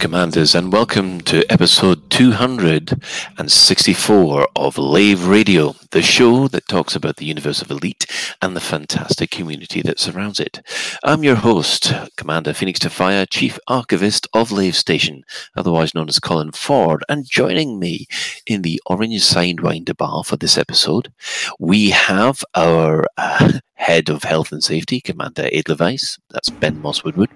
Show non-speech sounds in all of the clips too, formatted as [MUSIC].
Commanders, and welcome to episode 264 of Lave Radio, the show that talks about the universe of Elite and the fantastic community that surrounds it. I'm your host, Commander Phoenix Fire, Chief Archivist of Lave Station, otherwise known as Colin Ford, and joining me in the Orange Sidewinder bar for this episode, we have our uh, [LAUGHS] Head of Health and Safety, Commander Edelweiss, that's Ben Moss Woodward.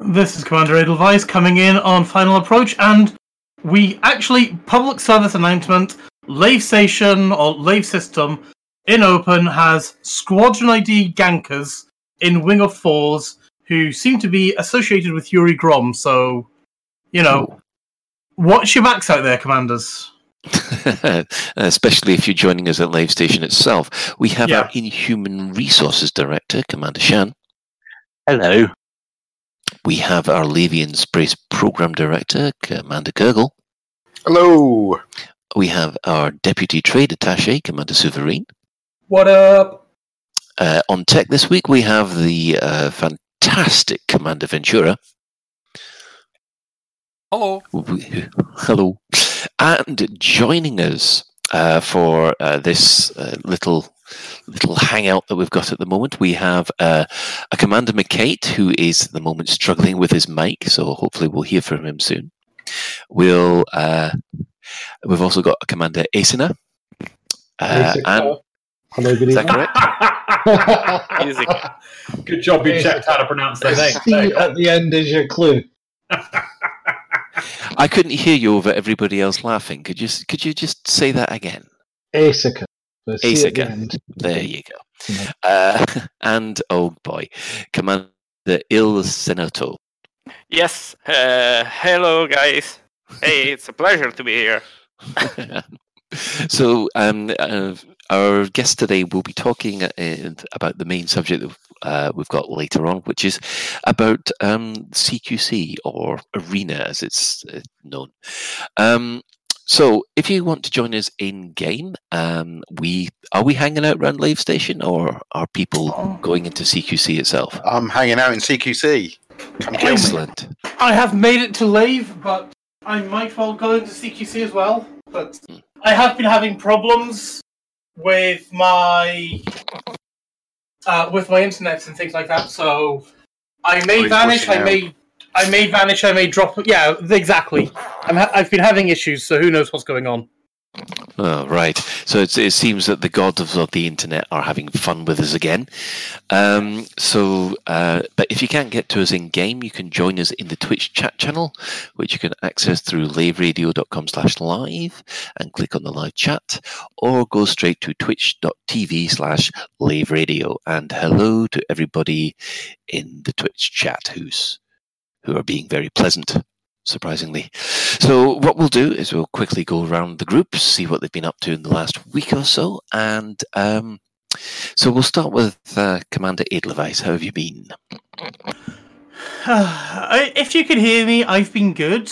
This is Commander Edelweiss coming in on Final Approach, and we actually, public service announcement, Lave Station or Lave System in Open has Squadron ID gankers in Wing of Fours who seem to be associated with Yuri Grom, so, you know, watch your backs out there, Commanders. [LAUGHS] Especially if you're joining us at Lave Station itself. We have Yeah. our Inhuman Resources Director, Commander Shan. Hello. We have our Lavian Sprace Program Director, Commander Kurgle. Hello. We have our Deputy Trade Attaché, Commander Souverain. What up? Uh, on tech this week, we have the uh, fantastic Commander Ventura. Hello. We- Hello. And joining us uh, for uh, this uh, little little hangout that we've got at the moment, we have uh, a Commander McKate who is at the moment struggling with his mic, so hopefully we'll hear from him soon. We'll uh, we've also got a Commander Asina. Uh, and Hello, good is that evening. correct? [LAUGHS] Good job you checked how to pronounce their name. C at the end is your clue. I couldn't hear you over everybody else laughing. Could you could you just say that again? Asica. The C at the There you go. Yeah. Uh, [LAUGHS] and oh boy, Commander Il Senato. Yes. Uh, hello, guys. Hey, it's a pleasure to be here. [LAUGHS] so, um, uh, our guest today will be talking uh, about the main subject that uh, we've got later on, which is about um, CQC or Arena, as it's uh, known. Um, so, if you want to join us in game, um, we are we hanging out around Lave Station, or are people going into CQC itself? I'm hanging out in CQC. Come kill me. Excellent. I have made it to Lave, but I might well go into CQC as well. But I have been having problems with my uh, with my internet and things like that. So I may he's vanish. I may I may vanish. I may drop. Yeah, exactly. I'm ha- I've been having issues, so who knows what's going on. Oh, right. So it seems that the gods of the internet are having fun with us again. Um, so, uh, but if you can't get to us in game, you can join us in the Twitch chat channel, which you can access through laveradio.com slash live and click on the live chat, or go straight to twitch.tv slash laveradio. And hello to everybody in the Twitch chat who's who are being very pleasant surprisingly. So what we'll do is we'll quickly go around the group, see what they've been up to in the last week or so, and um, so we'll start with uh, Commander Edelweiss. How have you been? If you can hear me, I've been good.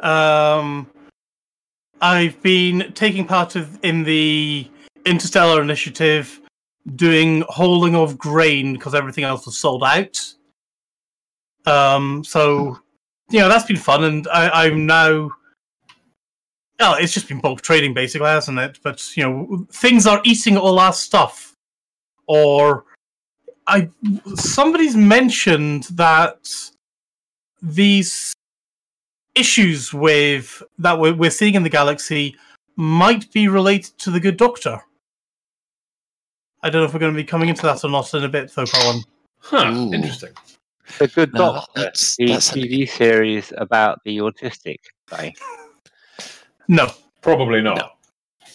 Um, I've been taking part of, in the Interstellar Initiative, doing holding of grain because everything else was sold out. Um, so you know that's been fun, and I, I'm now. Oh, it's just been bulk trading basically, hasn't it? But you know, things are eating all our stuff, or I somebody's mentioned that these issues with that we're, we're seeing in the galaxy might be related to the Good Doctor. I don't know if we're going to be coming into that or not in a bit, though, Colin. Huh, Ooh. interesting. The Good No, Doctor, that's- the that's an- TV series about the autistic guy. No, Probably not. No. I'm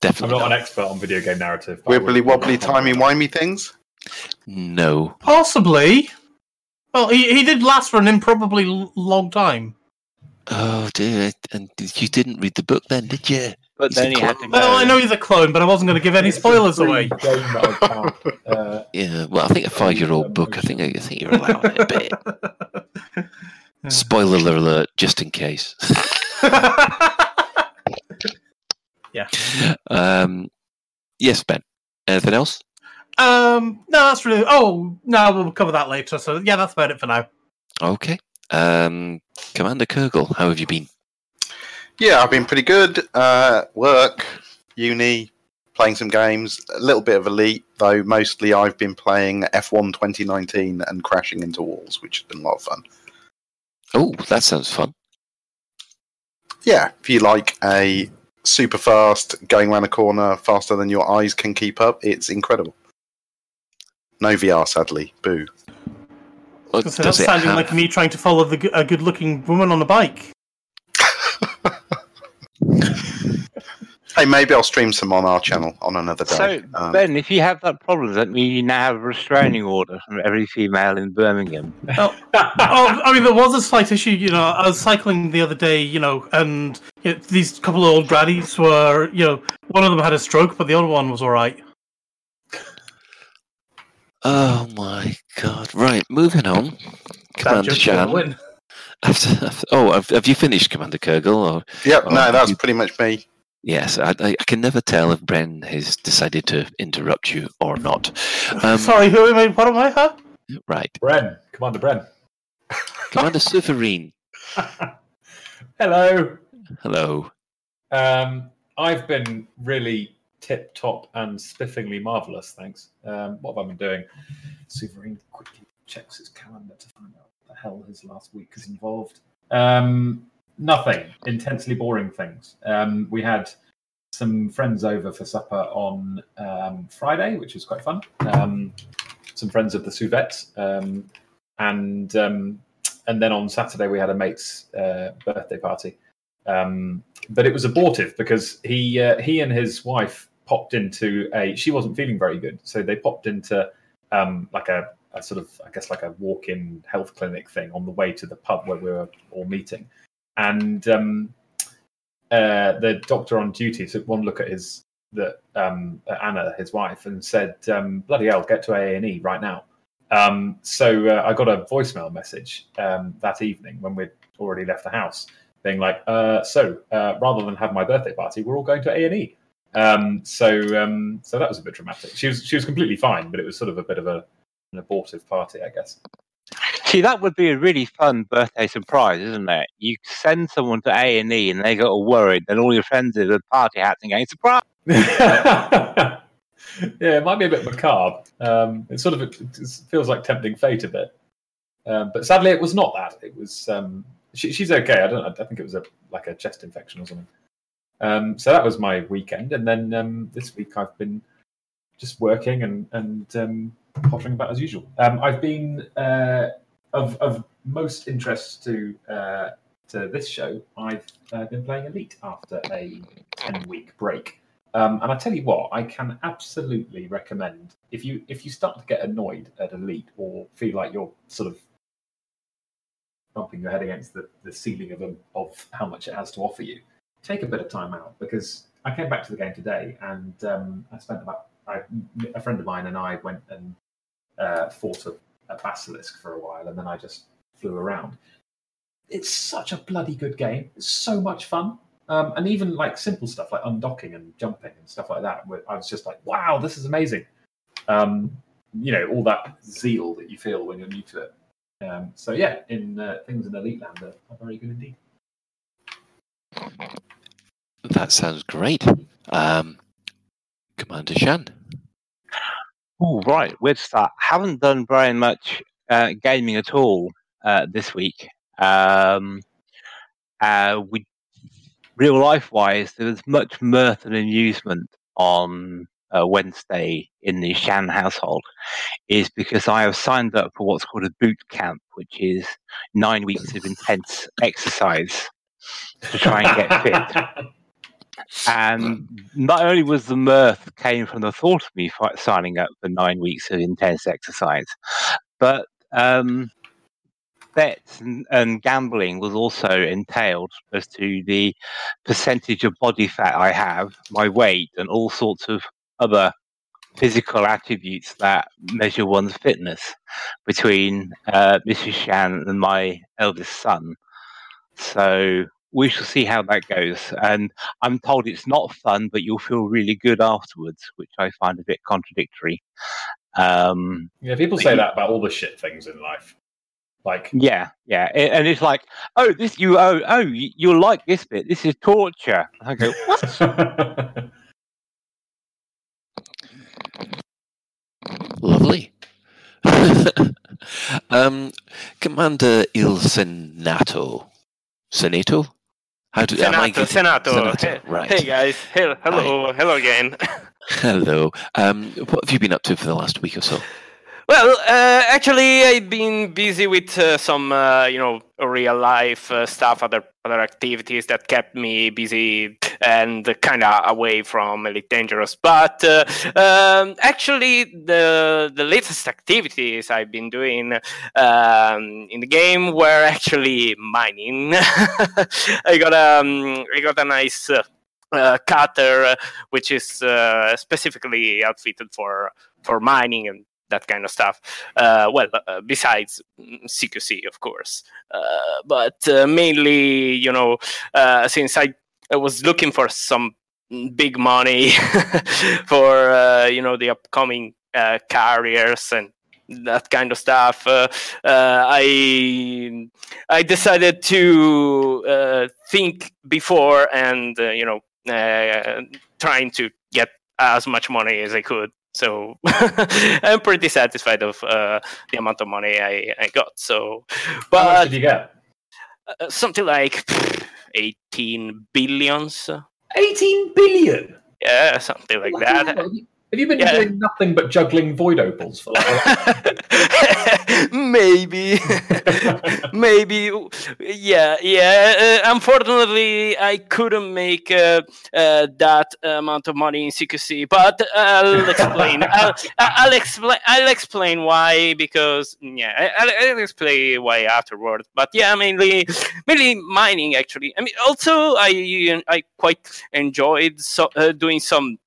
Definitely not not. an expert on video game narrative. but Wibbly wobbly, timey wimey things. No. possibly. Well, he, he did last for an improbably long time. Oh dear. And you didn't read the book then, did you? But He's then he had to go. Well, I know he's a clone, but I wasn't going to give any spoilers away. game that I can't, [LAUGHS] uh, Yeah. Well, I think a five-year-old book. I think I think you're allowed it a bit. [LAUGHS] Spoiler alert, just in case. [LAUGHS] yeah. Um, yes, Ben. Anything else? Um, no, that's really. Oh, no, we'll cover that later. So yeah, that's about it for now. Okay. Um, Commander Kurgle, how have you been? Yeah, I've been pretty good. Uh, work, uni, playing some games. A little bit of Elite, though. Mostly, I've been playing F1 2019 and crashing into walls, which has been a lot of fun. Oh, that sounds fun. Yeah, if you like a super fast, going around a corner faster than your eyes can keep up, it's incredible. No VR, sadly. Boo. Well, So does that's it sounding have- like me trying to follow the, g- a good-looking woman on a bike. [LAUGHS] Hey, maybe I'll stream some on our channel on another day. So, Um, Ben, if you have that problem, does that mean you now have a restraining order from every female in Birmingham? oh, I mean, there was a slight issue. You know, I was cycling the other day, you know, and you know, these couple of old grannies were, you know, one of them had a stroke, but the other one was all right. Oh my god! Right, moving on. Commander joke's Shan. gonna win. After, after- oh, have, have you finished, Commander Kurgle? Or yep, oh, no, that's you- pretty much me. Yes, I, I, I can never tell if Bren has decided to interrupt you or not. Um, Sorry, who am I? What am I? Huh? Right, Bren, Commander Bren. Commander Souverain. [LAUGHS] Hello. Hello. Um, I've been really tip top and spiffingly marvelous, thanks. Um, what have I been doing? Souverain quickly checks his calendar to find out what the hell his last week is involved. Um, nothing. Intensely boring things. Um, we had some friends over for supper on um, Friday, which was quite fun. Um, some friends of the Souvettes. Um, and um, and then on Saturday we had a mate's uh, birthday party. Um, but it was abortive because he uh, he and his wife popped into a. She wasn't feeling very good, so they popped into um, like a, a sort of I guess like a walk-in health clinic thing on the way to the pub where we were all meeting, and um, uh, the doctor on duty took one look at his the um, Anna, his wife, and said, um, "Bloody hell, get to A and E right now." Um, so uh, I got a voicemail message um, that evening when we'd already left the house, being like, uh, "So uh, rather than have my birthday party, we're all going to A and E." Um, so um, so that was a bit dramatic. She was she was completely fine, but it was sort of a bit of a an abortive party, I guess. See, that would be a really fun birthday surprise, isn't it? You send someone to A and E, and they get all worried. Then all your friends in the party hats and going surprise. [LAUGHS] yeah, it might be a bit macabre. Um, it sort of it, feels like tempting fate a bit, um, but sadly, it was not that. It was um, she, she's okay. I don't. I think it was a like a chest infection or something. Um, so that was my weekend, and then um, this week I've been just working and and um, pottering about as usual. I've been uh, of of most interest to uh, to this show. I've uh, been playing Elite after a ten week break. Um, and I tell you what, I can absolutely recommend if you if you start to get annoyed at Elite or feel like you're sort of bumping your head against the, the ceiling of a, of how much it has to offer you, take a bit of time out because I came back to the game today and um, I spent about I, a friend of mine and I went and uh, fought a, a basilisk for a while and then I just flew around. It's such a bloody good game. It's so much fun. Um, and even like simple stuff like undocking and jumping and stuff like that, I was just like, "Wow, this is amazing!" Um, you know, all that zeal that you feel when you're new to it. Um, so yeah, in uh, things in Elite Land are, are very good indeed. That sounds great. Um, Commander Shan. Oh, right. We'd start. Haven't done very much uh, gaming at all uh, this week. Um, uh, we, real life wise, there was much mirth and amusement on uh, Wednesday in the Shan household, is because I have signed up for what's called a boot camp, which is nine weeks of intense [LAUGHS] exercise to try and get fit. [LAUGHS] And not only was the mirth came from the thought of me signing up for nine weeks of intense exercise, but um, bets and, and gambling was also entailed as to the percentage of body fat I have, my weight, and all sorts of other physical attributes that measure one's fitness between uh, Mrs. Shan and my eldest son. So we shall see how that goes. And I'm told it's not fun, but you'll feel really good afterwards, which I find a bit contradictory. Um, Yeah, people say that about all the shit things in life. Like yeah, yeah, and it's like, oh, this you oh oh you'll like this bit. This is torture. I go what? [LAUGHS] Lovely. [LAUGHS] um, Commander Il Senato. Senato? How do Senato, Senato. Senato, Hey, Right. hey guys. Hey, hello, hello again. [LAUGHS] Hello. Um, what have you been up to for the last week or so? Well, uh, actually, I've been busy with uh, some, uh, you know, real life uh, stuff, other other activities that kept me busy and kind of away from Elite Dangerous. But uh, um, actually, the the latest activities I've been doing um, in the game were actually mining. [LAUGHS] I got um, I got a nice. Uh, cutter, which is specifically outfitted for for mining and that kind of stuff. Uh, well, uh, besides CQC, of course, uh, but uh, mainly, you know, uh, since I, I was looking for some big money [LAUGHS] for uh, you know the upcoming carriers and that kind of stuff. I I decided to think before and you know trying to get as much money as I could. So [LAUGHS] I'm pretty satisfied of uh, the amount of money I, I got. So, How much did you get? uh, something like [SIGHS] 18 billions. 18 billion. Yeah, something like Bloody that. hell, Have you been Yeah. doing nothing but juggling void opals for like [LAUGHS] [LAUGHS] maybe. [LAUGHS] Maybe yeah yeah. Uh, unfortunately i couldn't make uh, uh, that amount of money in cqc but i'll explain. [LAUGHS] I'll, I'll explain i'll explain why because yeah I- I'll, I'll explain why afterward. But yeah mainly mainly mining actually. I mean also i i quite enjoyed so, uh, doing some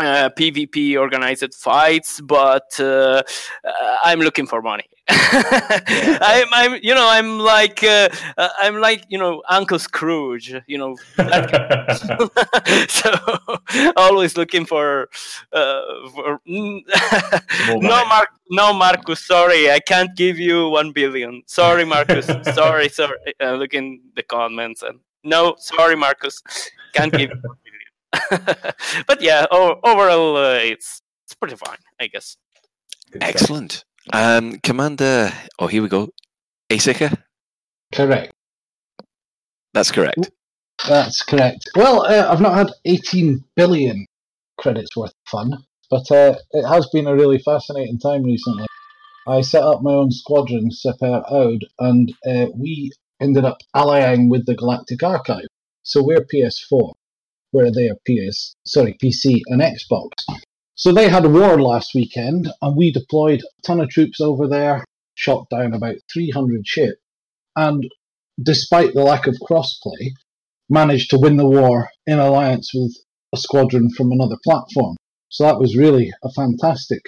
uh, PvP organized fights, but uh, uh, I'm looking for money. [LAUGHS] I'm, I'm, you know, I'm like, uh, uh, I'm like, you know, Uncle Scrooge, you know, [LAUGHS] so always looking for, uh, for no. Mark, no, Marcus, sorry, I can't give you one billion. Sorry, Marcus, [LAUGHS] sorry, sorry. Uh, look in the comments and no, sorry, Marcus, can't give. you one billion. [LAUGHS] but yeah, o- overall, uh, it's it's pretty fine, I guess. Good. Excellent. Um, Commander, oh, here we go. Asika? Correct. That's correct. That's correct. Well, uh, I've not had 18 billion credits worth of fun, but uh, it has been a really fascinating time recently. I set up my own squadron, Seper Oud, and uh, we ended up allying with the Galactic Archive. So we're PS4, where they are PS, sorry, PC and Xbox. So they had a war last weekend, and we deployed a ton of troops over there, shot down about 300 ships, and despite the lack of crossplay, managed to win the war in alliance with a squadron from another platform. So that was really a fantastic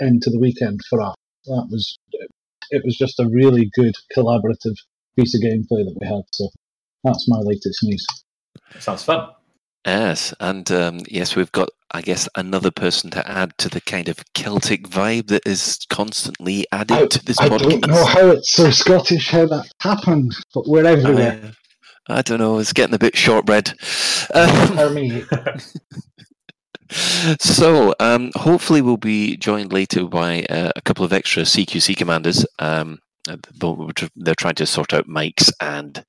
end to the weekend for us. That was it was just a really good collaborative piece of gameplay that we had. So that's my latest news. Sounds fun. Yes, and um, yes, we've got, I guess, another person to add to the kind of Celtic vibe that is constantly added I, to this I podcast. I don't know how it's so Scottish how that happened, but we're everywhere. I, I don't know. It's getting a bit shortbread. Um, For me, [LAUGHS] so um, hopefully we'll be joined later by uh, a couple of extra CQC commanders. Um, they're trying to sort out mics and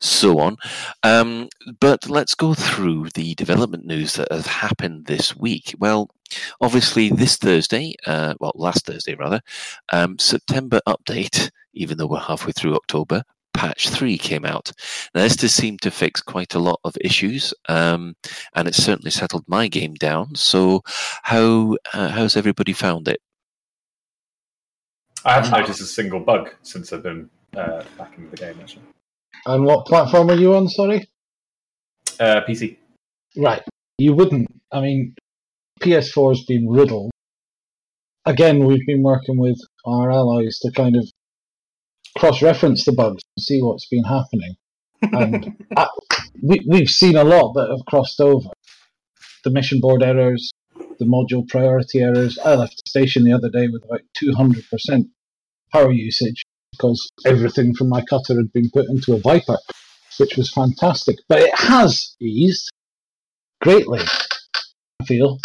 so on. Um, but let's go through the development news that has happened this week. Well, obviously this Thursday, uh, well last Thursday rather, um, September update. Even though we're halfway through October, patch 3 came out. Now, this does seem to fix quite a lot of issues, um, and it certainly settled my game down. So, how uh, how's everybody found it? I haven't noticed a single bug since I've been uh, back into the game, actually. and what platform are you on? Sorry. Uh, PC. Right. You wouldn't. I mean, PS4's been riddled. Again, we've been working with our allies to kind of cross reference the bugs and see what's been happening. And [LAUGHS] uh, we, we've seen a lot that have crossed over. The mission board errors, the module priority errors. I left the station the other day with about 200% power usage because everything from my cutter had been put into a Viper, which was fantastic. But it has eased greatly, I feel.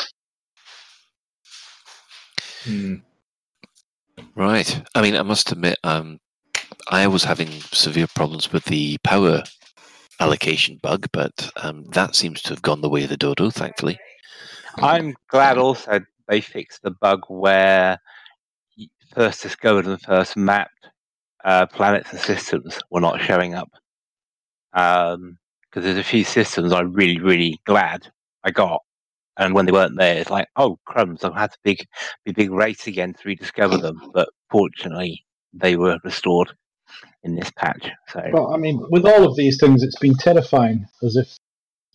Hmm. Right. I mean, I must admit, um, I was having severe problems with the power allocation bug, but um, that seems to have gone the way of the dodo, thankfully. I'm glad also they fixed the bug where y- first discovered and first mapped uh, planets and systems were not showing up. Because there's a few systems I'm really, really glad I got. And when they weren't there, it's like, oh, crumbs, I've had to big, be big race again to rediscover them. But fortunately, they were restored in this patch. So Well, I mean, with all of these things, it's been terrifying, as if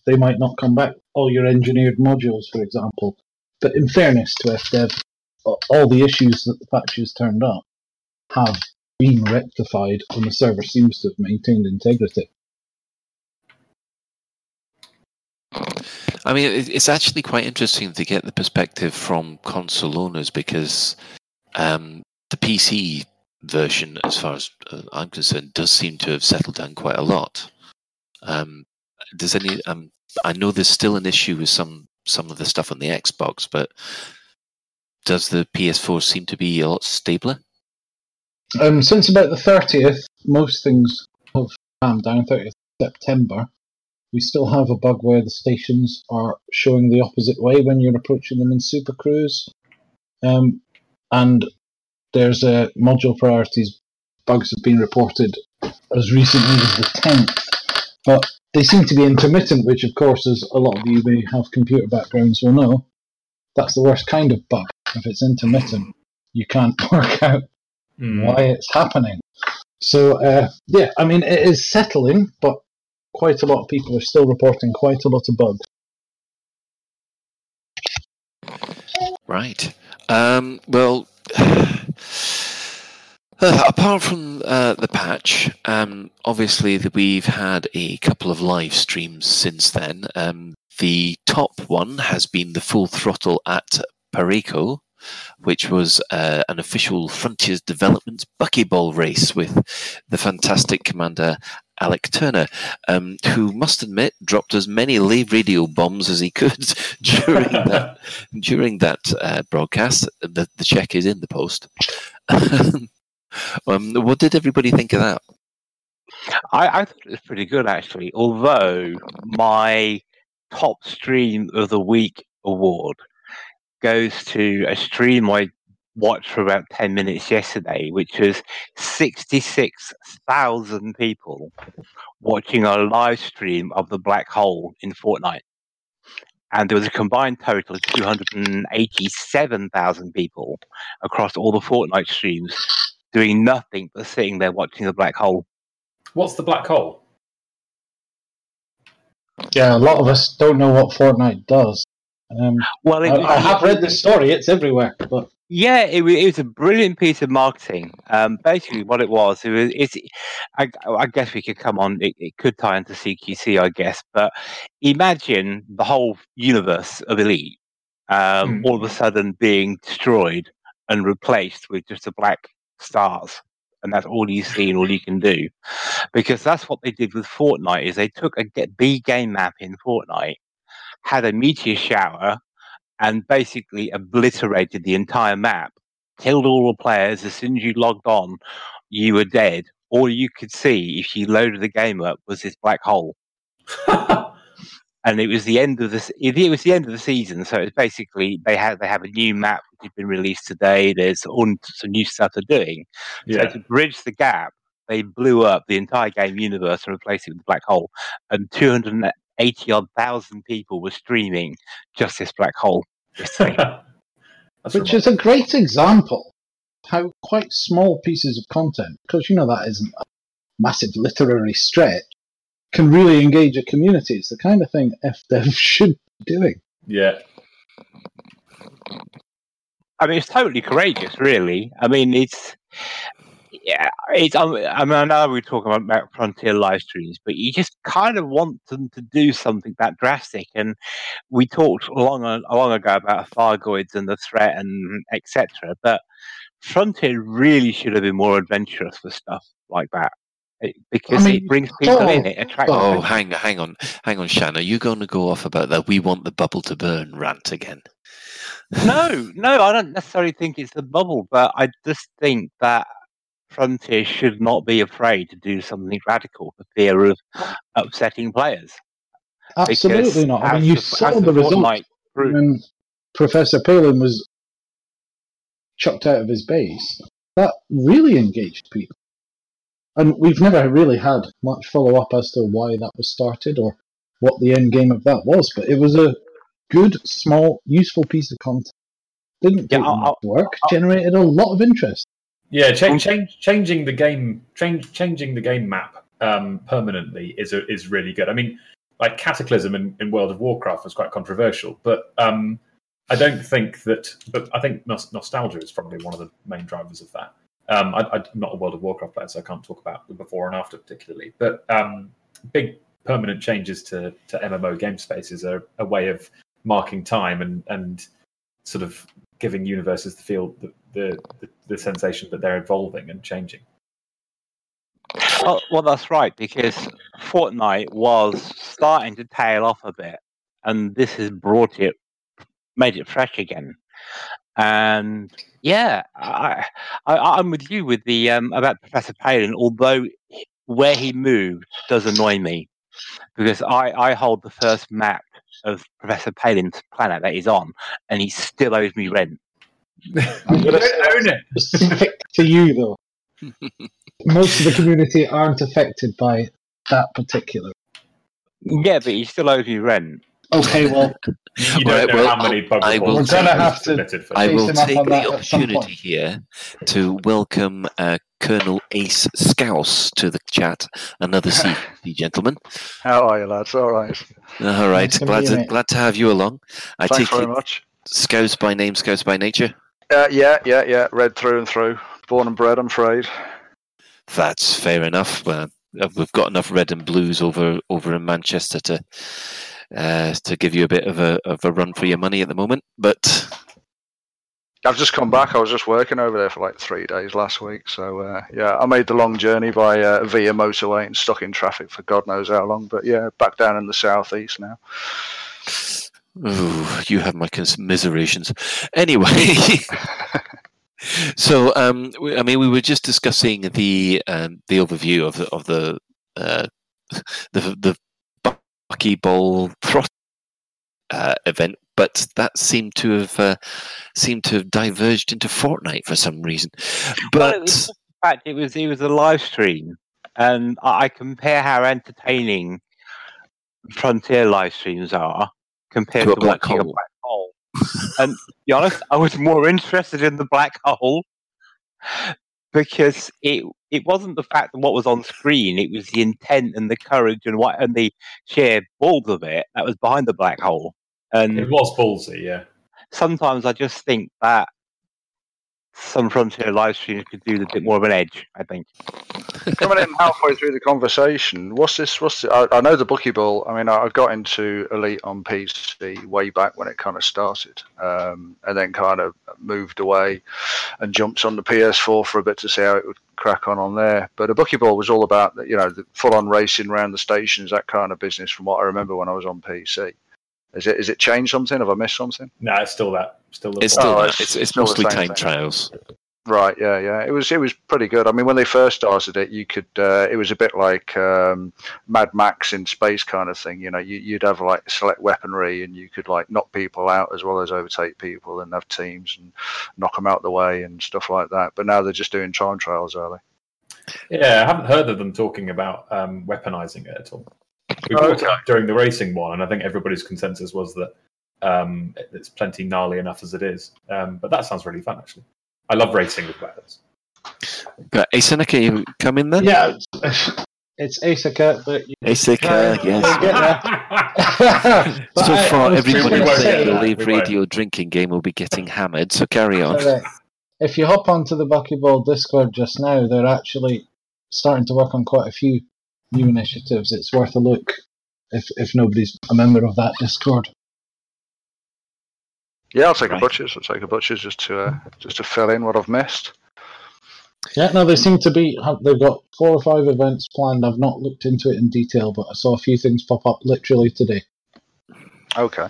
they might not come back. All your engineered modules, for example. But in fairness to FDev, all the issues that the patches turned up have been rectified, and the server seems to have maintained integrity. I mean, it's actually quite interesting to get the perspective from console owners because um, the PC version, as far as uh, I'm concerned, does seem to have settled down quite a lot. Um, does any? Um, I know there's still an issue with some some of the stuff on the Xbox, but does the PS4 seem to be a lot stabler? Um, since about the 30th, most things have calmed down, 30th September. We still have a bug where the stations are showing the opposite way when you're approaching them in Super Cruise. Um, and there's a module priorities bugs have been reported as recently as the 10th. But they seem to be intermittent, which, of course, as a lot of you may have computer backgrounds will know, that's the worst kind of bug. If it's intermittent, you can't [LAUGHS] work out Hmm. why it's happening. So uh, yeah, I mean it is settling, but quite a lot of people are still reporting quite a lot of bugs. Right. Um, well, [SIGHS] uh, apart from uh, the patch, um, obviously that we've had a couple of live streams since then. Um, the top one has been the full throttle at Pareco, which was uh, an official Frontiers Development buckyball race with the fantastic commander Alec Turner, um, who must admit dropped as many live radio bombs as he could [LAUGHS] during [LAUGHS] that during that uh, broadcast. The, the check is in the post. [LAUGHS] um, what did everybody think of that? I, I thought it was pretty good actually. Although my top stream of the week award goes to a stream I watched for about 10 minutes yesterday, which was 66,000 people watching a live stream of the black hole in Fortnite. And there was a combined total of 287,000 people across all the Fortnite streams doing nothing but sitting there watching the black hole. What's the black hole? Yeah, a lot of us don't know what Fortnite does. Um, Well, I, I have read the story; it's everywhere. But Yeah, it, it was a brilliant piece of marketing. Um, basically, what it was, it was it's, I, I guess we could come on, it, it could tie into CQC, I guess, but imagine the whole universe of Elite um, Hmm. all of a sudden being destroyed and replaced with just a black stars. And that's all you see and all you can do. Because that's what they did with Fortnite is they took a B game map in Fortnite, had a meteor shower, and basically obliterated the entire map, killed all the players. As soon as you logged on, you were dead. All you could see if you loaded the game up was this black hole, [LAUGHS] and it was the end of the it was the end of the season. So it's basically they have they have a new map which has been released today. There's all some new stuff they're doing. So to bridge the gap, they blew up the entire game universe and replaced it with a black hole. And 280 odd thousand people were streaming just this black hole. yesterday. [LAUGHS] That's which is a great example how quite small pieces of content, because you know that isn't a massive literary stretch, can really engage a community. It's the kind of thing FDev [LAUGHS] should be doing. yeah. I mean, it's totally courageous, really. I mean, it's yeah, it's. um, I mean, I know we're talking about, about frontier live streams, but you just kind of want them to do something that drastic. And we talked long a- long ago about Thargoids and the threat and etc. But Frontier really should have been more adventurous with stuff like that It- because mean, it brings people sort in. It attracts. but- Oh, attention. hang, hang on, hang on, Shan. Are you going to go off about that? We want the bubble to burn rant again. no, no, I don't necessarily think it's the bubble, but I just think that Frontier should not be afraid to do something radical for fear of upsetting players. Absolutely Because not. I mean, you the- saw the proved- when Professor Palin was chucked out of his base. That really engaged people. And we've never really had much follow up as to why that was started or what the end game of that was, but it was a good, small, useful piece of content. Didn't take I'll- much work, generated a lot of interest. Yeah, change, change, changing the game, change, changing the game map um, permanently is a, is really good. I mean, like Cataclysm in, in World of Warcraft was quite controversial, but um, I don't think that. But I think nos- nostalgia is probably one of the main drivers of that. Um, I, I'm not a World of Warcraft player, so I can't talk about the before and after particularly. But um, big permanent changes to, to MMO game spaces are a way of marking time and and sort of giving universes the feel the, the, the, the sensation that they're evolving and changing. Well, well, that's right, because Fortnite was starting to tail off a bit, and this has brought it, made it fresh again. And yeah, I, I, I'm with you with the um, about Professor Palin. Although where he moved does annoy me, because I, I hold the first map of Professor Palin's planet that he's on, and he still owes me rent. [LAUGHS] you don't own it. Specific to you, though. [LAUGHS] Most of the community aren't affected by that particular. Yeah, but he still owes me rent. Okay, well, [LAUGHS] You don't Alright, know well, how many bug I will reports We're gonna have to- submitted for I will take the that at some opportunity here to welcome uh, Colonel Ace Scouse to the chat. Another [LAUGHS] sea, gentleman. How are you, lads? All right. All right, Nice glad meet to, glad to have you along. I Thanks take very much. Scouse by name, Scouse by nature. Uh, yeah, yeah, yeah. Red through and through. Born and bred, I'm afraid. That's fair enough. Uh, we've got enough red and blues over over in Manchester to uh, to give you a bit of a of a run for your money at the moment. But I've just come back. I was just working over there for like three days last week. So, uh, yeah, I made the long journey by uh, via motorway and stuck in traffic for God knows how long. But yeah, back down in the southeast now. ooh, you have my commiserations. Anyway. [LAUGHS] So, um, we- I mean, we were just discussing the um, the overview of the of the uh, the the buckyball throttle uh, event, but that seemed to have uh, seemed to have diverged into Fortnite for some reason. Well, it But was just the fact it was it was a live stream, and I compare how entertaining Frontier live streams are compared To to, black watching a black hole. and to be honest, I was more interested in the black hole because it it wasn't the fact of what was on screen; it was the intent and the courage and what and the sheer balls of it that was behind the black hole. And It was ballsy, yeah. sometimes I just think that some Frontier live streams could do a bit more of an edge. I think. Coming in halfway through the conversation, what's this? What's the, I, I know the buckyball. I mean, I, I got into Elite on PC way back when it kind of started, um, and then kind of moved away and jumped on the PS4 for a bit to see how it would crack on on there. But a buckyball was all about you know the full-on racing around the stations, that kind of business. From what I remember when I was on PC, is it is it changed something? Have I missed something? No, it's still that. Still the it's still Oh, that. it's it's, it's mostly same time thing. trials. Right, yeah, yeah. It was it was pretty good. I mean, when they first started it, you could uh, it was a bit like um, Mad Max in space kind of thing. You know, you, you'd have like select weaponry, and you could like knock people out as well as overtake people, and have teams and knock them out the way and stuff like that. But now they're just doing time trials, are they? Yeah, I haven't heard of them talking about um, weaponizing it at all. We Oh, okay. during the racing one, and I think everybody's consensus was that um, it's plenty gnarly enough as it is. Um, but that sounds really fun, actually. I love racing with weapons. But Asana, can you come in then? Yeah, it's, it's Asaka, but you Asaka, yes. we'll get there. [LAUGHS] [LAUGHS] So I- I far, was everybody gonna won't say playing the that, Live we won't. Radio drinking game will be getting hammered. So carry on. if you hop onto the Buckyball Discord just now, they're actually starting to work on quite a few new initiatives. It's worth a look if if nobody's a member of that Discord. Yeah, I'll take Right. a butchers. I'll take a butchers just to uh, just to fill in what I've missed. Yeah, no, they seem to be. They've got four or five events planned. I've not looked into it in detail, but I saw a few things pop up literally today. Okay.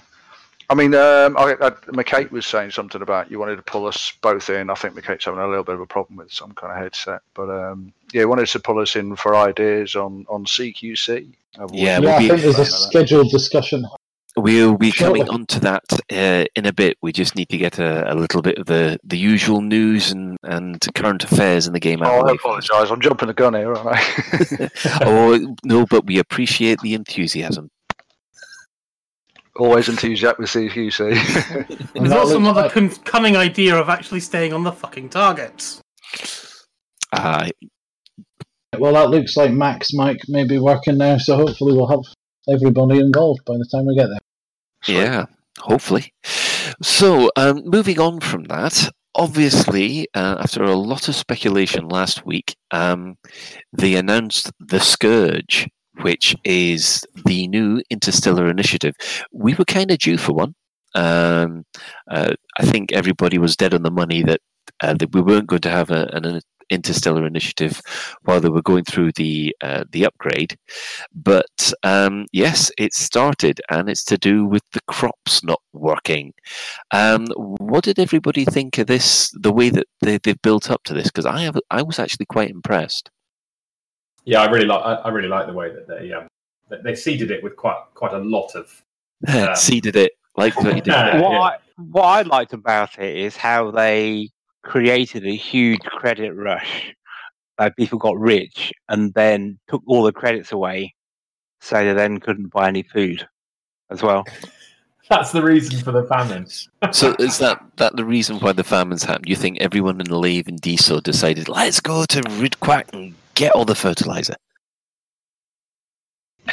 I mean, um, I, I, McKate was saying something about you wanted to pull us both in. I think McKate's having a little bit of a problem with some kind of headset, but um, yeah, he wanted to pull us in for ideas on on CQC. Yeah, yeah, I think there's a been saying that. scheduled discussion. We'll be coming on to that uh, in a bit. We just need to get a, a little bit of the, the usual news and, and current affairs in the game Oh, I apologise. I'm jumping the gun here, aren't I? [LAUGHS] [LAUGHS] oh no, but we appreciate the enthusiasm. Always enthusiastic with CQC. And There's that also looks another like- cunning idea of actually staying on the fucking targets. Uh, Well, that looks like Max Mike may be working now, so hopefully we'll have everybody involved by the time we get there. Yeah, hopefully. So, um, moving on from that, obviously, uh, after a lot of speculation last week, um, they announced the Scourge, which is the new interstellar initiative. We were kind of due for one. Um, uh, I think everybody was dead on the money that uh, that we weren't going to have a, an interstellar initiative while they were going through the uh, the upgrade. But um, yes, it started, and it's to do with the crops not working. Um, what did everybody think of this? The way that they, they've built up to this? Because I have, I was actually quite impressed. Yeah, I really like. I, I really like the way that they um, that they seeded it with quite quite a lot of. [LAUGHS] Um, Seeded it like what you did. [LAUGHS] There. what, yeah. I, what I liked about it is how they created a huge credit rush. Like people got rich and then took all the credits away, so they then couldn't buy any food as well. [LAUGHS] That's the reason for the famines. [LAUGHS] So is that that the reason why the famines happened? You think everyone in the Lave and Diso decided, let's go to Riedquat and get all the fertilizer?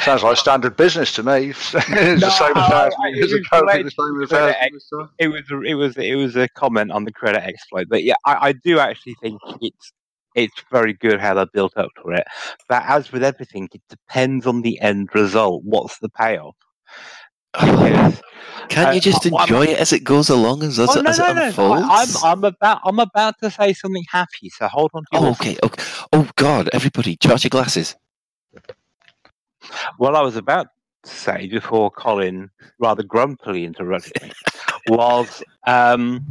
Sounds like standard business to me. [LAUGHS] it's the same as I- I- It's it was apparently related the same to as credit ours. ex- it was a- it was it was a comment on the credit exploit, but yeah, I, I do actually think it's it's very good how they built up to it. But as with everything, it depends on the end result. What's the payoff? Because Can't you Uh, just I'm- enjoy it as it goes along as, as, Oh, no, as no, it no. unfolds? I, I'm, I'm about, I'm about to say something happy. So hold on. To Oh, horses. okay, okay. Oh, God, everybody, charge your glasses. What I was about to say before Colin rather grumpily interrupted me [LAUGHS] was um,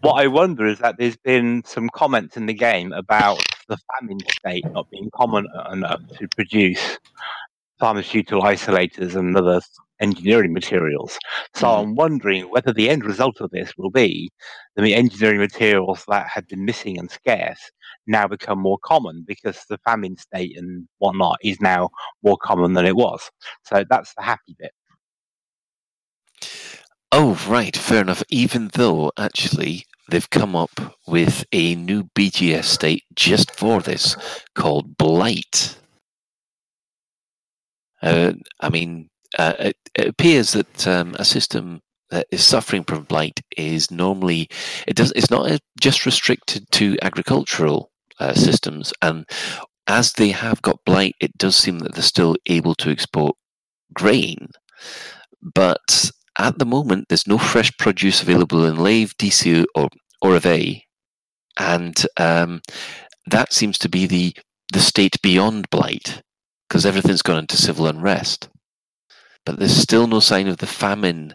what I wonder is that there's been some comments in the game about the famine state not being common enough to produce pharmaceutical isolators and other engineering materials. So Mhm. I'm wondering whether the end result of this will be that the engineering materials that had been missing and scarce now become more common because the famine state and whatnot is now more common than it was. So that's the happy bit. Oh, right, fair enough. Even though, actually, they've come up with a new BGS state just for this called Blight. Uh, I mean, uh, it, it appears that um, a system that is suffering from blight is normally it does it's not just restricted to agricultural uh, systems, and as they have got blight, it does seem that they're still able to export grain, but at the moment, there's no fresh produce available in Lave, Diso, or Orrere, and um, that seems to be the the state beyond blight, because everything's gone into civil unrest. But there's still no sign of the famine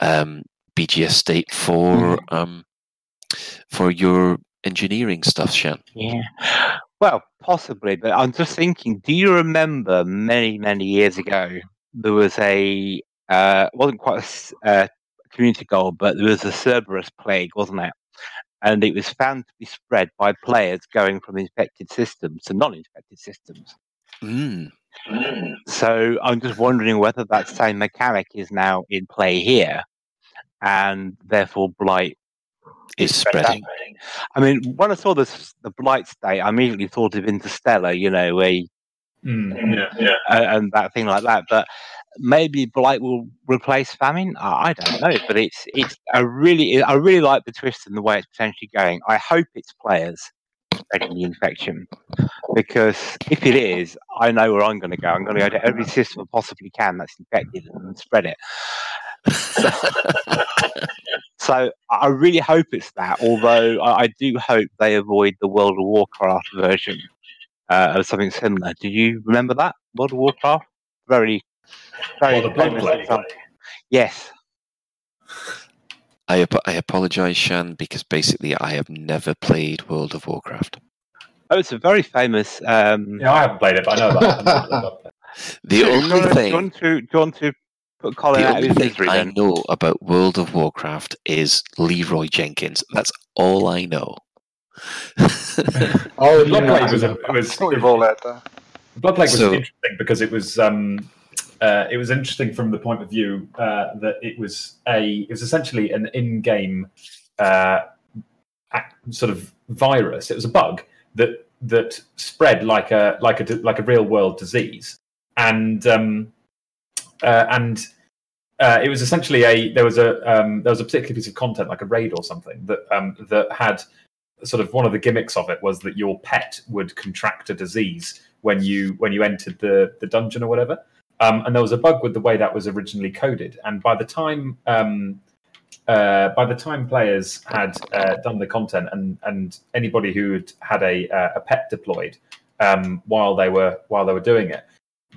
um, BGS state for um, for your engineering stuff, Shan. Yeah. Well, possibly, but I'm just thinking. Do you remember many, many years ago there was a uh, wasn't quite a uh, community goal, but there was a Cerberus plague, wasn't it? And it was found to be spread by players going from infected systems to non-infected systems. Mm. So I'm just wondering whether that same mechanic is now in play here, and therefore blight Is spreading. I mean, when I saw this, the blight state, I immediately thought of Interstellar, you know, where you- Mm, yeah, yeah. uh, and that thing like that. But maybe blight will replace famine. I, I don't know, but it's it's a really I really like the twist and the way it's potentially going. I hope it's players spreading the infection because if it is, I know where I'm going to go. I'm going to go to every system I possibly can that's infected and spread it. [LAUGHS] So I really hope it's that. Although I, I do hope they avoid the World of Warcraft version uh, of something similar. Do you remember that World of Warcraft? Very, very Or the Blood Plague. Yes. I ap- I apologize, Shan, because basically I have never played World of Warcraft. Oh, it's a very famous. Um, Yeah, I haven't played it, but I know about it. The do only want thing, Do you want to, do you want to put Colin the out only his thing I then? know about World of Warcraft is Leeroy Jenkins. That's all I know. Oh, Blood yeah. Plague was, a, it was, We've all had that. Blood Plague was So- interesting because it was um, uh, it was interesting from the point of view uh, that it was a it was essentially an in-game uh, sort of virus. It was a bug that that spread like a like a like a real world disease, and um, uh, and uh, it was essentially a there was a um, there was a particular piece of content like a raid or something that um, that had sort of one of the gimmicks of it was that your pet would contract a disease when you when you entered the the dungeon or whatever. Um, and there was a bug with the way that was originally coded. And by the time um, uh, by the time players had uh, done the content and and anybody who had had a uh, a pet deployed um, while they were while they were doing it,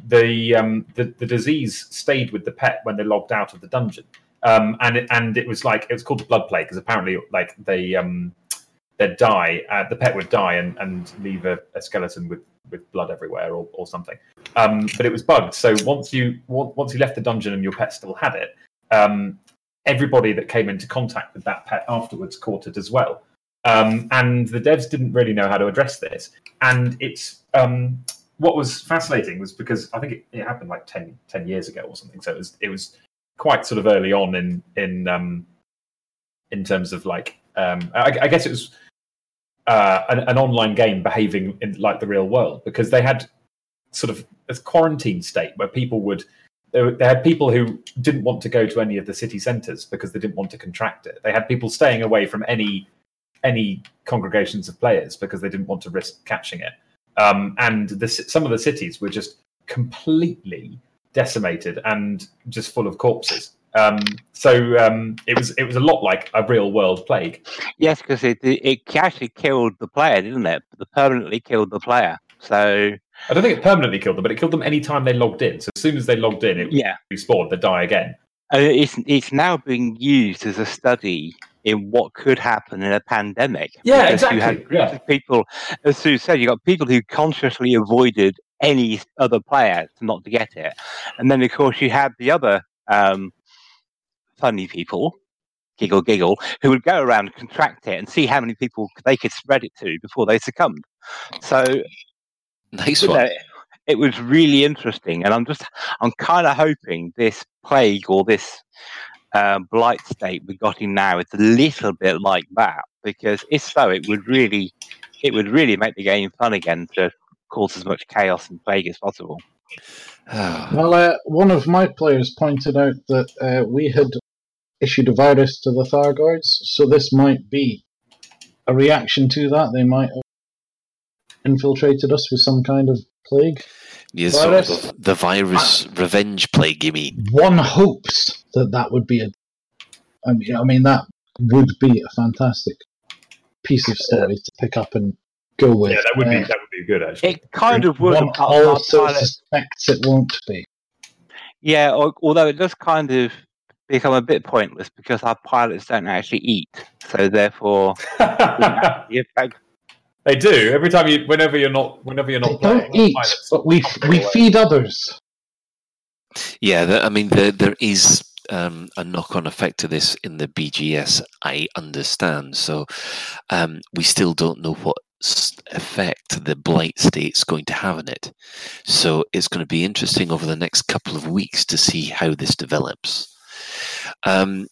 the um, the the disease stayed with the pet when they logged out of the dungeon. Um, and it, and it was like it was called blood plague because apparently like they um, they'd die, uh, the pet would die and, and leave a, a skeleton with, with blood everywhere or, or something. Um, but it was bugged. So once you once you left the dungeon and your pet still had it, um, everybody that came into contact with that pet afterwards caught it as well. Um, and the devs didn't really know how to address this. And it's um, what was fascinating was because I think it, it happened like 10, 10 years ago or something. So it was it was quite sort of early on in in um, in terms of like um, I, I guess it was uh, an, an online game behaving in like the real world because they had sort of a quarantine state where people would they, had people who didn't want to go to any of the city centres because they didn't want to contract it. They had people staying away from any any congregations of players because they didn't want to risk catching it. Um, and the, some of the cities were just completely decimated and just full of corpses. Um, so um, it was it was a lot like a real world plague. Yes, because it, it actually killed the player, didn't it? It permanently killed the player. So I don't think it permanently killed them, but it killed them any time they logged in. So as soon as they logged in, it yeah, respawned. They die again. Uh, it's it's now being used as a study in what could happen in a pandemic. Yeah, You had. Yeah. people, as Sue said, you got people who consciously avoided any other player not to get it, and then of course you had the other um, funny people, giggle giggle, who would go around and contract it and see how many people they could spread it to before they succumbed. So Nice you one. know, it was really interesting, and I'm just I'm kind of hoping this plague or this um, blight state we got in now is a little bit like that because if so, it would really it would really make the game fun again to cause as much chaos and plague as possible. [SIGHS] Well, uh, one of my players pointed out that uh, we had issued a virus to the Thargoids, so this might be a reaction to that. They might have infiltrated us with some kind of plague. yeah, sort of the virus revenge plague, you mean? One hopes that that would be a. I mean, I mean that would be a fantastic piece of story to pick up and go with. Yeah, that would be Uh, that would be good actually. It kind of would. one apart from our also suspects it won't be. Yeah, although it does kind of become a bit pointless because our pilots don't actually eat, so therefore [LAUGHS] the effect they do every time you, whenever you're not, whenever you're They not playing. don't eat, but we we away. feed others. Yeah, the, I mean, there there is um, a knock-on effect to this in the BGS. I understand. So um, we still don't know what effect the blight state's going to have on it. So it's going to be interesting over the next couple of weeks to see how this develops. Um,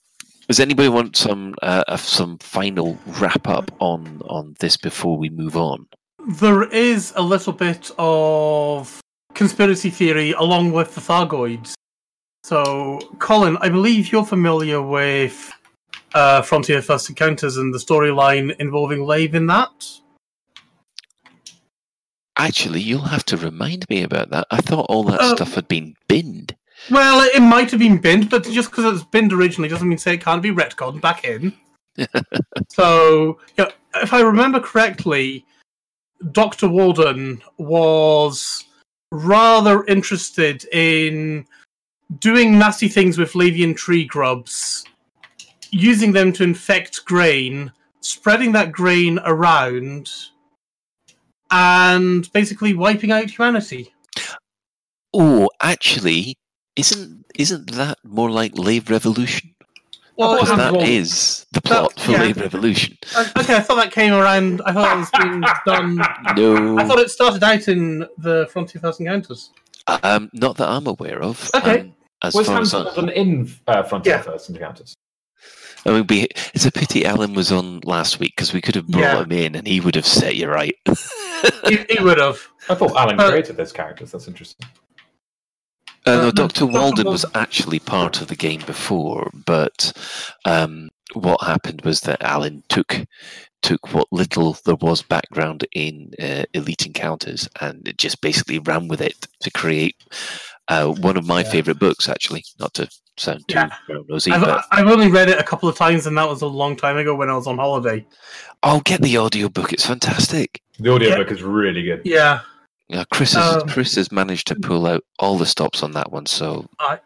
does anybody want some uh, some final wrap up on on this before we move on? There is a little bit of conspiracy theory along with the Thargoids. So, Colin, I believe you're familiar with uh, Frontier First Encounters and the storyline involving Lave in that. Actually, you'll have to remind me about that. I thought all that Uh, stuff had been binned. Well, it might have been binned, but just because it's binned originally doesn't mean say it can't be retconned back in. [LAUGHS] so, yeah, if I remember correctly, Dr. Walden was rather interested in doing nasty things with Lavian tree grubs, using them to infect grain, spreading that grain around, and basically wiping out humanity. Oh, actually, isn't isn't that more like Lave Revolution? Well, Because um, that well, is the plot for yeah. Lave Revolution. Uh, okay, I thought that came around. I thought it was being [LAUGHS] done. No, I thought it started out in the Frontier First Encounters. um, not that I'm aware of. Okay. Um, as Was far as I, Hamilton in uh, Frontier Yeah. First Encounters? I mean, we, it's a pity Allen was on last week because we could have brought Yeah. him in and he would have set you right. He, he would have. I thought Allen Uh, created those characters. That's interesting. Uh, no, Uh, Dr. Dr. Walden was actually part of the game before, but um, what happened was that Allen took took what little there was background in uh, Elite Encounters and it just basically ran with it to create uh, one of my Yeah. favorite books. Actually, not to sound too Yeah. nosy, I've, but I've only read it a couple of times, and that was a long time ago when I was on holiday. I'll get the audiobook; it's fantastic. The audiobook is really good. Yeah. Yeah, Chris has Um, Chris has managed to pull out all the stops on that one, so I-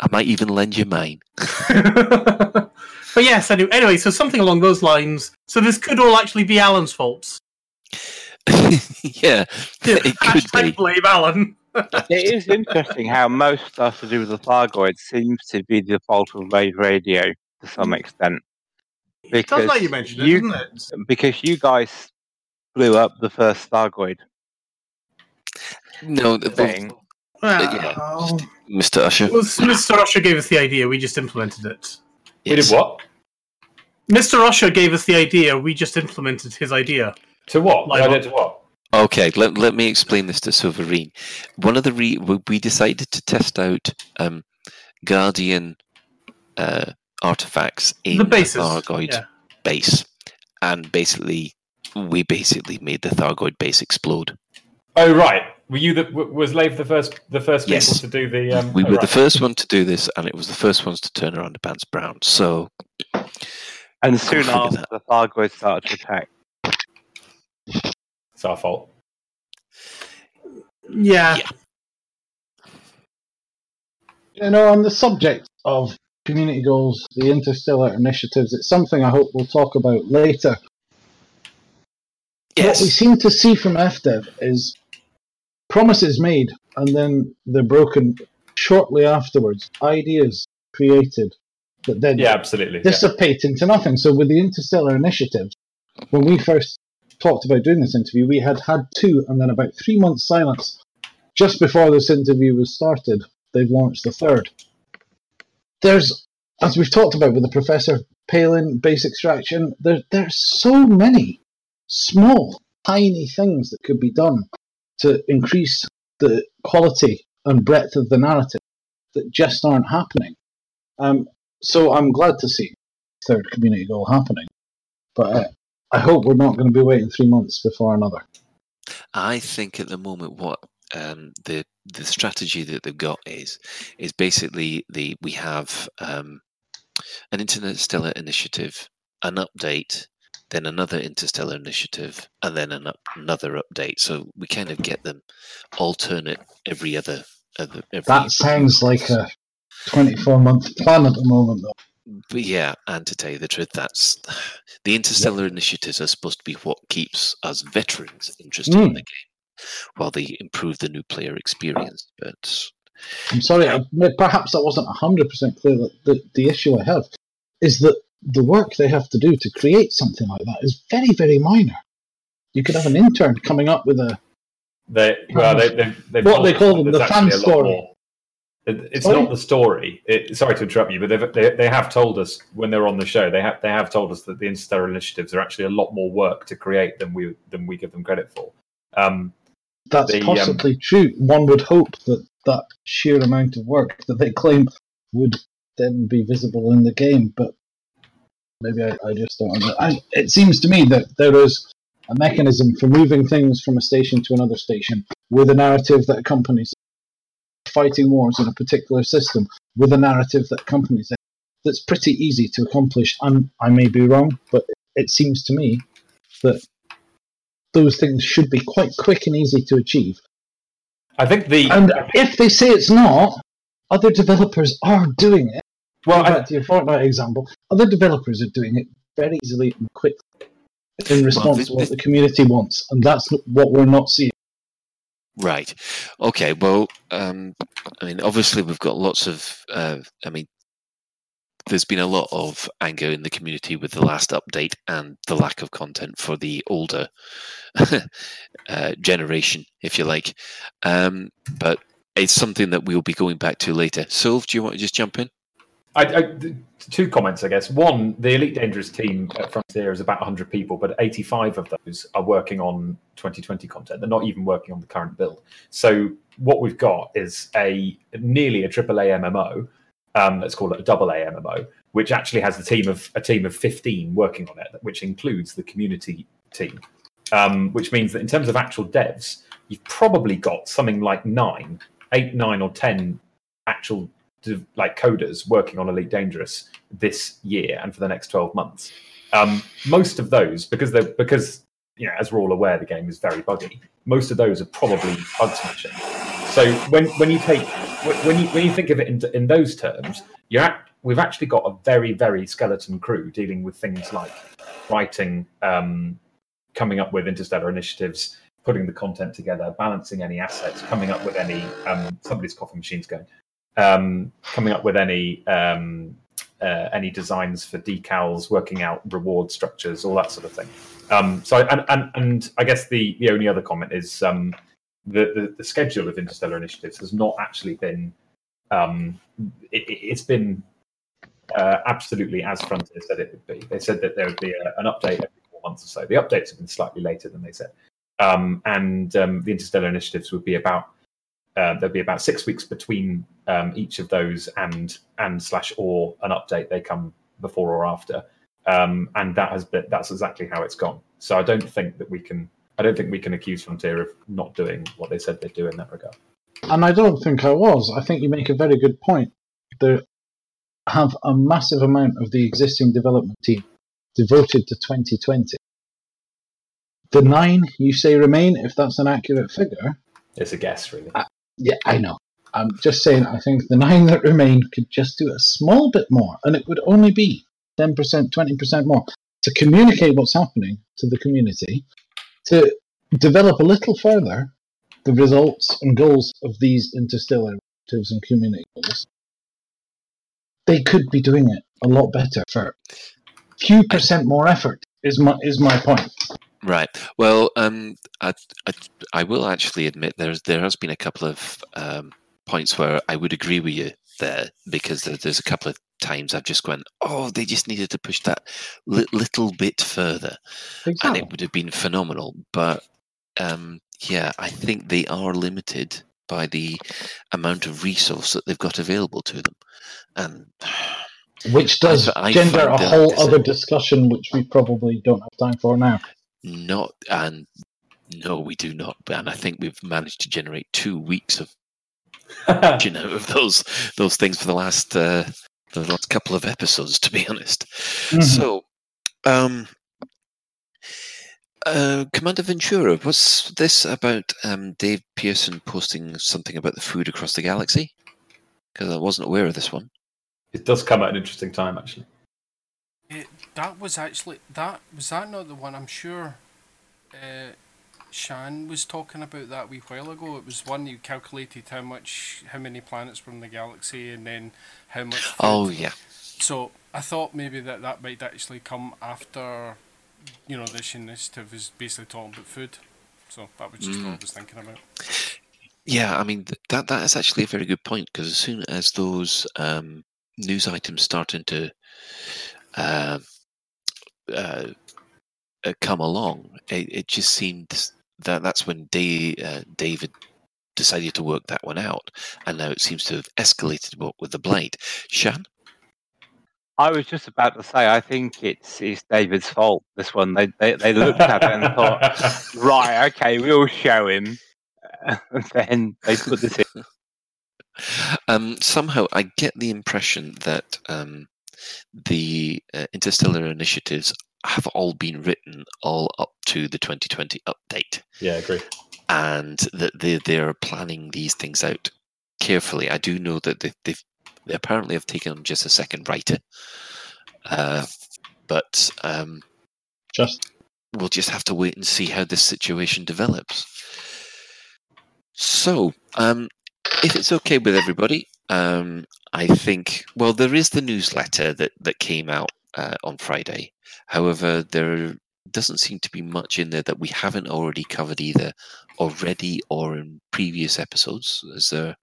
I might even lend you mine. [LAUGHS] but yes, anyway, anyway, so something along those lines. So this could all actually be Allen's faults. [LAUGHS] yeah, it could Hashtag be. blame Allen. [LAUGHS] It is interesting how most stuff to do with the Thargoid seems to be the fault of Lave Radio to some extent. It does Because like you mentioned it, you- doesn't it? Because you guys blew up the first Thargoid No, the thing. Well, Mr. Usher. well, Mr. Usher gave us the idea. We just implemented it. We did what? Mr. Usher gave us the idea. We just implemented his idea. To what? Like I what? did to what? Okay, let, let me explain this to Souverain. One of the re- we we decided to test out um, Guardian uh, artifacts in the basis. Thargoid Yeah. base, and basically we basically made the Thargoid base explode. Oh right. Were you the was Lave the first the first Yes. people to do the? Um, We oh, were the first one to do this, and it was the first ones to turn around to Pants Brown. So And soon after, that. the Thargoid started to attack. It's our fault. Yeah. Yeah. You know, on the subject of community goals, the interstellar initiatives, it's something I hope we'll talk about later. Yes. What we seem to see from FDev is promises made and then they're broken shortly afterwards. Ideas created that then Yeah, absolutely. yeah. dissipate into nothing. So with the interstellar initiative, when we first talked about doing this interview, we had had two and then about three months silence. Just before this interview was started, they've launched the third. There's, as we've talked about with the Professor Palin base extraction, there, there's so many small, tiny things that could be done to increase the quality and breadth of the narrative that just aren't happening. Um, so I'm glad to see third community goal happening, but uh, I hope we're not going to be waiting three months before another. I think at the moment what um, the the strategy that they've got is is basically the we have um, an interstellar initiative, an update, then another interstellar initiative, and then an up, another update. So we kind of get them alternate every other. other every That sounds like a 24 month plan at the moment, though. But yeah, and to tell you the truth, that's [SIGHS] the interstellar initiatives are supposed to be what keeps us veterans interested in Mm. the game, while they improve the new player experience. But I'm sorry, I, perhaps I wasn't 100% clear that the, the issue I have is that the work they have to do to create something like that is very, very minor. You could have an intern coming up with a. They well, they they What they call them, the fan story. It's Sorry? not the story. It, sorry to interrupt you, but they've, they they have told us when they're on the show. They have they have told us that the interstellar initiatives are actually a lot more work to create than we than we give them credit for. Um, That's The, um, possibly true. One would hope that that sheer amount of work that they claim would then be visible in the game, but maybe I, I just don't. I, it seems to me that there is a mechanism for moving things from a station to another station with a narrative that accompanies. it. fighting wars in a particular system with a narrative that accompanies it. That's pretty easy to accomplish. And I may be wrong, but it seems to me that those things should be quite quick and easy to achieve. I think the And if they say it's not, other developers are doing it. well, I, back to your Fortnite example, other developers are doing it very easily and quickly in response this- to what the community wants, and that's what we're not seeing. Right. Okay. Well, um, I mean, obviously, we've got lots of. Uh, I mean, there's been a lot of anger in the community with the last update and the lack of content for the older [LAUGHS] uh, generation, if you like. Um, but it's something that we'll be going back to later. Sylv, do you want to just jump in? I, I, two comments, I guess. One, the Elite Dangerous team at Frontier is about 100 people, but 85 of those are working on 2020 content. They're not even working on the current build. So what we've got is a nearly a AAA MMO. Um, let's call it a double A MMO, which actually has a team of a team of 15 working on it, which includes the community team. Um, which means that in terms of actual devs, you've probably got something like nine, eight, nine, or ten actual like coders working on Elite Dangerous this year and for the next 12 months. Um, most of those, because they're because you know, as we're all aware, the game is very buggy. Most of those are probably bug smashing. So when when you take when you when you think of it in, in those terms, you're at, we've actually got a very very skeleton crew dealing with things like writing, um, coming up with interstellar initiatives, putting the content together, balancing any assets, coming up with any um, somebody's coffee machine's going um, coming up with any um, uh, any designs for decals, working out reward structures, all that sort of thing. Um, so, and, and and I guess the the only other comment is um, the, the the schedule of interstellar initiatives has not actually been. Um, it, it's been uh, absolutely as Frontier said it would be. They said that there would be a, an update every four months or so. The updates have been slightly later than they said, um, and um, the interstellar initiatives would be about uh, there'll be about six weeks between um, each of those and and slash or an update. They come before or after, um, and that has been that's exactly how it's gone. So I don't think that we can. I don't think we can accuse Frontier of not doing what they said they'd do in that regard. And I don't think I was. I think you make a very good point. There have a massive amount of the existing development team devoted to 2020. The nine you say remain, if that's an accurate figure, It's a guess, really. Yeah, I know. I'm just saying, I think the nine that remain could just do a small bit more, and it would only be 10%, 20% more to communicate what's happening to the community, to develop a little further the results and goals of these interstellar initiatives and community goals. They could be doing it a lot better for a few percent more effort. Is my is my point. Right. Well, um, I, I, I will actually admit there's there has been a couple of um, points where I would agree with you there because there, there's a couple of times I've just gone, oh, they just needed to push that li- little bit further, and it would have been phenomenal. But um, yeah, I think they are limited by the amount of resource that they've got available to them, and Which [SIGHS] does I gender a whole other discussion, which we probably don't have time for now. Not and no, we do not. And I think we've managed to generate two weeks of [LAUGHS] you know of those those things for the last uh, the last couple of episodes, to be honest. Mhm. So, um, uh, Commander Ventura, what's this about um, Dave Pearson posting something about the food across the galaxy? Because I wasn't aware of this one. It does come at an interesting time, actually. It, that was actually that was that not the one? I'm sure. Uh, Shan was talking about that a wee while ago. It was one you calculated how much, how many planets were in the galaxy, and then how much. Food. Oh yeah, So I thought maybe that that might actually come after, you know, this initiative is basically talking about food. So that was just what I was thinking about. yeah. I mean th- that that is actually a very good point because as soon as those um, news items start to uh, uh, uh, come along, it, it just seemed that that's when Day, uh, David decided to work that one out, and now it seems to have escalated with the blade. Shan, I was just about to say, I think it's it's David's fault. This one, they they, they looked at it and thought, [LAUGHS] right, okay, we'll show him, and [LAUGHS] then they put this in. Um, somehow, I get the impression that um, the uh, interstellar initiatives have all been written all up to the 2020 update, Yeah, I agree. and that they they are planning these things out carefully. I do know that they, they've they apparently have taken on just a second writer, uh, but um, Just we'll just have to wait and see how this situation develops. So, um, if it's okay with everybody, um, I think well, there is the newsletter that that came out uh, on Friday. However, there doesn't seem to be much in there that we haven't already covered either already or in previous episodes. Is there?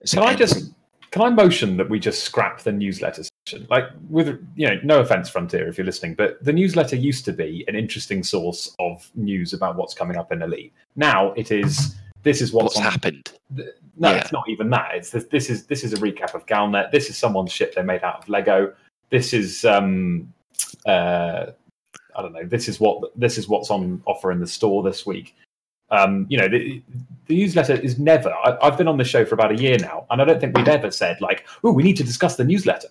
Is Can I just can I motion that we just scrap the newsletter section? Like with you know, no offense, Frontier, if you're listening, but the newsletter used to be an interesting source of news about what's coming up in Elite. Now it is this is what's, what's happened? no, Yeah. it's not even that. It's this, this is this is a recap of Galnet. This is someone's ship they made out of Lego. This is um uh I don't know. This is what this is what's on offer in the store this week. Um, you know, the, the newsletter is never. I, I've been on the show for about a year now, and I don't think we've ever said like, "Oh, we need to discuss the newsletter."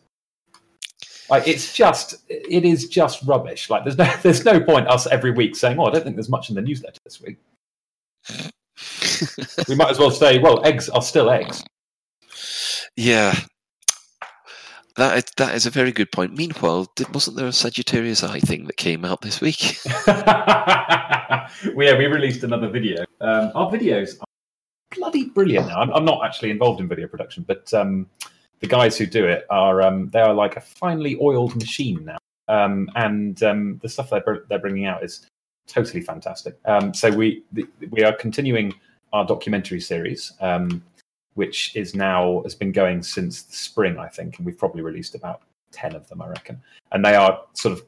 Like, it's just, it is just rubbish. Like, there's no, [LAUGHS] there's no point us every week saying, "Oh, I don't think there's much in the newsletter this week." We might as well say, "Well, eggs are still eggs." Yeah, that is, that is a very good point. Meanwhile, did, wasn't there a Sagittarius Eye thing that came out this week? [LAUGHS] [LAUGHS] we, yeah, we released another video. Um, our videos are bloody brilliant now. I'm, I'm not actually involved in video production, but um, the guys who do it are um, they are like a finely oiled machine now, um, and um, the stuff they're br- they're bringing out is totally fantastic. Um, so we the, we are continuing our documentary series. Um, which is now has been going since the spring, I think, and we've probably released about ten of them, I reckon. And they are sort of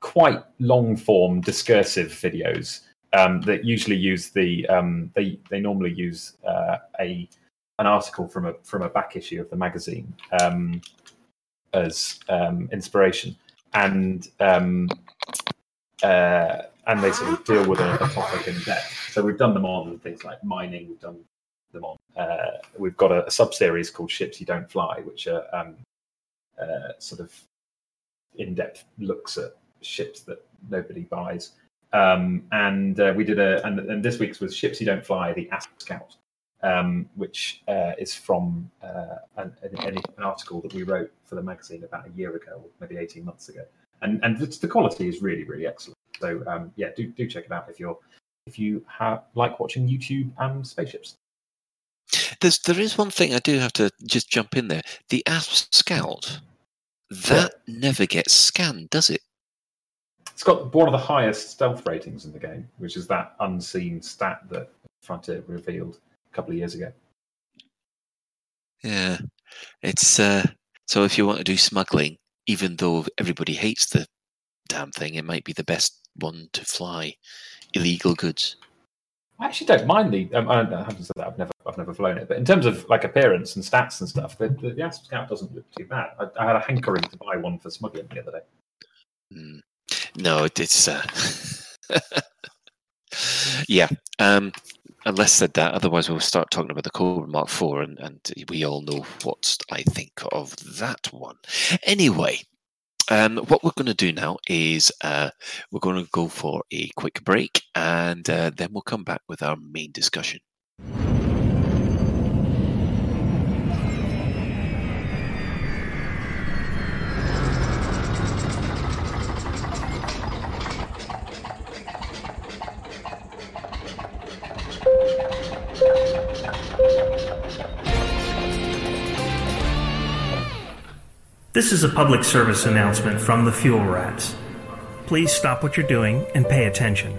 quite long form discursive videos um, that usually use the um, they they normally use uh, a an article from a from a back issue of the magazine um, as um, inspiration and um, uh, and they sort of deal with a, a topic in depth. So we've done them on things like mining. We've done them on. Uh, we've got a, a sub series called Ships You Don't Fly, which are um, uh, sort of in depth looks at ships that nobody buys. Um, and uh, we did a, and, and this week's was Ships You Don't Fly, the Asp Scout, um, which uh, is from uh, an, an, an article that we wrote for the magazine about a year ago, maybe 18 months ago. And, and the quality is really, really excellent. So um, yeah, do, do check it out if you're if you have, like watching YouTube and spaceships. There's there is one thing I do have to just jump in there. The Asp Scout, that never gets scanned, does it? It's got one of the highest stealth ratings in the game, which is that unseen stat that Frontier revealed a couple of years ago. Yeah, it's uh, so if you want to do smuggling, even though everybody hates the damn thing, it might be the best one to fly illegal goods. I actually don't mind the. Um, I, don't, I haven't said that. I've never, I've never flown it. But in terms of like appearance and stats and stuff, the, the, the Asp Scout doesn't look too bad. I, I had a hankering to buy one for smuggling the other day. Mm. No, it, it's uh, [LAUGHS] yeah. Um, and less said that, otherwise we'll start talking about the Cobra Mark IV, and, and we all know what I think of that one. Anyway, um, what we're going to do now is uh, we're going to go for a quick break, and uh, then we'll come back with our main discussion. This is a public service announcement from the Fuel Rats. Please stop what you're doing and pay attention.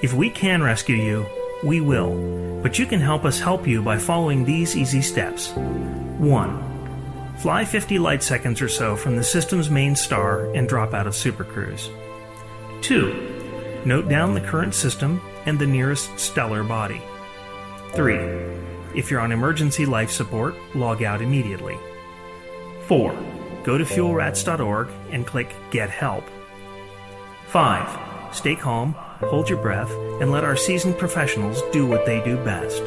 If we can rescue you, we will, but you can help us help you by following these easy steps. 1. Fly 50 light seconds or so from the system's main star and drop out of Supercruise. 2. Note down the current system and the nearest stellar body. 3. If you're on emergency life support, log out immediately. 4. Go to fuelrats.org and click Get Help. 5. Stay calm, hold your breath, and let our seasoned professionals do what they do best.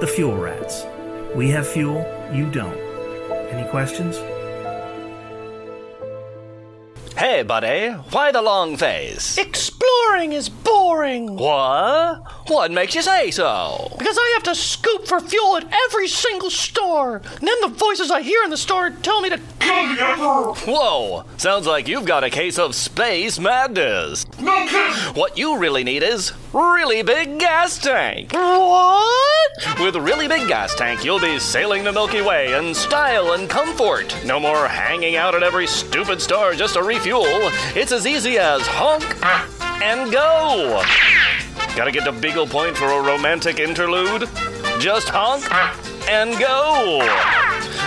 The Fuel Rats. We have fuel, you don't. Any questions? Hey, buddy, why the long face? Exploring is boring. What? What makes you say so? Because I have to scoop for fuel at every single store. And then the voices I hear in the store tell me to. Whoa, sounds like you've got a case of space madness. What you really need is really big gas tank. What? With a really big gas tank, you'll be sailing the Milky Way in style and comfort. No more hanging out at every stupid store just to refuel. It's as easy as honk and go. Gotta get to Beagle Point for a romantic interlude? Just honk and go.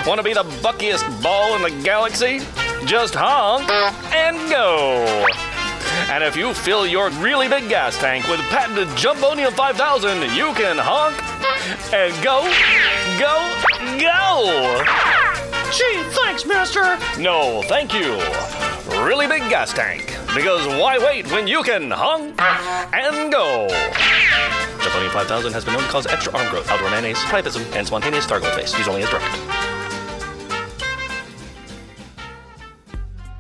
Wanna be the buckiest ball in the galaxy? Just honk and go. And if you fill your really big gas tank with patented Jumbonium 5000, you can honk and go, go, go. Gee, thanks, mister. No, thank you. Really big gas tank. Because why wait when you can honk and go? Jumbonium 5000 has been known to cause extra arm growth, outdoor mayonnaise, priapism, and spontaneous Stargirl face. Use only as directed.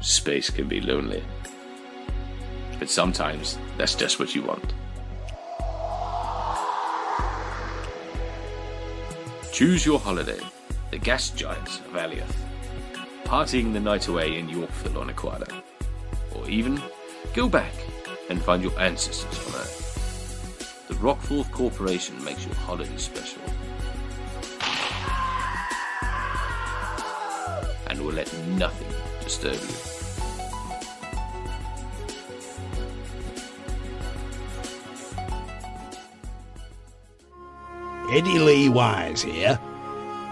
Space can be lonely. But sometimes that's just what you want. Choose your holiday, the gas giants of Alioth. Partying the night away in Yorkville on Aquila. Or even go back and find your ancestors on Earth. The Rockforth Corporation makes your holiday special. And will let nothing disturb you. Eddie Lee Wise here.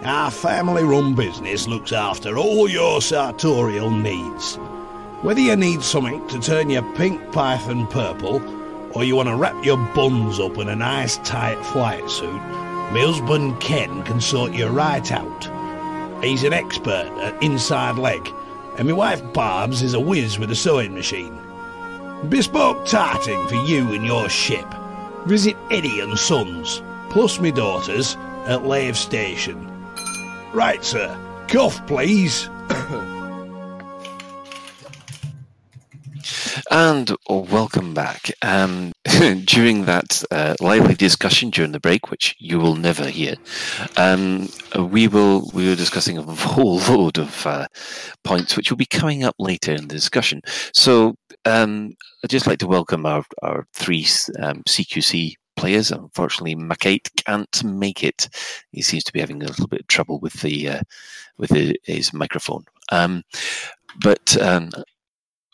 Our family run business looks after all your sartorial needs. Whether you need something to turn your pink python purple, or you want to wrap your buns up in a nice tight flight suit, my husband Ken can sort you right out. He's an expert at inside leg, and my wife Barb's is a whiz with a sewing machine. Bespoke tarting for you and your ship. Visit Eddie and Sons, plus me daughters, at Lave Station. Right, sir. Cough, please. [COUGHS] [COUGHS] And welcome back. Um, [LAUGHS] during that uh, lively discussion during the break, which you will never hear, um, we will we were discussing a whole [LAUGHS] load of uh, points which will be coming up later in the discussion. So um, I'd just like to welcome our our three um, CQC players. Unfortunately, Macate can't make it. He seems to be having a little bit of trouble with the uh, with his microphone. Um, but um,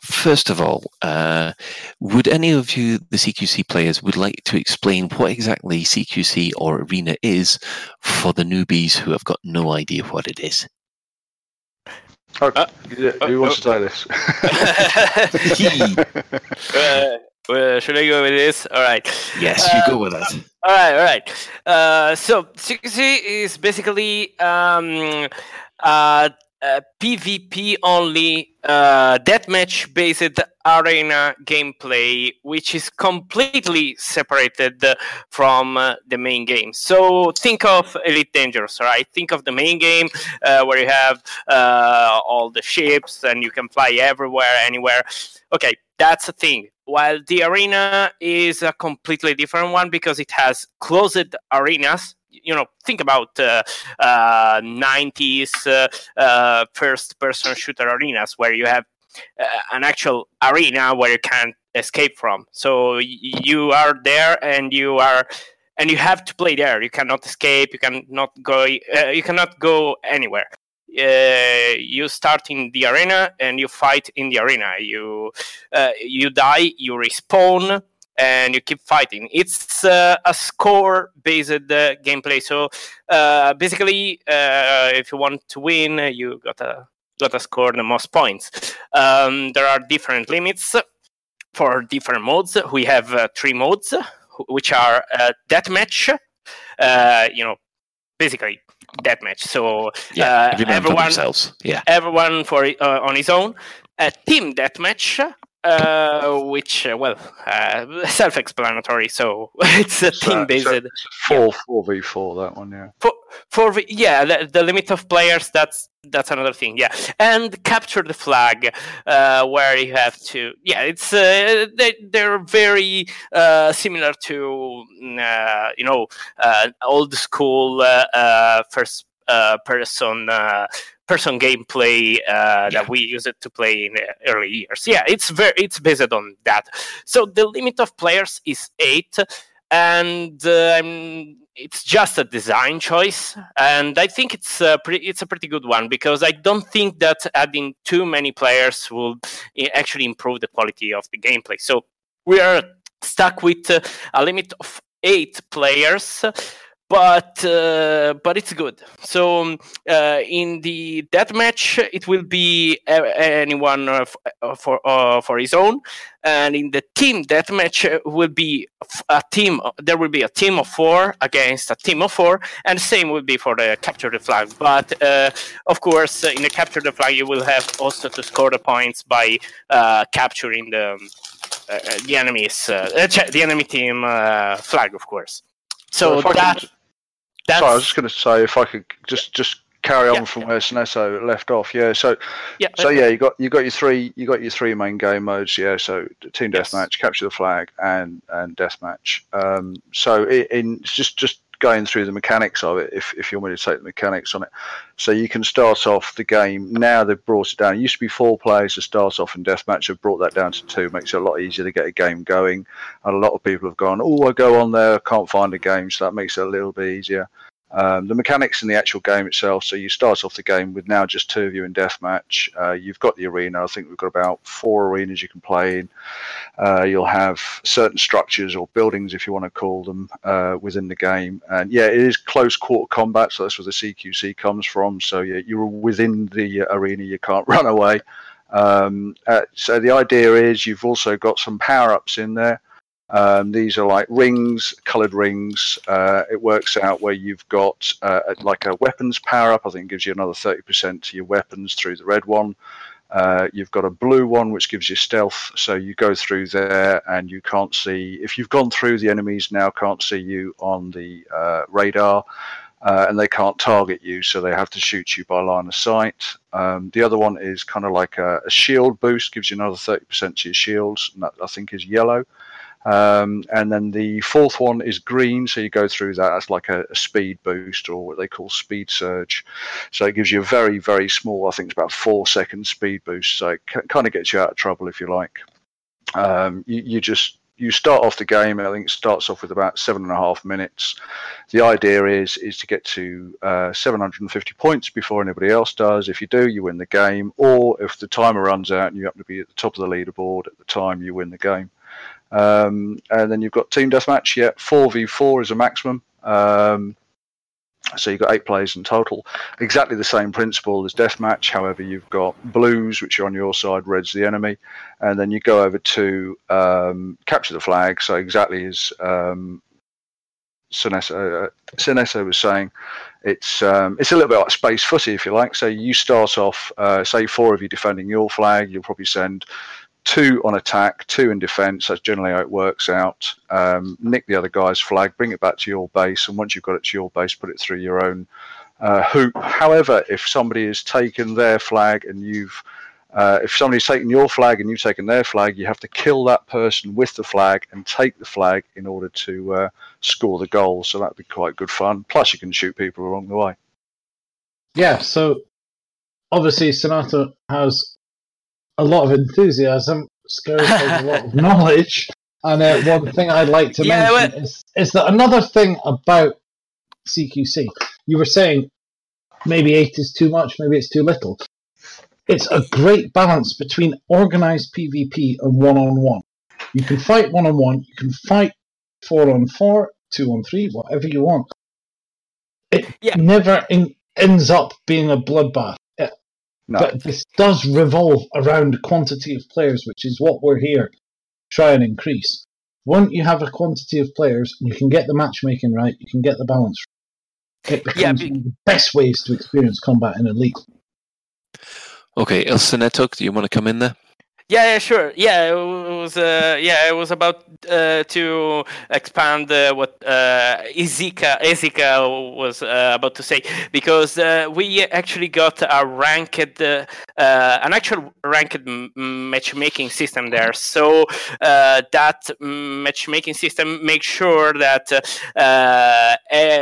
first of all, uh, would any of you, the CQC players, would like to explain what exactly CQC or Arena is for the newbies who have got no idea what it is? Oh, yeah, who wants to say this? [LAUGHS] [LAUGHS] [LAUGHS] uh, uh, should I go with this? All right. Yes, you go with that. All right, all right. Uh, so CQC is basically um, uh, uh, PvP only uh, deathmatch based arena gameplay, which is completely separated from uh, the main game. So think of Elite Dangerous, right? Think of the main game uh, where you have uh, all the ships and you can fly everywhere, anywhere. Okay, that's a thing. While the arena is a completely different one because it has closed arenas you know think about uh, uh, 90s uh, uh, first person shooter arenas where you have uh, an actual arena where you can't escape from. So you are there and you are and you have to play there. You cannot escape. You cannot go you cannot go anywhere. Uh, you start in the arena and you fight in the arena. You uh, you die you respawn and you keep fighting. It's uh, a score based uh, gameplay. So uh, basically, uh, if you want to win, you gotta gotta score the most points. Um, there are different limits for different modes. We have uh, three modes, which are uh, deathmatch. you know, basically deathmatch. So Yeah, every man for everyone, themselves. Yeah. everyone for on his own. A team deathmatch uh, which uh, well uh, self-explanatory so [LAUGHS] it's a So- team based so four four v four that one, yeah. four, for v yeah the, the limit of players that's that's another thing yeah and capture the flag uh, where you have to yeah it's uh, they, they're very uh, similar to mm, uh, you know uh, old school uh, uh, first person uh, person gameplay uh, that we use it to play in early years yeah it's very it's based on that so the limit of players is eight and uh, I'm it's just a design choice, and I think it's a pretty, it's a pretty good one because I don't think that adding too many players will actually improve the quality of the gameplay. So we are stuck with uh, a limit of eight players. But uh, but it's good. So um, uh, in the death match, it will be anyone uh, uh, for uh, for his own, and in the team death match will be a team. There will be a team of four against a team of four, and same will be for the capture the flag. But uh, of course, uh, in the capture the flag, you will have also to score the points by uh, capturing the um, uh, uh, the enemy's uh, uh, the enemy team uh, flag, of course. So that could- that's Sorry, I was just going to say if I could just just carry on from where Sinesso left off. Yeah. So Yeah, So yeah, you got you got your three you got your three main game modes. Yeah. So team deathmatch, capture the flag, and and deathmatch. Um, so i in just just going through the mechanics of it, if if you want me to take the mechanics on it, so you can start off the game. Now they've brought it down. It used to be four players to start off in deathmatch. They've brought that down to two. Makes it a lot easier to get a game going. And a lot of people have gone, oh, I go on there, I can't find a game, so that makes it a little bit easier. Um, the mechanics in the actual game itself. So you start off the game with now just two of you in deathmatch. Uh, you've got the arena. I think we've got about four arenas you can play in. Uh, you'll have certain structures or buildings, if you want to call them, uh, within the game. And yeah, it is close quarter combat. So that's where the CQC comes from. So yeah, you're within the arena. You can't [LAUGHS] run away. Um, uh, so the idea is you've also got some power ups in there. Um, these are like rings, coloured rings. Uh, it works out where you've got uh, like a weapons power up. I think gives you another 30% to your weapons through the red one. Uh, you've got a blue one which gives you stealth, so you go through there and you can't see. If you've gone through, the enemies now can't see you on the uh, radar, uh, and they can't target you, so they have to shoot you by line of sight. Um, the other one is kind of like a, a shield boost, gives you another 30% to your shields, and that I think is yellow. Um, and then the fourth one is green, so you go through that. That's like a, a speed boost or what they call speed surge. So it gives you a very, very small, I think it's about four second speed boost. So it kind of gets you out of trouble if you like. Um, you, you just you start off the game. I think it starts off with about seven and a half minutes. The idea is is to get to uh, 750 points before anybody else does. If you do, you win the game. Or if the timer runs out and you happen to be at the top of the leaderboard at the time, you win the game. Um, and then you've got team deathmatch. Yeah, four v four is a maximum. Um, so you've got eight players in total. Exactly the same principle as deathmatch. However, you've got blues, which are on your side, reds the enemy, and then you go over to um, capture the flag. So exactly as um, Sinesso, uh, was saying, it's um, it's a little bit like space footy, if you like. So you start off, uh, say four of you defending your flag. You'll probably send two on attack, two in defence. That's generally how it works out. Um, nick the other guy's flag, bring it back to your base, and once you've got it to your base, put it through your own uh, hoop. However, if somebody has taken their flag and you've uh, if somebody's taken your flag and you've taken their flag, you have to kill that person with the flag and take the flag in order to uh, score the goal. So that'd be quite good fun. Plus, you can shoot people along the way. Yeah, so obviously Sonata has a lot of enthusiasm, Scary a lot of [LAUGHS] knowledge, and uh, one thing I'd like to Yeah, mention is, is that another thing about CQC, you were saying maybe eight is too much, maybe it's too little. It's a great balance between organized PvP and one on one. You can fight one on one, you can fight four on four, two on three, whatever you want. It never in, ends up being a bloodbath. No. But this does revolve around quantity of players, which is what we're here try and increase. Once you have a quantity of players, you can get the matchmaking right, you can get the balance right. It becomes one of the best ways to experience combat in Elite. Okay, Il Senato, do you want to come in there? Yeah, yeah, sure. Yeah, it was. Uh, yeah, it was about uh, to expand uh, what uh, Izika Izika was uh, about to say because uh, we actually got a ranked, uh, an actual ranked matchmaking system there. So that matchmaking system makes sure that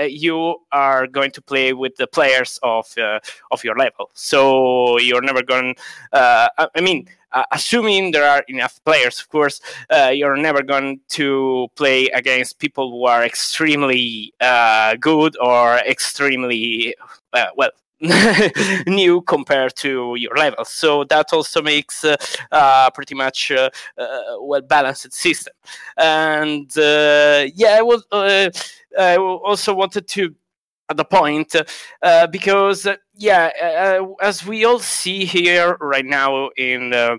you are going to play with the players of of your level. So you're never going. I mean uh, assuming there are enough players, of course, uh, you're never going to play against people who are extremely uh, good or extremely uh, well. [LAUGHS] new compared to your level, so that also makes uh, uh, pretty much well balanced system. And yeah, I was I also wanted to at the point uh, because uh, yeah uh, as we all see here right now in uh,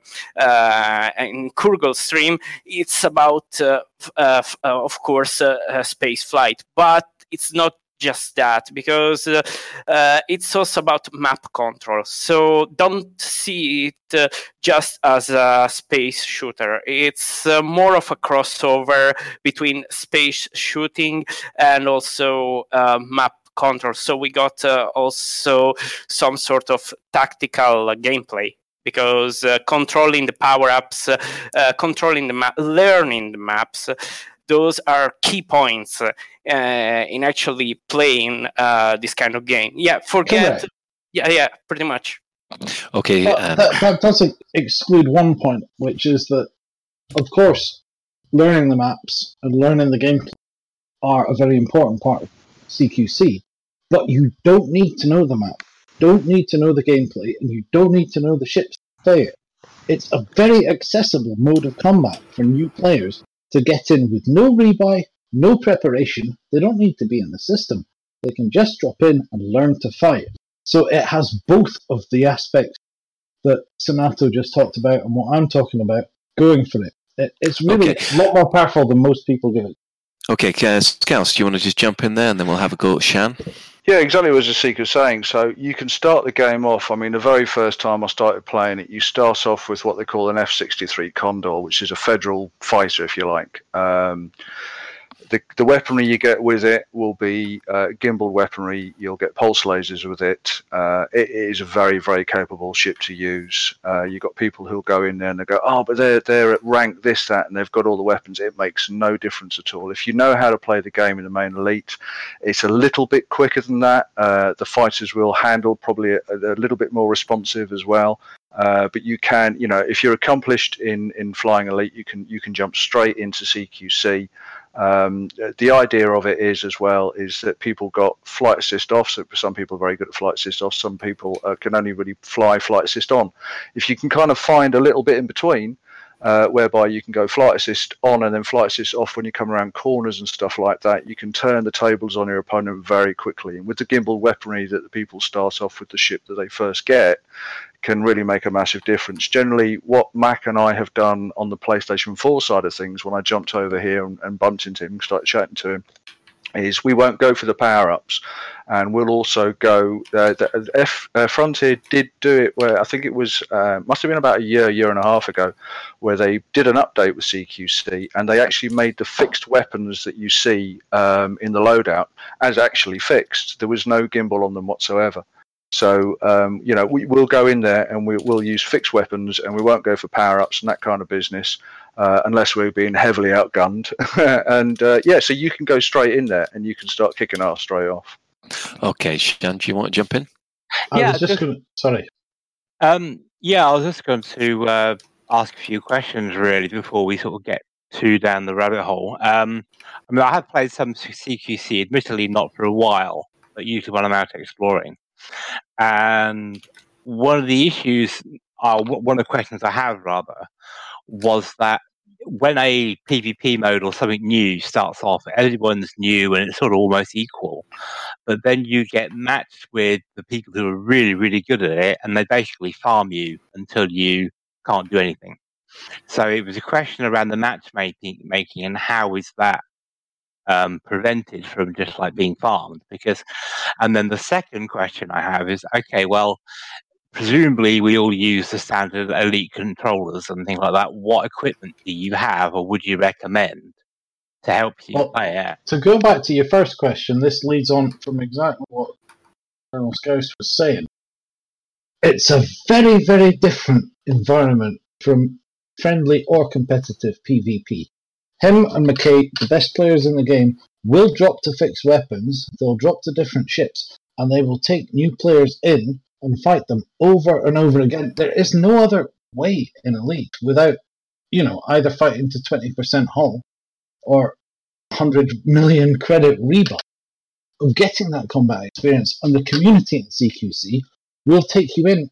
in Kurgle stream it's about uh, f- uh, uh, of course space flight. But it's not just that because uh, uh, it's also about map control. So don't see it uh, just as a space shooter. It's more of a crossover between space shooting and also map control. So we got uh, also some sort of tactical uh, gameplay because uh, controlling the power ups, uh, uh, controlling the map, learning the maps. Those are key points uh, in actually playing uh, this kind of game. Yeah, forget. Correct. Yeah, yeah, pretty much. Okay. But Um, that, that does ex- exclude one point, which is that, of course, learning the maps and learning the gameplay are a very important part of CQC. But you don't need to know the map, don't need to know the gameplay, and you don't need to know the ships to play it. It's a very accessible mode of combat for new players to get in with no rebuy, no preparation. They don't need to be in the system. They can just drop in and learn to fight. So it has both of the aspects that Senato just talked about and what I'm talking about going for it. it it's really a lot more powerful than most people give it. Okay, Scouse, do you want to just jump in there and then we'll have a go at Shan? Yeah, exactly what Zasika was saying. So you can start the game off. I mean, the very first time I started playing it, you start off with what they call an F 63 Condor, which is a federal fighter, if you like. Um, the, the weaponry you get with it will be uh, gimbal weaponry. You'll get pulse lasers with it. Uh, it is a very, very capable ship to use. Uh, you've got people who'll go in there and they go, oh, but they're, they're at rank this, that, and they've got all the weapons. It makes no difference at all. If you know how to play the game in the main elite, it's a little bit quicker than that. Uh, the fighters will handle probably a, a little bit more responsive as well. Uh, but you can, you know, if you're accomplished in, in flying elite, you can you can jump straight into CQC. Um, the idea of it is as well is that people got flight assist off. So some people are very good at flight assist off. Some people uh, can only really fly flight assist on. If you can kind of find a little bit in between, uh, whereby you can go flight assist on and then flight assist off when you come around corners and stuff like that. You can turn the tables on your opponent very quickly. And with the gimbal weaponry that the people start off with the ship that they first get, can really make a massive difference. Generally, what Mac and I have done on the PlayStation 4 side of things, when I jumped over here and, and bumped into him, started chatting to him, is we won't go for the power ups, and we'll also go. Uh, the F uh, Frontier did do it where I think it was uh, must have been about a year, year and a half ago, where they did an update with CQC, and they actually made the fixed weapons that you see um, in the loadout as actually fixed. There was no gimbal on them whatsoever. So um, you know we will go in there and we, we'll use fixed weapons, and we won't go for power ups and that kind of business uh, unless we're being heavily outgunned. [LAUGHS] and uh, yeah, so you can go straight in there and you can start kicking ass straight off. Okay, Shan, do you want to jump in? I Yeah, was just just- going to. Sorry. Um, yeah, I was just going to uh, ask a few questions really before we sort of get too down the rabbit hole. Um, I mean, I have played some CQC, admittedly not for a while, but usually when I'm out exploring. And one of the issues, uh, one of the questions I have rather, was that when a PvP mode or something new starts off, everyone's new and it's sort of almost equal. But then you get matched with the people who are really, really good at it, and they basically farm you until you can't do anything. So it was a question around the matchmaking, making, and how is that um, prevented from just like being farmed? Because, and then the second question I have is, okay, well, presumably we all use the standard elite controllers and things like that. What equipment do you have, or would you recommend to help you Well, play it? To go back to your first question, this leads on from exactly what Colonel Scouse was saying. It's a very, very different environment from friendly or competitive PvP. Him and McKay, the best players in the game, will drop to fix weapons, they'll drop to different ships, and they will take new players in and fight them over and over again. There is no other way in Elite without, you know, either fighting to 20% hull or 100 million credit rebuy of getting that combat experience. And the community in CQC will take you in.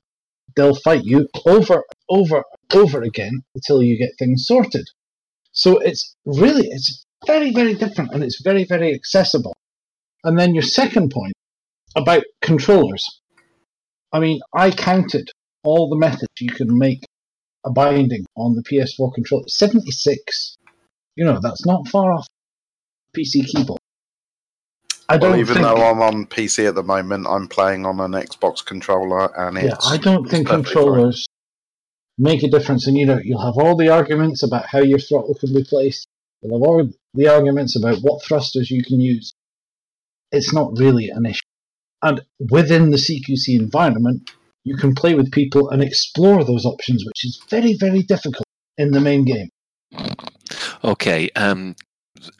They'll fight you over, and over, over again until you get things sorted. So it's really, it's very, very different and it's very, very accessible. And then your second point about controllers. I mean, I counted all the methods you can make a binding on the PS4 controller. 76. You know, that's not far off PC keyboard. I well, don't even think, though I'm on PC at the moment, I'm playing on an Xbox controller, and yeah, I don't think controllers make a difference. And you know, you'll have all the arguments about how your throttle can be placed. You'll have all the arguments about what thrusters you can use. It's not really an issue. And within the CQC environment, you can play with people and explore those options, which is very, very difficult in the main game. Okay, um,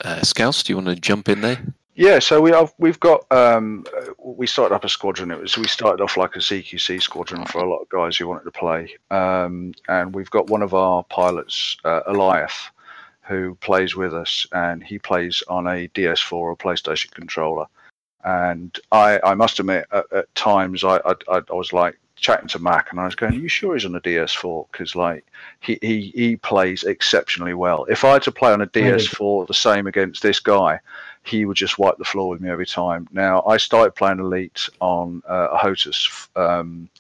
uh, Scouse, do you want to jump in there? Yeah, so we have we've got um, we started up a squadron. It was we started off like a CQC squadron for a lot of guys who wanted to play, um, and we've got one of our pilots, uh, Eliath, who plays with us, and he plays on a DS4 or PlayStation controller. And I, I must admit, at, at times I, I, I I was like chatting to Mac, and I was going, "Are you sure he's on a DS4?" Because like he, he he plays exceptionally well. If I had to play on a DS4 the same against this guy, he would just wipe the floor with me every time. Now I started playing Elite on uh, a HOTAS. Um,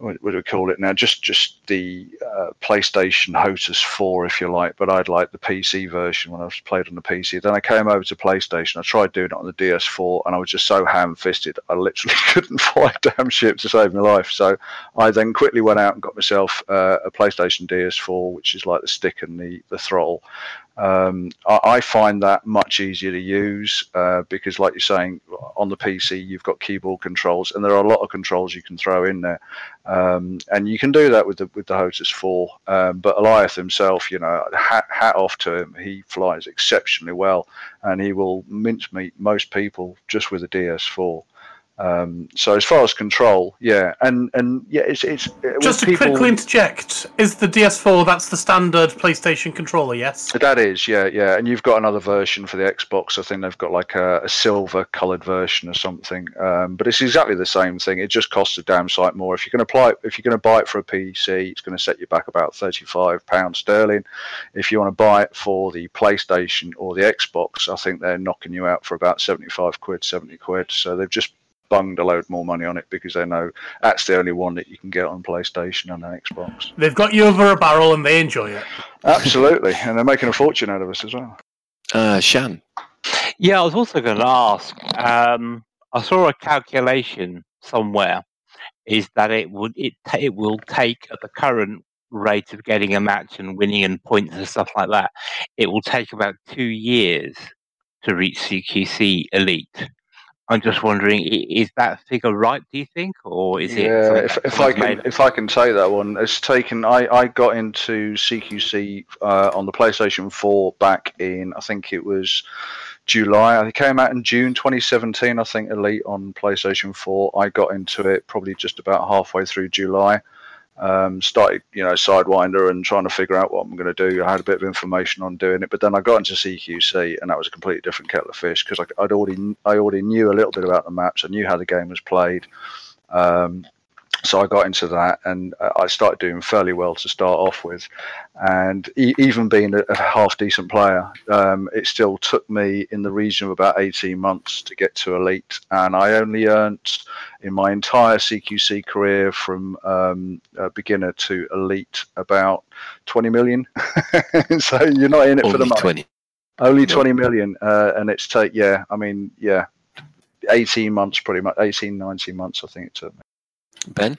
what do we call it now? Just just the uh, PlayStation HOTAS 4, if you like. But I'd like the PC version when I was played on the PC. Then I came over to PlayStation. I tried doing it on the DS4, and I was just so ham-fisted. I literally [LAUGHS] couldn't fly a damn ship to save my life. So I then quickly went out and got myself uh, a PlayStation DS4, which is like the stick and the the throttle. Um, I, I find that much easier to use uh, because, like you're saying, on the PC you've got keyboard controls, and there are a lot of controls you can throw in there, um, and you can do that with the with the HOTAS 4. Um, but Eliath himself, you know, hat, hat off to him. He flies exceptionally well, and he will mincemeat most people just with a DS4. Um, so as far as control, yeah, and and yeah, it's it's with Just to people- quickly interject, is the DS4 that's the standard PlayStation controller? Yes. That is, yeah, yeah. And you've got another version for the Xbox. I think they've got like a, a silver coloured version or something. Um, but it's exactly the same thing. It just costs a damn sight more. If you're going to apply, if you're going to buy it for a PC, it's going to set you back about thirty-five pounds sterling. If you want to buy it for the PlayStation or the Xbox, I think they're knocking you out for about seventy-five quid, seventy quid. So they've just bunged a load more money on it because they know that's the only one that you can get on PlayStation and an Xbox. They've got you over a barrel and they enjoy it. Absolutely, and they're making a fortune out of us as well. Uh, Shan. Yeah, I was also going to ask. Um, I saw a calculation somewhere. Is that it would it ta- it will take at the current rate of getting a match and winning and points and stuff like that, it will take about two years to reach CQC elite. I'm just wondering, is that figure right? Do you think, or is it? yeah, if, if I can if I can take that one, it's taken. I, I got into CQC uh, on the PlayStation 4 back in I think it was July. It came out in June 2017. I think Elite on PlayStation 4. I got into it probably just about halfway through July. Um, started, you know, Sidewinder and trying to figure out what I'm going to do. I had a bit of information on doing it, but then I got into CQC, and that was a completely different kettle of fish because I'd already, I already knew a little bit about the maps. I knew how the game was played. Um, so I got into that, and uh, I started doing fairly well to start off with. And e- even being a, a half decent player, um, it still took me in the region of about 18 months to get to elite. And I only earned in my entire CQC career from um, beginner to elite about 20 million. [LAUGHS] so you're not in it for the Only money. 20. Only 20 million, uh, and it's take yeah. I mean yeah, 18 months pretty much, 18, 19 months I think it took me. Ben?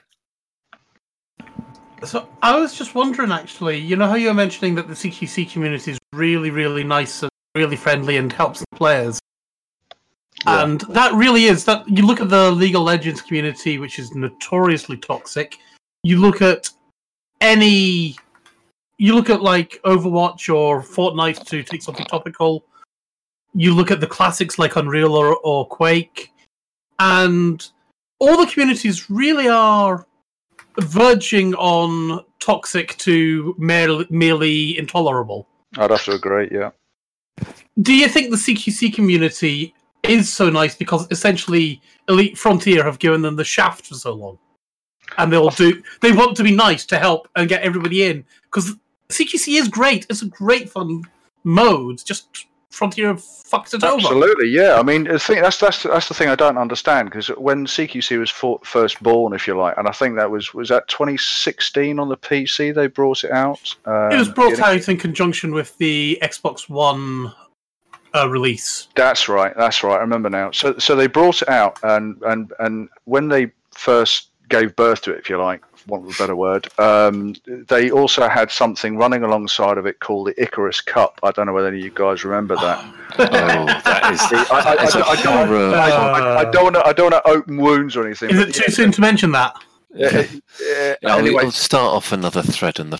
So I was just wondering, actually, you know how you were mentioning that the CQC community is really, really nice and really friendly and helps the players, and that really is that. You look at the League of Legends community, which is notoriously toxic. You look at any, you look at like Overwatch or Fortnite to take something topical. You look at the classics like Unreal or, or Quake, and all the communities really are verging on toxic to mere- merely intolerable. I'd have to agree. Yeah. Do you think the CQC community is so nice because essentially Elite Frontier have given them the shaft for so long, and they'll do they want to be nice to help and get everybody in because CQC is great. It's a great fun mode. Just Frontier fucked it over. Absolutely, yeah. I mean, the thing that's that's that's the thing I don't understand because when CQC was for, first born, if you like, and I think that was was that 2016 on the PC they brought it out. Um, it was brought getting- out in conjunction with the Xbox One uh, release. That's right. That's right. I remember now. So so they brought it out, and and and when they first gave birth to it, if you like, for want of a better word, um, they also had something running alongside of it called the Icarus Cup. I don't know whether any of you guys remember that. [LAUGHS] Oh, that is. I, I, I, That's a I don't, want to. I don't want to open wounds or anything. Is it too soon to mention that? [LAUGHS] yeah, yeah, I'll, anyway, I'll start off another thread in the.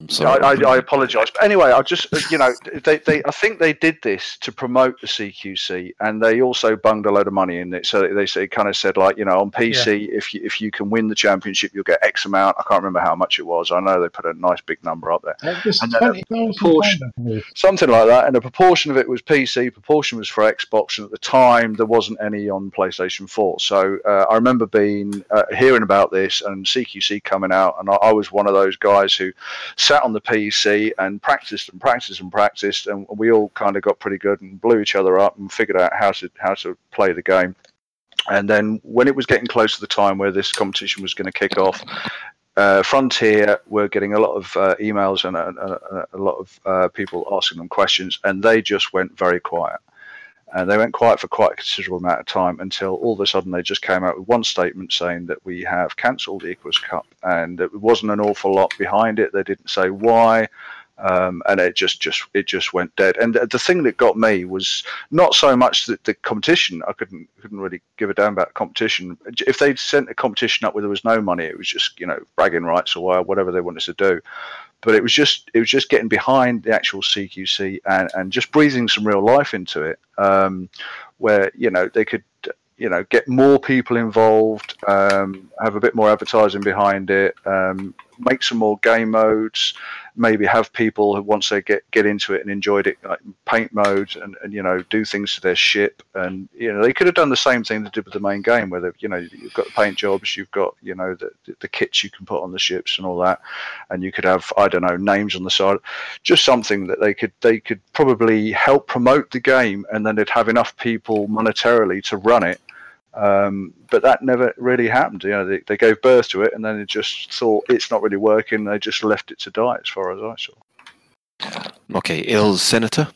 I'm I. I, I apologise, but anyway, I just you know [LAUGHS] they, they I think they did this to promote the CQC, and they also bunged a load of money in it. So they say kind of said like you know on PC if you if you can win the championship you'll get X amount. I can't remember how much it was. I know they put a nice big number up there. And then a 20,000 proportion- pound, I believe. Something like that, and a proportion of it was PC, proportion was for Xbox, and at the time there wasn't any on PlayStation 4. So uh, I remember being uh, hearing about this and CQC coming out, and I, I was one of those guys who sat on the PC and practiced and practiced and practiced, and we all kind of got pretty good and blew each other up and figured out how to how to play the game. And then when it was getting close to the time where this competition was going to kick off, uh, Frontier were getting a lot of uh, emails and a, a, a lot of uh, people asking them questions, and they just went very quiet. And they went quiet for quite a considerable amount of time until all of a sudden they just came out with one statement saying that we have cancelled the Icarus Cup, and it wasn't an awful lot behind it. They didn't say why, um, and it just just it just went dead. And the thing that got me was not so much that the competition. I couldn't couldn't really give a damn about competition. If they'd sent a competition up where there was no money, it was just you know bragging rights or whatever they wanted to do. But it was just it was just getting behind the actual CQC and, and just breathing some real life into it, um, where you know they could you know get more people involved, um, have a bit more advertising behind it, um, make some more game modes, maybe have people who once they get get into it and enjoyed it, like paint modes and, and you know do things to their ship, and you know they could have done the same thing they did with the main game, where they, you know you've got the paint jobs, you've got you know the the kits you can put on the ships and all that, and you could have I don't know names on the side, just something that they could they could probably help promote the game, and then they'd have enough people monetarily to run it. Um, but that never really happened. You know, they, they gave birth to it, and then they just thought it's not really working. They just left it to die, as far as I saw. Okay, Il Senato.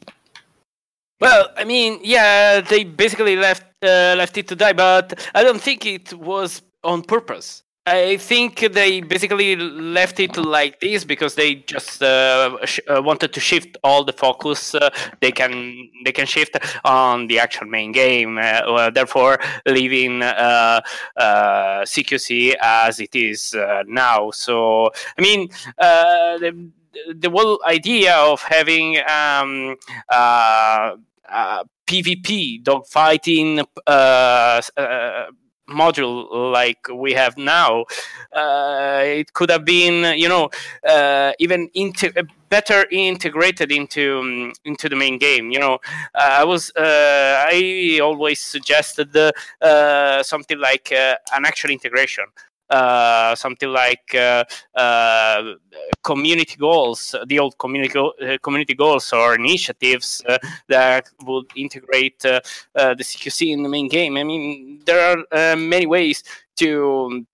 Well, I mean, yeah, they basically left uh, left it to die, but I don't think it was on purpose. I think they basically left it like this because they just uh, sh- uh, wanted to shift all the focus uh, they can they can shift on the actual main game. Uh, well, therefore, leaving uh, uh, CQC as it is uh, now. So, I mean, uh, the, the whole idea of having um, uh, uh, PvP dogfighting uh, uh, module like we have now, uh, it could have been, you know, uh, even inte- better integrated into um, into the main game. You know, uh, I was uh, I always suggested uh, something like uh, an actual integration. Uh, something like uh, uh, community goals, the old community uh, community goals or initiatives uh, that would integrate uh, the CQC in the main game. I mean, there are many ways to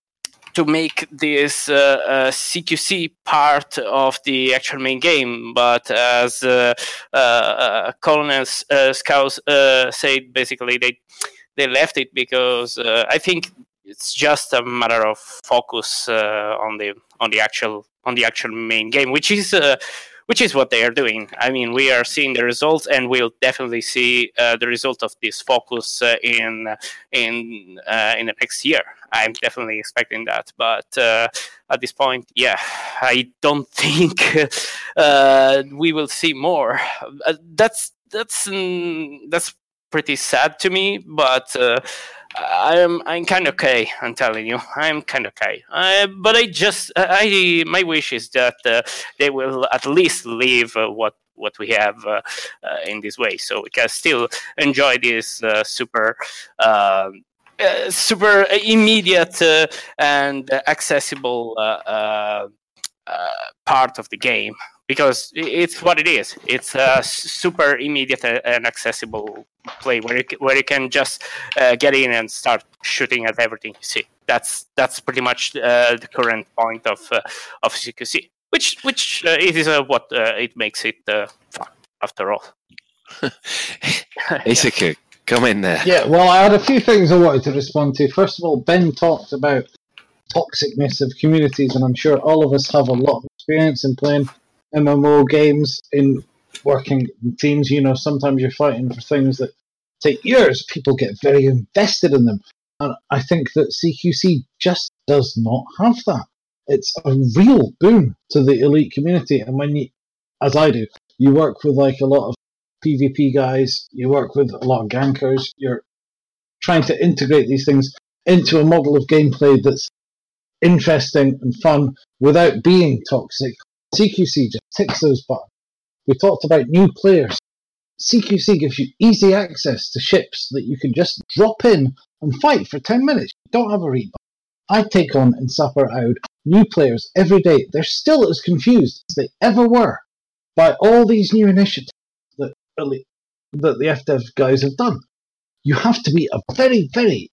to make this uh, uh, CQC part of the actual main game. But as uh, uh, Colonel Scouse said, basically they they left it because I think it's just a matter of focus uh, on the on the actual on the actual main game, which is uh, which is what they are doing. I mean, we are seeing the results, and we'll definitely see uh, the result of this focus uh, in in uh, in the next year. I'm definitely expecting that, but uh, at this point, yeah, I don't [LAUGHS] think we will see more. That's that's mm, that's pretty sad to me, but. I'm I'm kind of okay. I'm telling you, [LAUGHS] I'm kind of okay. Uh, but I just I my wish is that uh, they will at least leave uh, what what we have uh, uh, in this way, so we can still enjoy this super. Um, super immediate and accessible part of the game because it's what it is. It's a super immediate and accessible play where you, where you can just uh, get in and start shooting at everything you see. That's that's pretty much uh, the current point of uh, of CQC, which which uh, it is uh, what uh, it makes it fun after all. [LAUGHS] Basically, come in there. Yeah, well, I had a few things I wanted to respond to. First of all, Ben talked about toxicness of communities, and I'm sure all of us have a lot of experience in playing MMO games in working teams. You know, sometimes you're fighting for things that take years. People get very invested in them. And I think that CQC just does not have that. It's a real boon to the elite community. And when you, as I do, you work with like a lot of PvP guys, you work with a lot of gankers, you're trying to integrate these things into a model of gameplay that's interesting and fun without being toxic CQC just ticks those buttons. We talked about new players. CQC gives you easy access to ships that you can just drop in and fight for 10 minutes. You don't have a read I take on and suffer out new players every day. They're still as confused as they ever were by all these new initiatives that, that the FDev guys have done. You have to be a very, very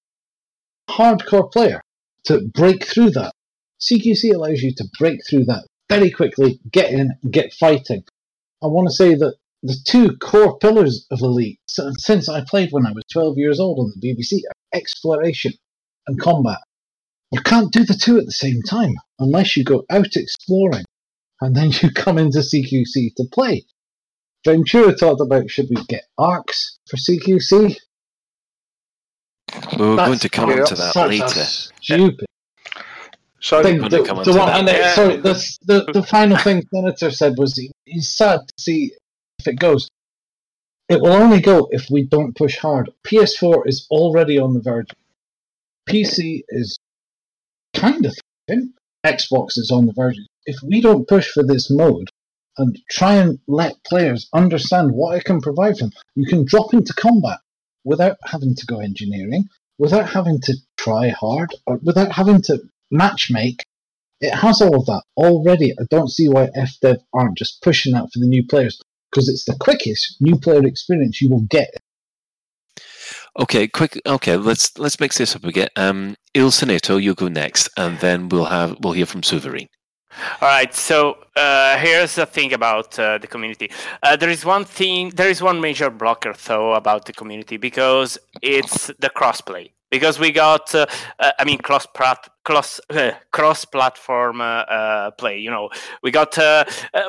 hardcore player to break through that. CQC allows you to break through that very quickly, get in, get fighting. I want to say that the two core pillars of Elite, since I played when I was 12 years old on the BBC, are exploration and combat. You can't do the two at the same time unless you go out exploring and then you [LAUGHS] come into CQC to play. Ventura talked about should we get arcs for CQC? We were That's, going to come to that later. Stupid. So thing, the, the one, and sorry, the, the the final thing Senato said was he, he's sad to see if it goes. It will only go if we don't push hard. PS4 is already on the verge. PC is kind of thin. Xbox is on the verge. If we don't push for this mode and try and let players understand what it can provide them, you can drop into combat without having to go engineering, without having to try hard, or without having to matchmake, it has all of that already. I don't see why FDev aren't just pushing that for the new players because it's the quickest new player experience you will get. Okay, quick. Okay, let's let's mix this up again. Um, Il Senato, you go next, and then we'll have we'll hear from Souverain. All right. So uh, here's the thing about uh, the community. Uh, there is one thing. There is one major blocker, though, about the community because it's the crossplay because we got uh, uh, i mean cross cross uh, cross platform uh, uh, play you know. We got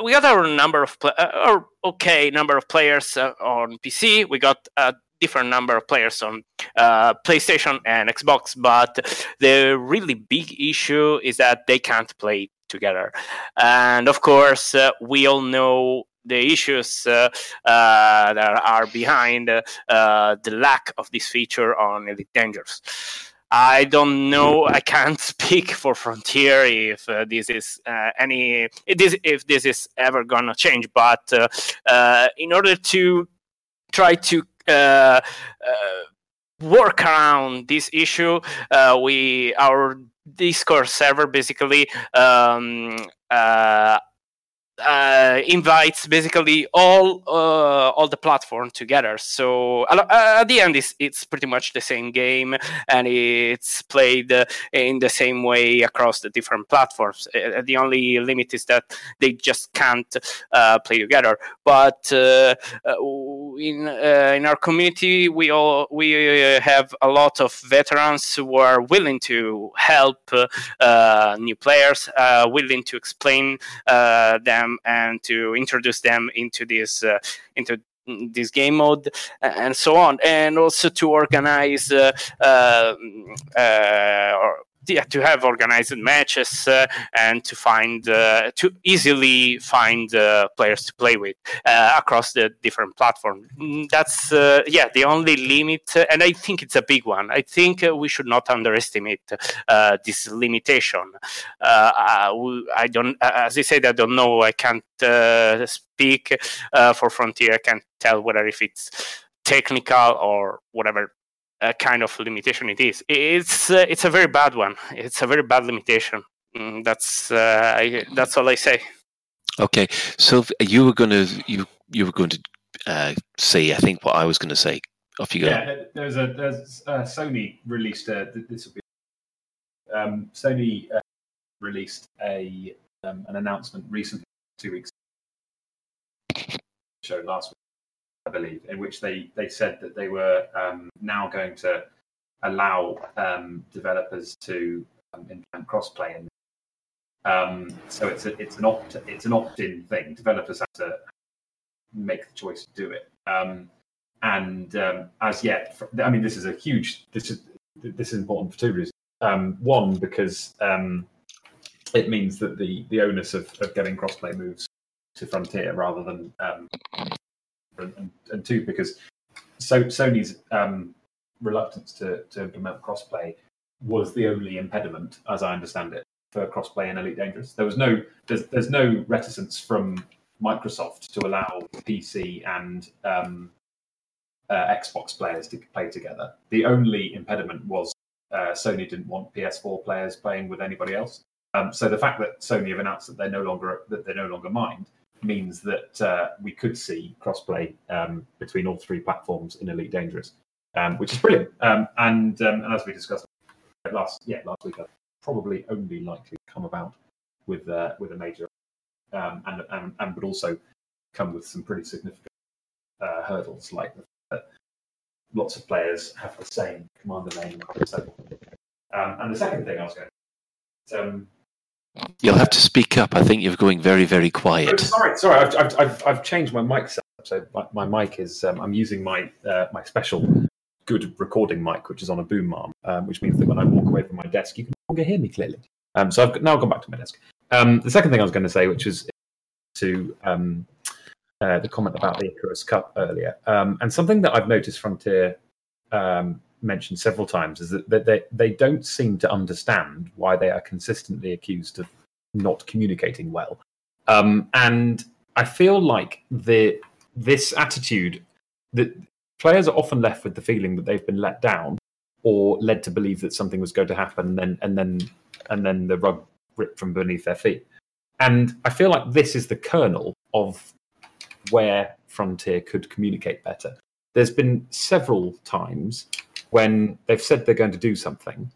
we got our number of pl- or okay number of players on pc we got a different number of players on playstation and xbox. But the really big issue is that they can't play together. And of course we all know the issues uh, uh, that are behind uh, the lack of this feature on Elite Dangerous. I don't know. I can't [LAUGHS] speak for Frontier if uh, this is uh, any this, if this is ever gonna change. But uh, in order to try to work around this issue, we our Discord server basically um, uh, invites basically all uh, all the platform together. So uh, at the end, it's, it's pretty much the same game, and it's played uh, in the same way across the different platforms. Uh, the only limit is that they just can't uh, play together. But in uh, in our community, we all we uh, have a lot of veterans who are willing to help uh, new players, uh, willing to explain uh, them and to introduce them into this uh, into this game mode and so on, and also to organize uh, uh, uh, yeah, to have organized matches uh, and to find uh, to easily find uh, players to play with uh, across the different platforms. Mm, That's uh, yeah the only limit, uh, and I think it's a big one. I think we should not underestimate this limitation. I don't, as I said, I don't know. I can't speak for Frontier. I can't tell whether if it's technical or whatever uh, kind of limitation it is. It's uh, it's a very bad one. It's a very bad limitation. Mm, that's uh, I, that's all I say. Okay, so you were going to you you were going to uh, say I think what I was going to say. Off you go. Yeah, there- there's a there's uh, Sony released a this will be um, Sony uh, released a um, an announcement recently, two weeks show last week, I believe, in which they they said that they were um, now going to allow um, developers to um, implement crossplay in. Um, so it's a, it's an opt it's an opt-in thing. Developers have to make the choice to do it. Um, and um, as yet, I mean, this is a huge. This is this is important for two reasons. Um, one, because um, it means that the the onus of, of getting crossplay moves to Frontier rather than um, and, and- two, because so Sony's um, reluctance to, to implement crossplay was the only impediment, as I understand it, for crossplay in Elite Dangerous. There was no there's there's no reticence from Microsoft to allow PC and um, uh, Xbox players to play together. The only impediment was uh, Sony didn't want PS4 players playing with anybody else. Um, so the fact that Sony have announced that they no longer that they no longer mind means that uh, we could see crossplay um, between all three platforms in Elite Dangerous, um, which is brilliant. Um, and, um, and as we discussed last yeah last week, probably only likely to come about with uh, with a major um, and, and and would also come with some pretty significant uh, hurdles like that lots of players have the same commander name. So, um, and the second thing I was going to You'll have to speak up. I think you're going very very Oh, quiet. sorry, sorry. I've, I've, I've, I've changed my mic setup. So my, my mic is um, I'm using my uh, my special good recording mic, which is on a boom arm, um, which means that when I walk away from my desk, you can no longer hear me clearly. Um, so I've now gone back to my desk. Um, the second thing I was going to say, which was to um, uh, the comment about the Icarus Cup earlier, um, and something that I've noticed Frontier um, mentioned several times is that they, they don't seem to understand why they are consistently accused of not communicating well. Um, and I feel like the this attitude that players are often left with the feeling that they've been let down or led to believe that something was going to happen, and then and then and then the rug ripped from beneath their feet. And I feel like this is the kernel of where Frontier could communicate better. There's been several times when they've said they're going to do something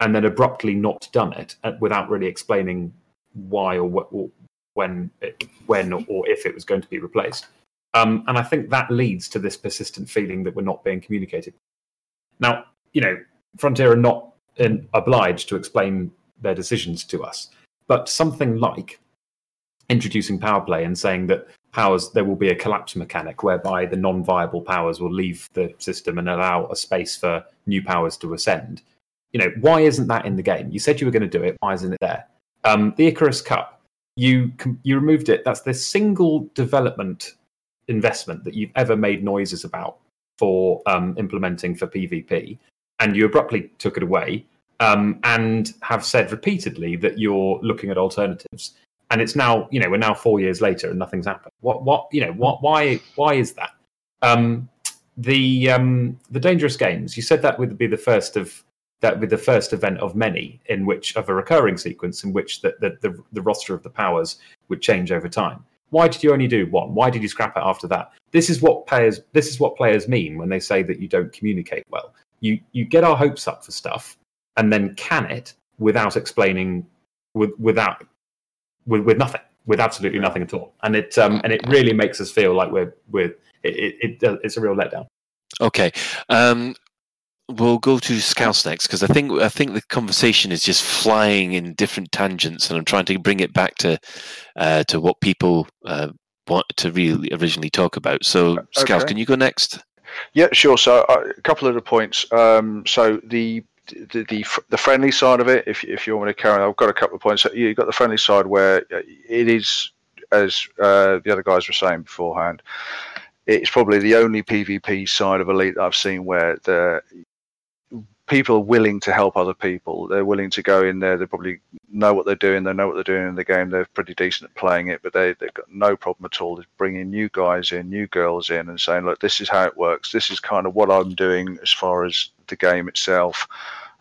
and then abruptly not done it uh, without really explaining why or, wh- or when, it, when or if it was going to be replaced. Um, and I think that leads to this persistent feeling that we're not being communicated. Now, you know, Frontier are not in, obliged to explain their decisions to us, but something like introducing power play and saying that powers there will be a collapse mechanic whereby the non-viable powers will leave the system and allow a space for new powers to ascend. You know, why isn't that in the game? You said you were going to do it. Why isn't it there? Um, the Icarus Cup, you you removed it. That's the single development investment that you've ever made noises about for um, implementing for PvP, and you abruptly took it away um, and have said repeatedly that you're looking at alternatives. And it's now, you know, we're now four years later and nothing's happened. What, what, you know, what, why, why is that? Um, the um, the dangerous games. You said that would be the first of that would be the first event of many in which of a recurring sequence in which the, the, the, the roster of the powers would change over time. Why did you only do one? Why did you scrap it after that? This is what players this is what players mean when they say that you don't communicate well. You you get our hopes up for stuff and then can it without explaining with without with, with nothing. with absolutely nothing at all, and it um, and it really makes us feel like we're we're it, it, it uh, it's a real letdown. Okay. Um, we'll go to Scouse next because I think I think the conversation is just flying in different tangents, and I'm trying to bring it back to uh, to what people uh, want to really originally talk about. So, Scouse, okay. can you go next? Yeah, sure. So uh, a couple of the points. Um, so the the, the the friendly side of it, if if you want me to carry, on, I've got a couple of points. You've got the friendly side where uh, it is, as uh, the other guys were saying beforehand, it's probably the only PvP side of Elite that I've seen where the people are willing to help other people. They're willing to go in there. They probably know what they're doing. They know what they're doing in the game. They're pretty decent at playing it, but they, they've got no problem at all bringing new guys in, new girls in, and saying, look, this is how it works. This is kind of what I'm doing as far as the game itself.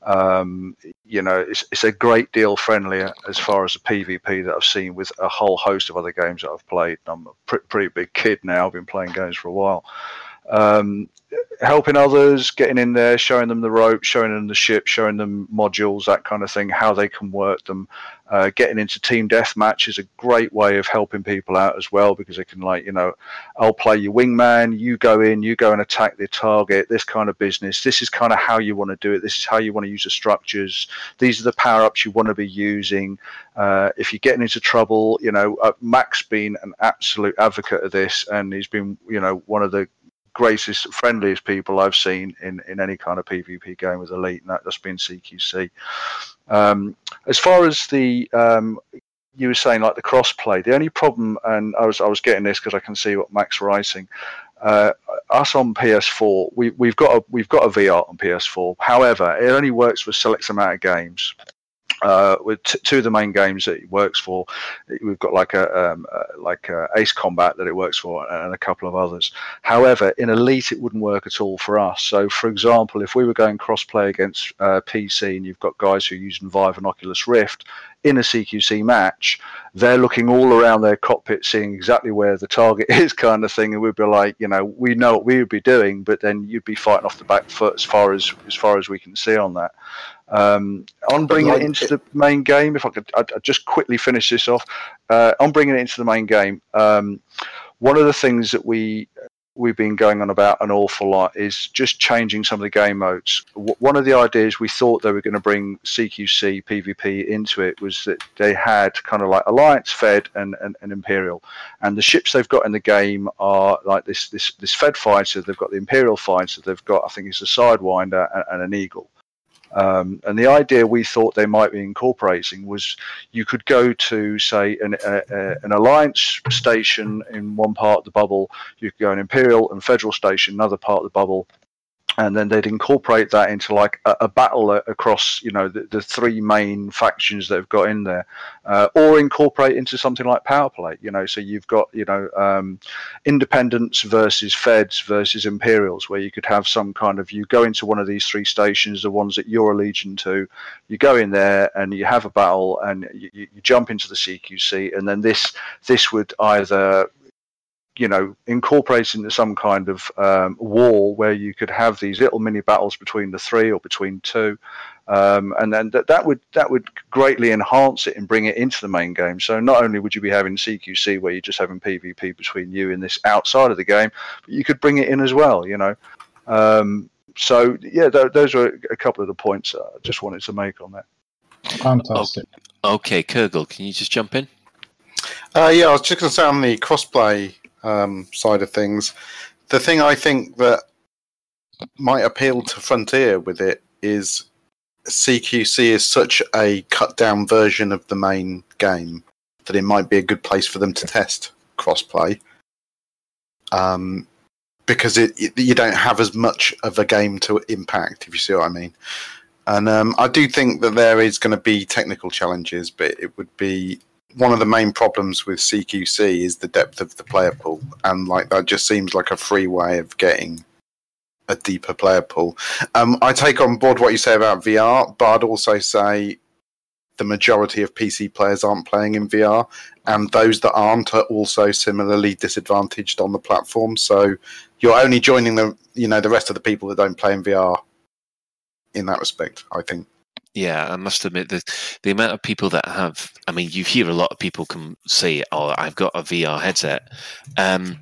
Um, you know, it's, it's a great deal friendlier as far as the PvP that I've seen with a whole host of other games that I've played. I'm a pre- pretty big kid now. I've been playing games for a while. Um, helping others, getting in there, showing them the rope, showing them the ship, showing them modules, that kind of thing, how they can work them. Uh, getting into team deathmatch is a great way of helping people out as well because they can, like, you know, I'll play your wingman, you go in, you go and attack the target, this kind of business. This is kind of how you want to do it. This is how you want to use the structures. These are the power ups you want to be using. Uh, if you're getting into trouble, you know, uh, Mac's been an absolute advocate of this and he's been, you know, one of the greatest, friendliest people I've seen in, in any kind of PvP game with Elite, and that, that's been CQC. Um, as far as the um, you were saying like the crossplay, the only problem, and I was I was getting this because I can see what Mac's writing. Uh, us on PS4, we, we've got a we've got a VR on PS4. However, it only works a select amount of games uh, with t- two of the main games that it works for, we've got like a um, uh, like a Ace Combat that it works for, and a couple of others. However, in Elite, it wouldn't work at all for us. So, for example, if we were going cross-play against uh, PC, and you've got guys who are using Vive and Oculus Rift in a CQC match, they're looking all around their cockpit, seeing exactly where the target [LAUGHS] is, kind of thing, and we'd be like, you know, we know what we would be doing, but then you'd be fighting off the back foot as far as as far as we can see on that. Um, on bringing it into the main game, if I could I'd, I'd just quickly finish this off, uh, on bringing it into the main game, um, one of the things that we we've been going on about an awful lot is just changing some of the game modes. W- one of the ideas we thought they were going to bring CQC PvP into it was that they had kind of like Alliance, Fed, and, and, and Imperial, and the ships they've got in the game are like this this this Fed fighter. They've got the Imperial fighter. They've got I think it's a Sidewinder and, and an Eagle. Um, and the idea we thought they might be incorporating was you could go to, say, an, a, a, an alliance station in one part of the bubble, you could go an imperial and federal station, another part of the bubble, and then they'd incorporate that into like a, a battle across, you know, the, the three main factions that have got in there, uh, or incorporate into something like power play. You know, so you've got, you know, um, independents versus feds versus imperials, where you could have some kind of you go into one of these three stations, the ones that you're allegiant to, you go in there and you have a battle, and you you jump into the CQC, and then this this would either you know, incorporate into some kind of um, war where you could have these little mini battles between the three or between two, um, and then that, that would that would greatly enhance it and bring it into the main game. So not only would you be having CQC where you're just having PvP between you and this outside of the game, but you could bring it in as well. You know, um, so yeah, th- those are a couple of the points I just wanted to make on that. Fantastic. Okay, Kurgle, can you just jump in? Uh, yeah, I was just going to say on the crossplay um, side of things, the thing I think that might appeal to Frontier with it is CQC is such a cut down version of the main game that it might be a good place for them to test crossplay. Um, because it, it you don't have as much of a game to impact, if you see what I mean. And um, I do think that there is going to be technical challenges, but it would be one of the main problems with CQC is the depth of the player pool, and like that just seems like a free way of getting a deeper player pool. Um, I take on board what you say about VR, but I'd also say the majority of PC players aren't playing in VR, and those that aren't are also similarly disadvantaged on the platform. So you're only joining the you know the rest of the people that don't play in VR in that respect. I think. Yeah, I must admit that the amount of people that have, I mean, you hear a lot of people can say, "Oh, I've got a VR headset," um,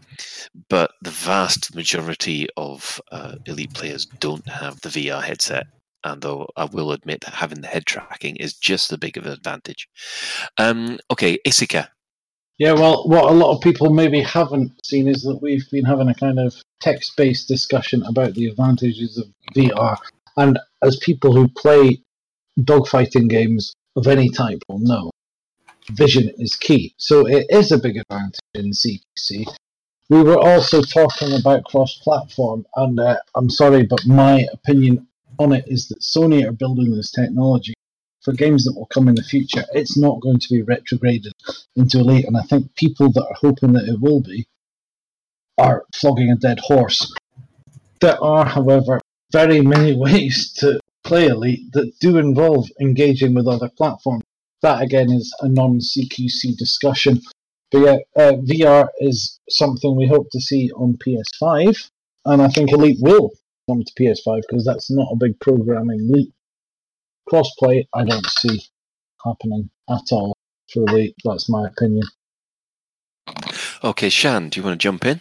but the vast majority of uh, elite players don't have the VR headset. And though I will admit that having the head tracking is just a big of an advantage. Um, okay, Isika. Yeah, well, what a lot of people maybe haven't seen is that we've been having a kind of text based discussion about the advantages of VR. And as people who play dogfighting games of any type will know, vision is key. So it is a big advantage in CQC. We were also talking about cross platform, and uh, I'm sorry, but my opinion on it is that Sony are building this technology for games that will come in the future. It's not going to be retrograded into Elite, and I think people that are hoping that it will be are flogging a dead horse. There are, however, very many [LAUGHS] ways to Elite that do involve engaging with other platforms. That again is a non CQC discussion. But yeah, uh, VR is something we hope to see on PS5, and I think Elite will come to PS5 because that's not a big programming leap. Crossplay, I don't see happening at all for Elite. That's my opinion. Okay, Shan, do you want to jump in?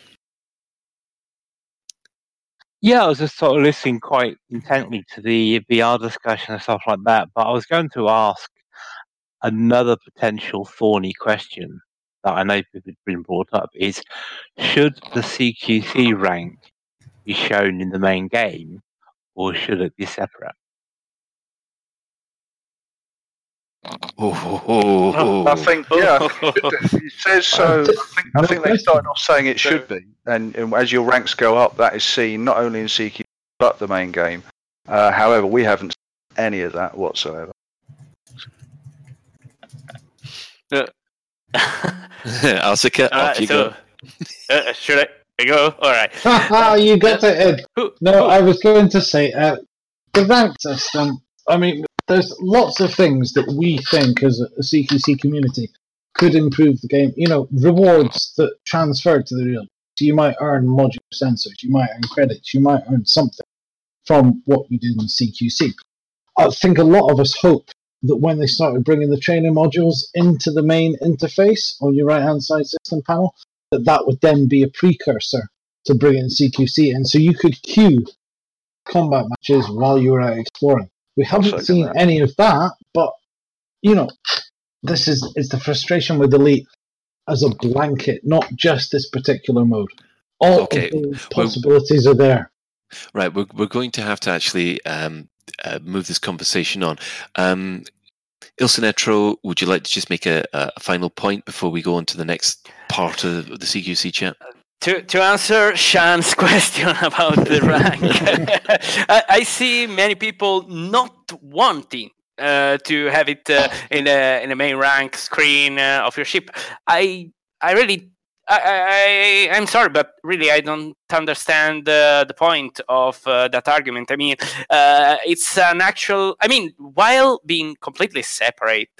Yeah, I was just sort of listening quite intently to the VR discussion and stuff like that. But I was going to ask another potential thorny question that I know people have been brought up is should the CQC rank be shown in the main game or should it be separate? Oh, I think, yeah, it says so. I think, I think they started off saying it should be, and, and as your ranks go up, that is seen not only in CQ but the main game. Uh, however, we haven't seen any of that whatsoever. Alsika, Uh, [LAUGHS] off you so, go. uh, should I go? All right. [LAUGHS] you got it, Ed. No, I was going to say uh, the rank system. I mean, there's lots of things that we think as a CQC community could improve the game. You know, rewards that transfer to the real. So you might earn modular sensors, you might earn credits, you might earn something from what you did in CQC. I think a lot of us hope that when they started bringing the training modules into the main interface on your right hand side system panel, that that would then be a precursor to bringing CQC in. So you could queue combat matches while you were out exploring. We haven't seen that. any of that, but you know, this is is the frustration with Elite as a blanket, not just this particular mode. All Okay, of the well- possibilities are there. Right, we're, we're going to have to actually um, uh, move this conversation on. Um, Il Senato, would you like to just make a, a final point before we go on to the next part of the CQC chat? To to answer Shan's [LAUGHS] question about the rank, [LAUGHS] I, I see many people not wanting uh, to have it uh, in a in a main rank screen uh, of your ship. I I really. I, I, I'm sorry, but really, I don't understand uh, the point of uh, that argument. I mean, uh, it's an actual. I mean, while being completely separate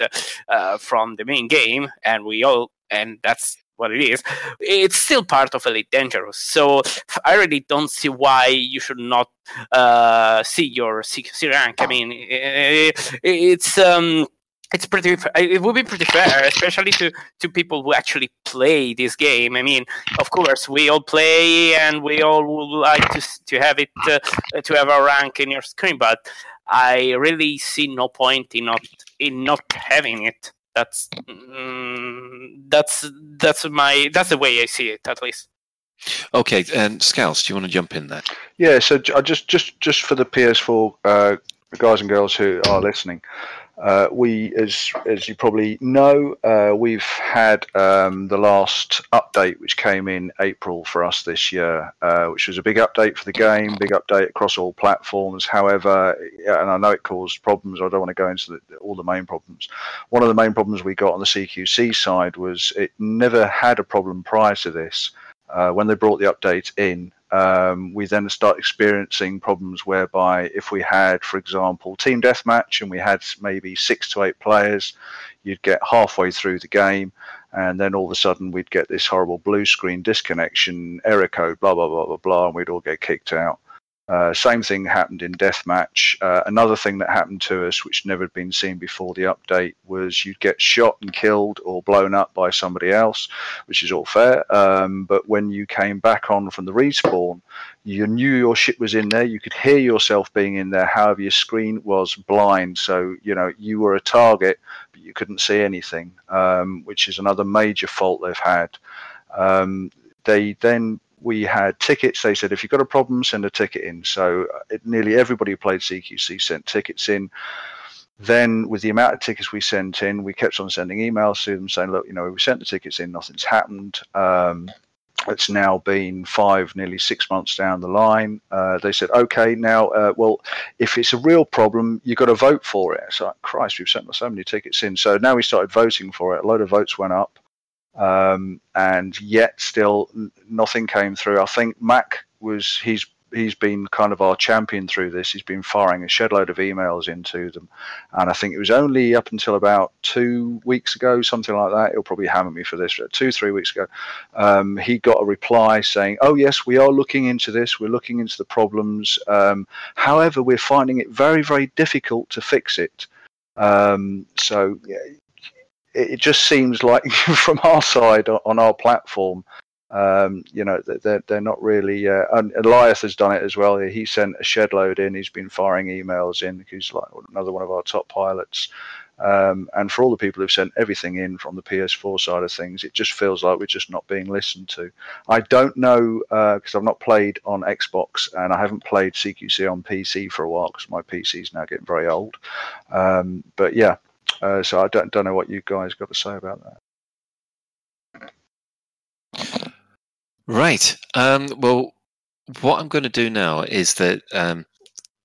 from the main game, and we all, and that's what it is, it's still part of Elite Dangerous. So I really don't see why you should not uh, see your CQC rank. I mean, it's um, it's pretty. It would be pretty fair, especially to to people who actually play this game. I mean, of course, we all play, and we all would like to to have it uh, to have a rank in your screen, but I really see no point in not in not having it. That's mm, that's that's my that's the way I see it, at least. Okay, and Scouts, do you want to jump in there? Yeah, so j- I just just just for the PS4 uh, guys and girls who are listening, uh, we as as you probably know, uh, we've had um, the last update which came in April for us this year, uh, which was a big update for the game, big update across all platforms. However, and I know it caused problems. I don't want to go into the, all the main problems. One of the main problems we got on the CQC side was it never had a problem prior to this uh, when they brought the update in, um, we then start experiencing problems whereby if we had, for example, team deathmatch and we had maybe six to eight players, you'd get halfway through the game and then all of a sudden we'd get this horrible blue screen disconnection, error code, blah, blah, blah, blah, blah, and we'd all get kicked out. Uh, same thing happened in Deathmatch. Uh, another thing that happened to us, which never had been seen before the update, was you'd get shot and killed or blown up by somebody else, which is all fair. Um, but when you came back on from the respawn, you knew your ship was in there. You could hear yourself being in there. However, your screen was blind, so you know you were a target, but you couldn't see anything, um, which is another major fault they've had. Um, they then we had tickets. They said if you've got a problem, send a ticket in. So uh, it, nearly everybody who played CQC sent tickets in. Then, with the amount of tickets we sent in, we kept on sending emails to them saying, "Look, you know, we sent the tickets in, nothing's happened." Um, it's now been five, nearly six months down the line. Uh, they said, "Okay, now, uh, well, if it's a real problem, you've got to vote for it." It's like, Christ, we've sent so many tickets in. So now we started voting for it. A load of votes went up um, and yet still nothing came through. I think Mac was he's he's been kind of our champion through this. He's been firing a shed load of emails into them, and I think it was only up until about two weeks ago, something like that. He'll probably hammer me for this. Two three weeks ago, um, he got a reply saying, "Oh yes, we are looking into this. We're looking into the problems. Um, however, we're finding it very very difficult to fix it." Um, so yeah, it just seems like [LAUGHS] from our side on our platform, um, you know, they're, they're not really. Uh, and Elias has done it as well. He sent a shed load in. He's been firing emails in. He's like another one of our top pilots. Um, and for all the people who've sent everything in from the PS4 side of things, it just feels like we're just not being listened to. I don't know because uh, I've not played on Xbox and I haven't played CQC on PC for a while because my PC is now getting very old. Um, but yeah, uh, so I don't don't know what you guys got to say about that. Right. Um, well, what I'm going to do now is that um,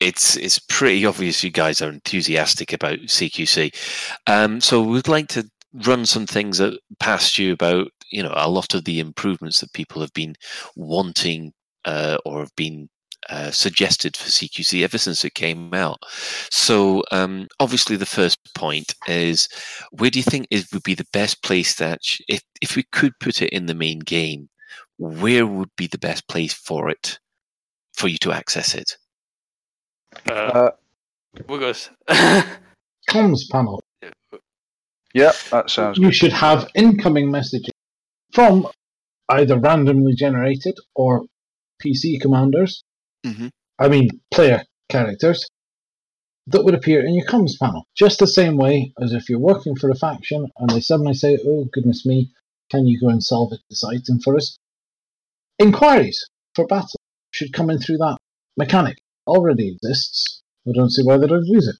it's it's pretty obvious you guys are enthusiastic about CQC. Um, so we'd like to run some things past you about you know a lot of the improvements that people have been wanting uh, or have been uh, suggested for CQC ever since it came out. So um, obviously, the first point is where do you think it would be the best place that if if we could put it in the main game, where would be the best place for it for you to access it? Uh, uh Wiggles. comms [LAUGHS] panel. Yeah, that sounds. You good. should have incoming messages from either randomly generated or PC commanders Mm-hmm. I mean, player characters that would appear in your comms panel, just the same way as if you're working for a faction and they suddenly say, "Oh goodness me, can you go and solve this item for us?" Inquiries for battle should come in through that mechanic. Already exists. I don't see why they don't use it.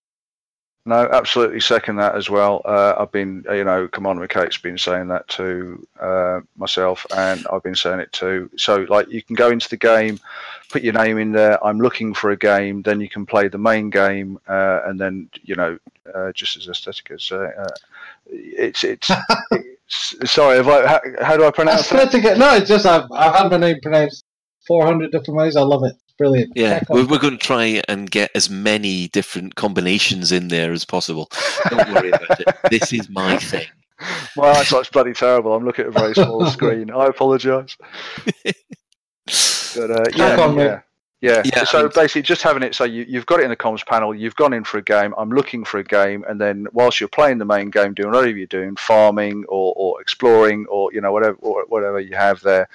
No, absolutely second that as well. Uh, I've been, you know, Commander McKate's been saying that to uh, myself, and I've been saying it too. So, like, you can go into the game, put your name in there. I'm looking for a game. Then you can play the main game, uh, and then, you know, uh, just as aesthetic as uh, uh, it's, it's, [LAUGHS] it's. Sorry, I, how, how, do I pronounce aesthetic, it? No, it's just I've, I've had my name pronounced 400 different ways. I love it. Brilliant. Yeah, we're, we're going to try and get as many different combinations in there as possible. Don't worry about it. This is my thing. [LAUGHS] My eyesight's bloody terrible. I'm looking at a very small [LAUGHS] screen. I apologise. But uh, yeah, on, yeah. Yeah. yeah. So basically, just having it so you, you've got it in the comms panel, you've gone in for a game, I'm looking for a game, and then whilst you're playing the main game, doing whatever you're doing, farming or, or exploring or you know whatever or whatever you have there,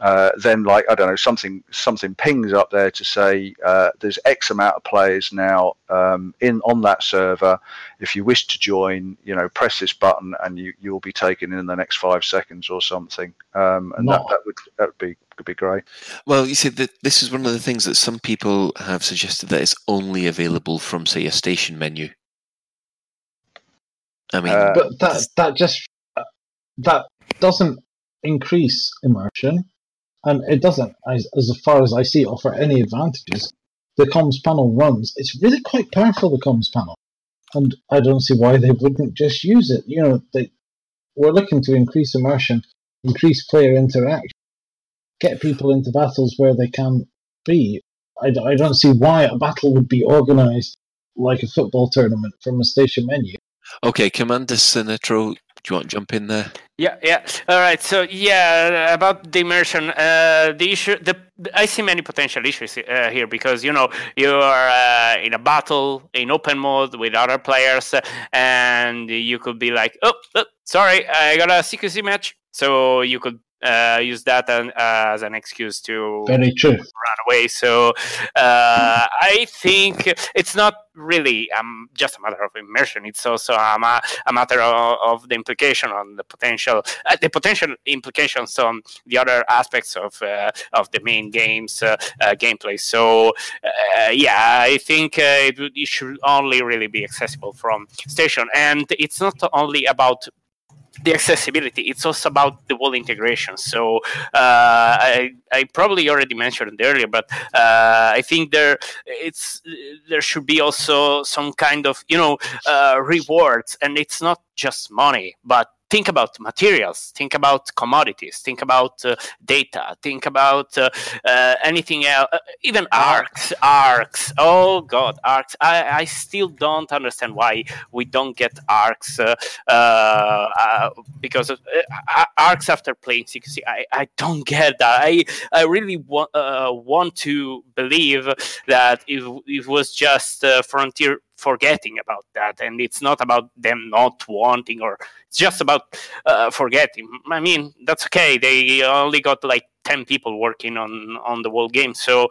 uh, then like I don't know something something pings up there to say uh, there's X amount of players now um, in on that server. If you wish to join, you know, press this button and you you'll be taken in the next five seconds or something. Um, and that, that would that would be could be great. Well, you see, that this is one of the things that some people have suggested that it's only available from say a station menu. I mean, uh, but that that just that doesn't increase immersion and it doesn't, as, as far as I see, offer any advantages. The comms panel runs. It's really quite powerful, the comms panel, and I don't see why they wouldn't just use it. You know, they we're looking to increase immersion, increase player interaction, get people into battles where they can be. I, I don't see why a battle would be organized like a football tournament from a station menu. Okay, Commander Senato, do you want to jump in there? Yeah, yeah. All right. So yeah, about the immersion, uh, the issue, the I see many potential issues uh, here because you know you are uh, in a battle in open mode with other players, uh, and you could be like, oh, oh, sorry, I got a CQC match, so you could uh, use that an, uh, as an excuse to Very true. run away. So uh, I think it's not really um, just a matter of immersion. It's also a, ma- a matter of, of the implication on the potential, uh, the potential implications on the other aspects of uh, of the main game's uh, gameplay. So uh, yeah, I think uh, it, it should only really be accessible from station, and it's not only about the accessibility it's also about the wall integration. So uh, I, I probably already mentioned earlier but uh, i think there it's there should be also some kind of you know uh, rewards and it's not just money but think about materials. Think about commodities. Think about uh, data. Think about uh, uh, anything else even ARX ARX. Oh god ARX. I, I still don't understand why we don't get ARX uh, uh, uh, because of, uh, ARX after playing CQC. I, I don't get that. I I really want uh, want to believe that it, it was just uh, Frontier forgetting about that, and it's not about them not wanting, or it's just about uh, forgetting. I mean, that's okay. They only got like ten people working on on the whole game, so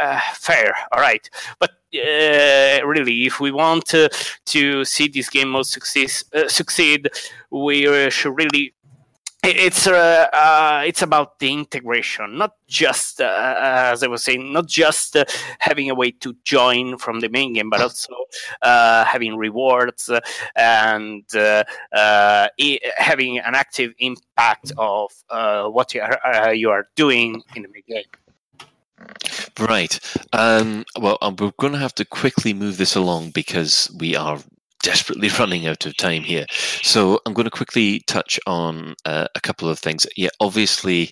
uh, fair. All right, but uh, really, if we want to, to see this game mode succeed, uh, succeed, we uh, should really. It's uh, uh, it's about the integration, not just uh, as I was saying, not just uh, having a way to join from the main game, but also uh, having rewards uh, and uh, uh, i- having an active impact of uh, what you are, uh, you are doing in the main game. Right. Um, well, um, we're going to have to quickly move this along because we are desperately [LAUGHS] running out of time here. So I'm going to quickly touch on uh, a couple of things. Yeah, obviously,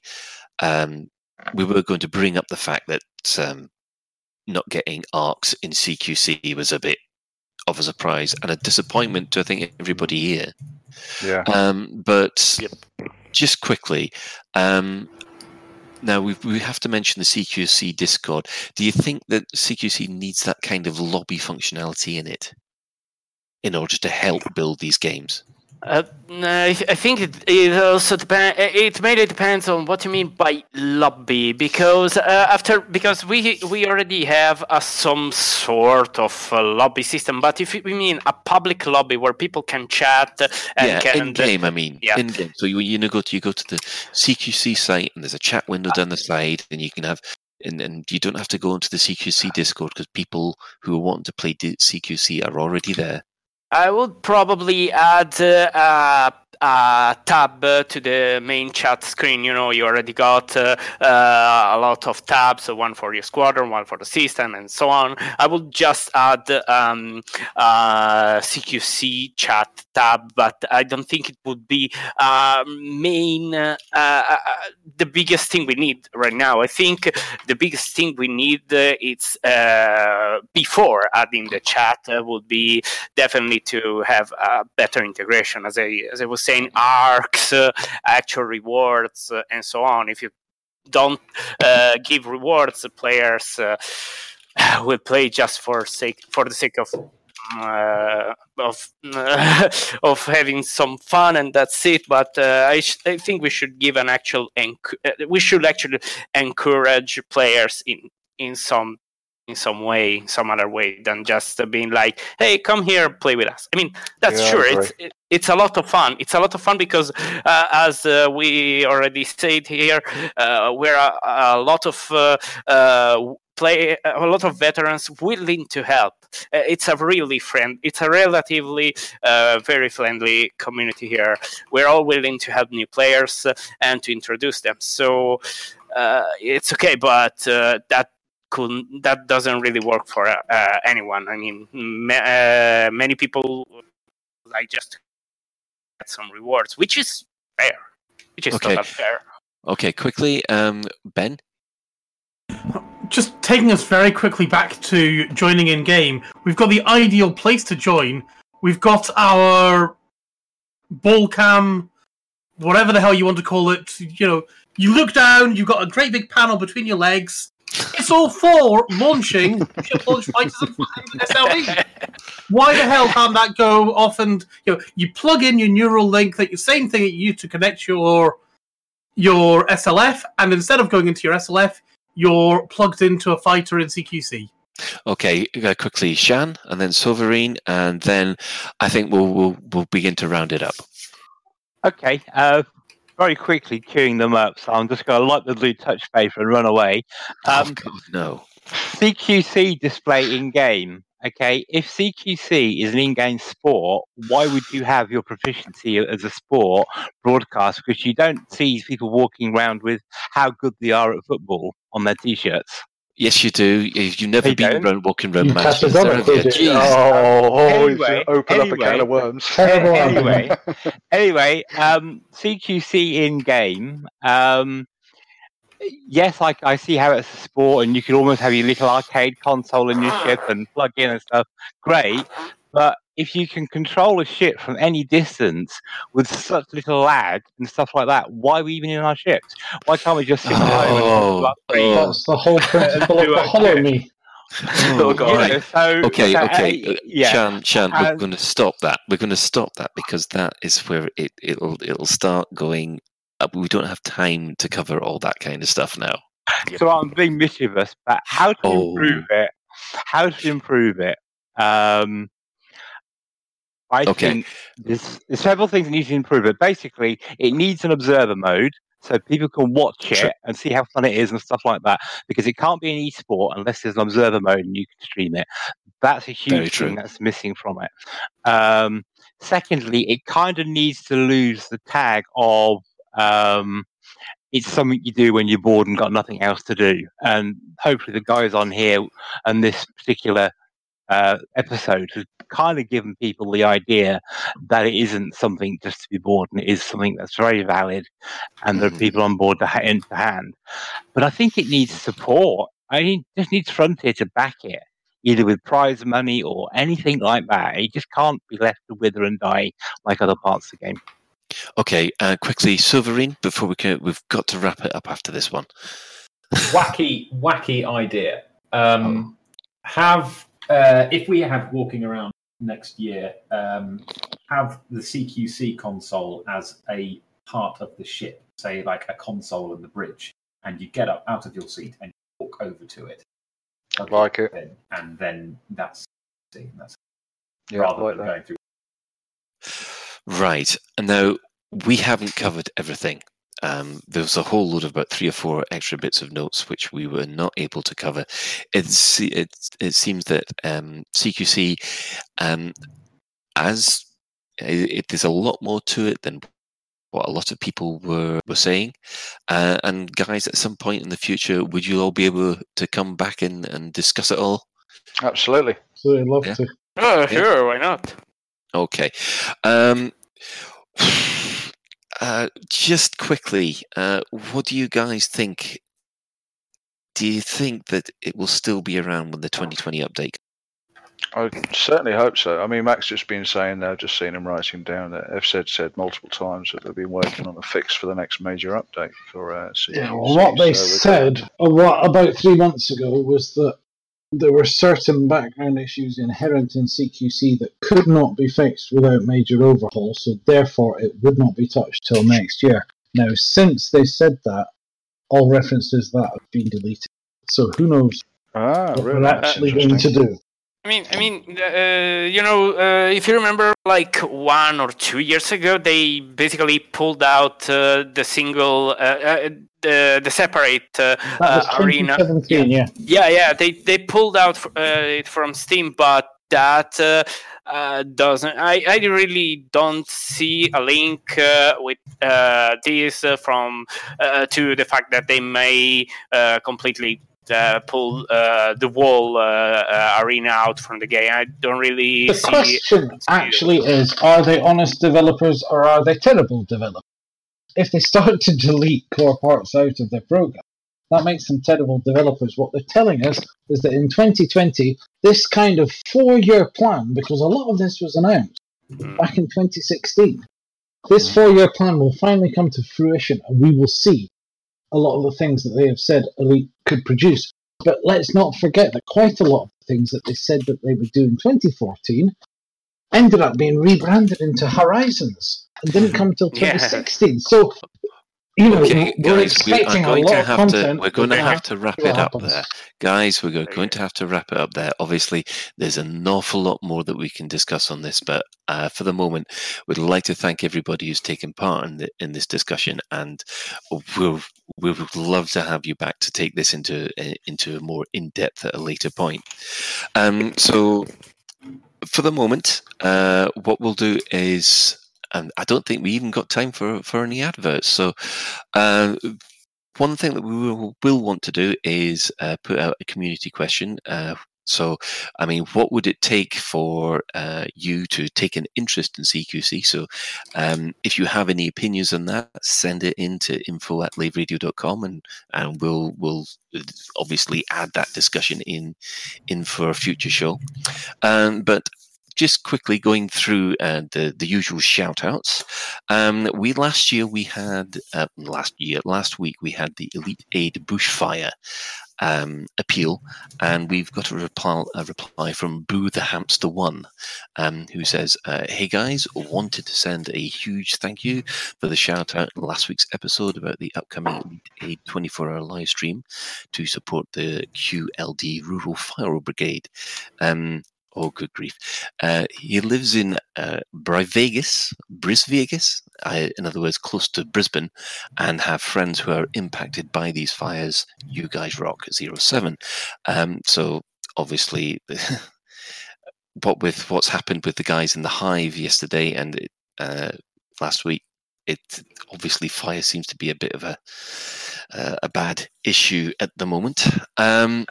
um, we were going to bring up the fact that um, not getting ARX in CQC was a bit of a surprise and a disappointment to I think everybody here. Yeah. Um, but just quickly, um, now we we have to mention the CQC Discord. Do you think that CQC needs that kind of lobby functionality in it in order to help build these games? Uh, I th- I think it, it also depends. It mainly depends on what you mean by lobby, because uh, after because we we already have a, some sort of uh lobby system. But if we mean a public lobby where people can chat and yeah, can in game. I mean, Yeah. in game. So you you know go to you go to the CQC site and there's a chat window down the side, and you can have. And, and you don't have to go into the CQC Discord because people who are wanting to play D- CQC are already there. I would probably add uh, a, tab uh, to the main chat screen. You know, you already got uh, uh, a lot of tabs, one for your squadron, one for the system, and so on. I would just add um, uh, CQC chat tab, but I don't think it would be uh, main uh, uh, the biggest thing we need right now. I think the biggest thing we need uh, it's uh, before adding the chat uh, would be definitely to have a better integration, as I as I was saying, ARX, uh, [LAUGHS] actual rewards, uh, and so on. If you don't uh, give rewards, players uh, [SIGHS] will play just for sake for the sake of uh, of [LAUGHS] of having some fun and that's it. But uh, I, sh- I think we should give an actual enc- uh, we should actually encourage players in in some in some way, some other way than just being like, "Hey, come here, play with us." I mean, that's Yeah, sure. It's it, it's a lot of fun. It's a lot of fun because, uh, as uh, we already said here, uh, we're a, a lot of uh, uh, play a lot of veterans willing to help. Uh, it's a really friend. It's a relatively uh, very friendly community here. We're all willing to help new players uh, and to introduce them. So uh, it's okay, but uh, that could that doesn't really work for uh, anyone. I mean, ma- uh, many people like just get some rewards, which is fair. Which is Okay. totally fair. Okay, quickly, um, Ben. Just taking us very quickly back to joining in game, we've got the ideal place to join. We've got our ball cam whatever the hell you want to call it. You know, you look down, you've got a great big panel between your legs. It's all for launching ship launch fighters and SLF. Why the hell can't that go off and you know you plug in your neural link that the same thing that you use to connect your your SLF, and instead of going into your SLF, you're plugged into a fighter in CQC. Okay, uh, quickly, Shan, and then Silverine, and then I think we'll we'll, we'll begin to round it up. Okay, uh, very quickly queuing them up, so I'm just going to light the blue touch paper and run away. Um, oh God, no! CQC display in game. Okay, if CQC is an in-game sport, why would you have your proficiency as a sport broadcast? Because you don't see people walking around with how good they are at football on their t-shirts. Yes, you do. You've never They been don't. around walking around You Manchester. catch on it, have you? you? Jeez. Oh, he's Anyway, open up a can of worms. [LAUGHS] Anyway, anyway, um, CQC in game. Um, yes, I, I see how it's a sport, and you can almost have your little arcade console in your ship and plug in and stuff. Great, but if you can control a ship from any distance with such little lag and stuff like that, why are we even in our ships? Why can't we just sit at home and Oh, upgrade? oh. That's the whole principle of [LAUGHS] the Holo-Me. You know, so- Okay, so, okay, uh, yeah. Shan, Shan, we're And- going to stop that. We're going to stop that because that is where it it'll it'll start going. Up. We don't have time to cover all that kind of stuff now. So I'm being mischievous, but how to Oh. improve it? How to improve it? Um, I Okay. think there's, there's several things that need to improve but Basically, it needs an observer mode so people can watch it Sure. and see how fun it is and stuff like that. Because it can't be an e-sport unless there's an observer mode and you can stream it. That's a huge thing that's missing from it. Um, secondly, it kind of needs to lose the tag of um, it's something you do when you're bored and got nothing else to do. And hopefully, the guys on here and this particular uh, episode has kind of given people the idea that it isn't something just to be bored, and it is something that's very valid, and there are people on board to hand to hand. But I think it needs support. I mean, it just needs Frontier to back it. Either with prize money or anything like that. It just can't be left to wither and die like other parts of the game. Okay, uh, quickly, Silverine. Before we can, we've got to wrap it up after this one. wacky, wacky idea. Um, have uh, if we have walking around next year, um, have the CQC console as a part of the ship, say like a console in the bridge, and you get up out of your seat and you walk over to it. I'd like it. in, and then that's that's Yeah, rather I like than that. going through. Right. And now we haven't covered everything. Um, there was a whole load of about three or four extra bits of notes which we were not able to cover. It's it it seems that um, CQC, um, as it, it, there's a lot more to it than what a lot of people were were saying. Uh, and guys, at some point in the future, would you all be able to come back and, and discuss it all? Absolutely. So I'd love Yeah. to. Oh, sure, why not? Okay. Uh, just quickly, uh, what do you guys think? Do you think that it will still be around when the 2020 update? I certainly hope so. I mean, Max just been saying there, just seen him writing down that I've said said multiple times that they've been working on a fix for the next major update for uh, CQC. Yeah, well, what they so said uh, what, about three months ago was that there were certain background issues inherent in CQC that could not be fixed without major overhaul, so therefore it would not be touched till next year. Now, since they said that, all references that have been deleted. So who knows Ah, what really? we're actually going to do. I mean, I mean, uh, you know, uh, if you remember, like one or two years ago, they basically pulled out uh, the single, uh, uh, the the separate uh, uh, arena. 2017, yeah. Yeah, yeah, they they pulled out uh, it from Steam, but that uh, uh, doesn't. I, I really don't see a link uh, with uh, this uh, from uh, to the fact that they may uh, completely. Uh, pull uh, the wall uh, uh, arena out from the game. I don't really The see. question actually is are they honest developers or are they terrible developers? If they start [LAUGHS] to delete core parts out of their program, that makes them terrible developers. What they're telling us is that in 2020, this kind of four year plan, because a lot of this was announced back in 2016, this four-year plan will finally come to fruition, and we will see a lot of the things that they have said Elite could produce. But let's not forget that quite a lot of the things that they said that they would do in 2014 ended up being rebranded into Horizons and didn't come until [LAUGHS] Yeah. 2016. So, you know, Okay, we're guys, we are expecting a going lot to of have content. to. We're going to have to wrap it up happens. there, guys. We're going to have to wrap it up there. Obviously, there's an awful lot more that we can discuss on this, but uh, for the moment, we'd like to thank everybody who's taken part in the, in this discussion, and we'll we would love to have you back to take this into into a more in depth at a later point. Um, so for the moment, uh, what we'll do is, and I don't think we even got time for for any adverts. So, uh, one thing that we will, will want to do is uh, put out a community question. Uh, so, I mean, what would it take for uh, you to take an interest in CQC? So, um, if you have any opinions on that, send it in to info at laveradio.com and, and we'll, we'll obviously add that discussion in, in for a future show. Um, but just quickly going through uh, the the usual shout outs. Um, we last year we had uh, last year last week we had the Elite Aid Bushfire um, appeal, and we've got a reply a reply from Boo the Hamster One, um, who says, uh, "Hey guys, wanted to send a huge thank you for the shout out in last week's episode about the upcoming Elite Aid 24 hour live stream to support the QLD Rural Fire Brigade." Um, Oh, good grief. Uh, he lives in uh, Brivegas, Brisvegas, uh, in other words, close to Brisbane, and have friends who are impacted by these fires. You guys rock 07. Um, so, obviously, [LAUGHS] what with what's happened with the guys in the hive yesterday and uh, last week, it obviously fire seems to be a bit of a uh, a bad issue at the moment. Um,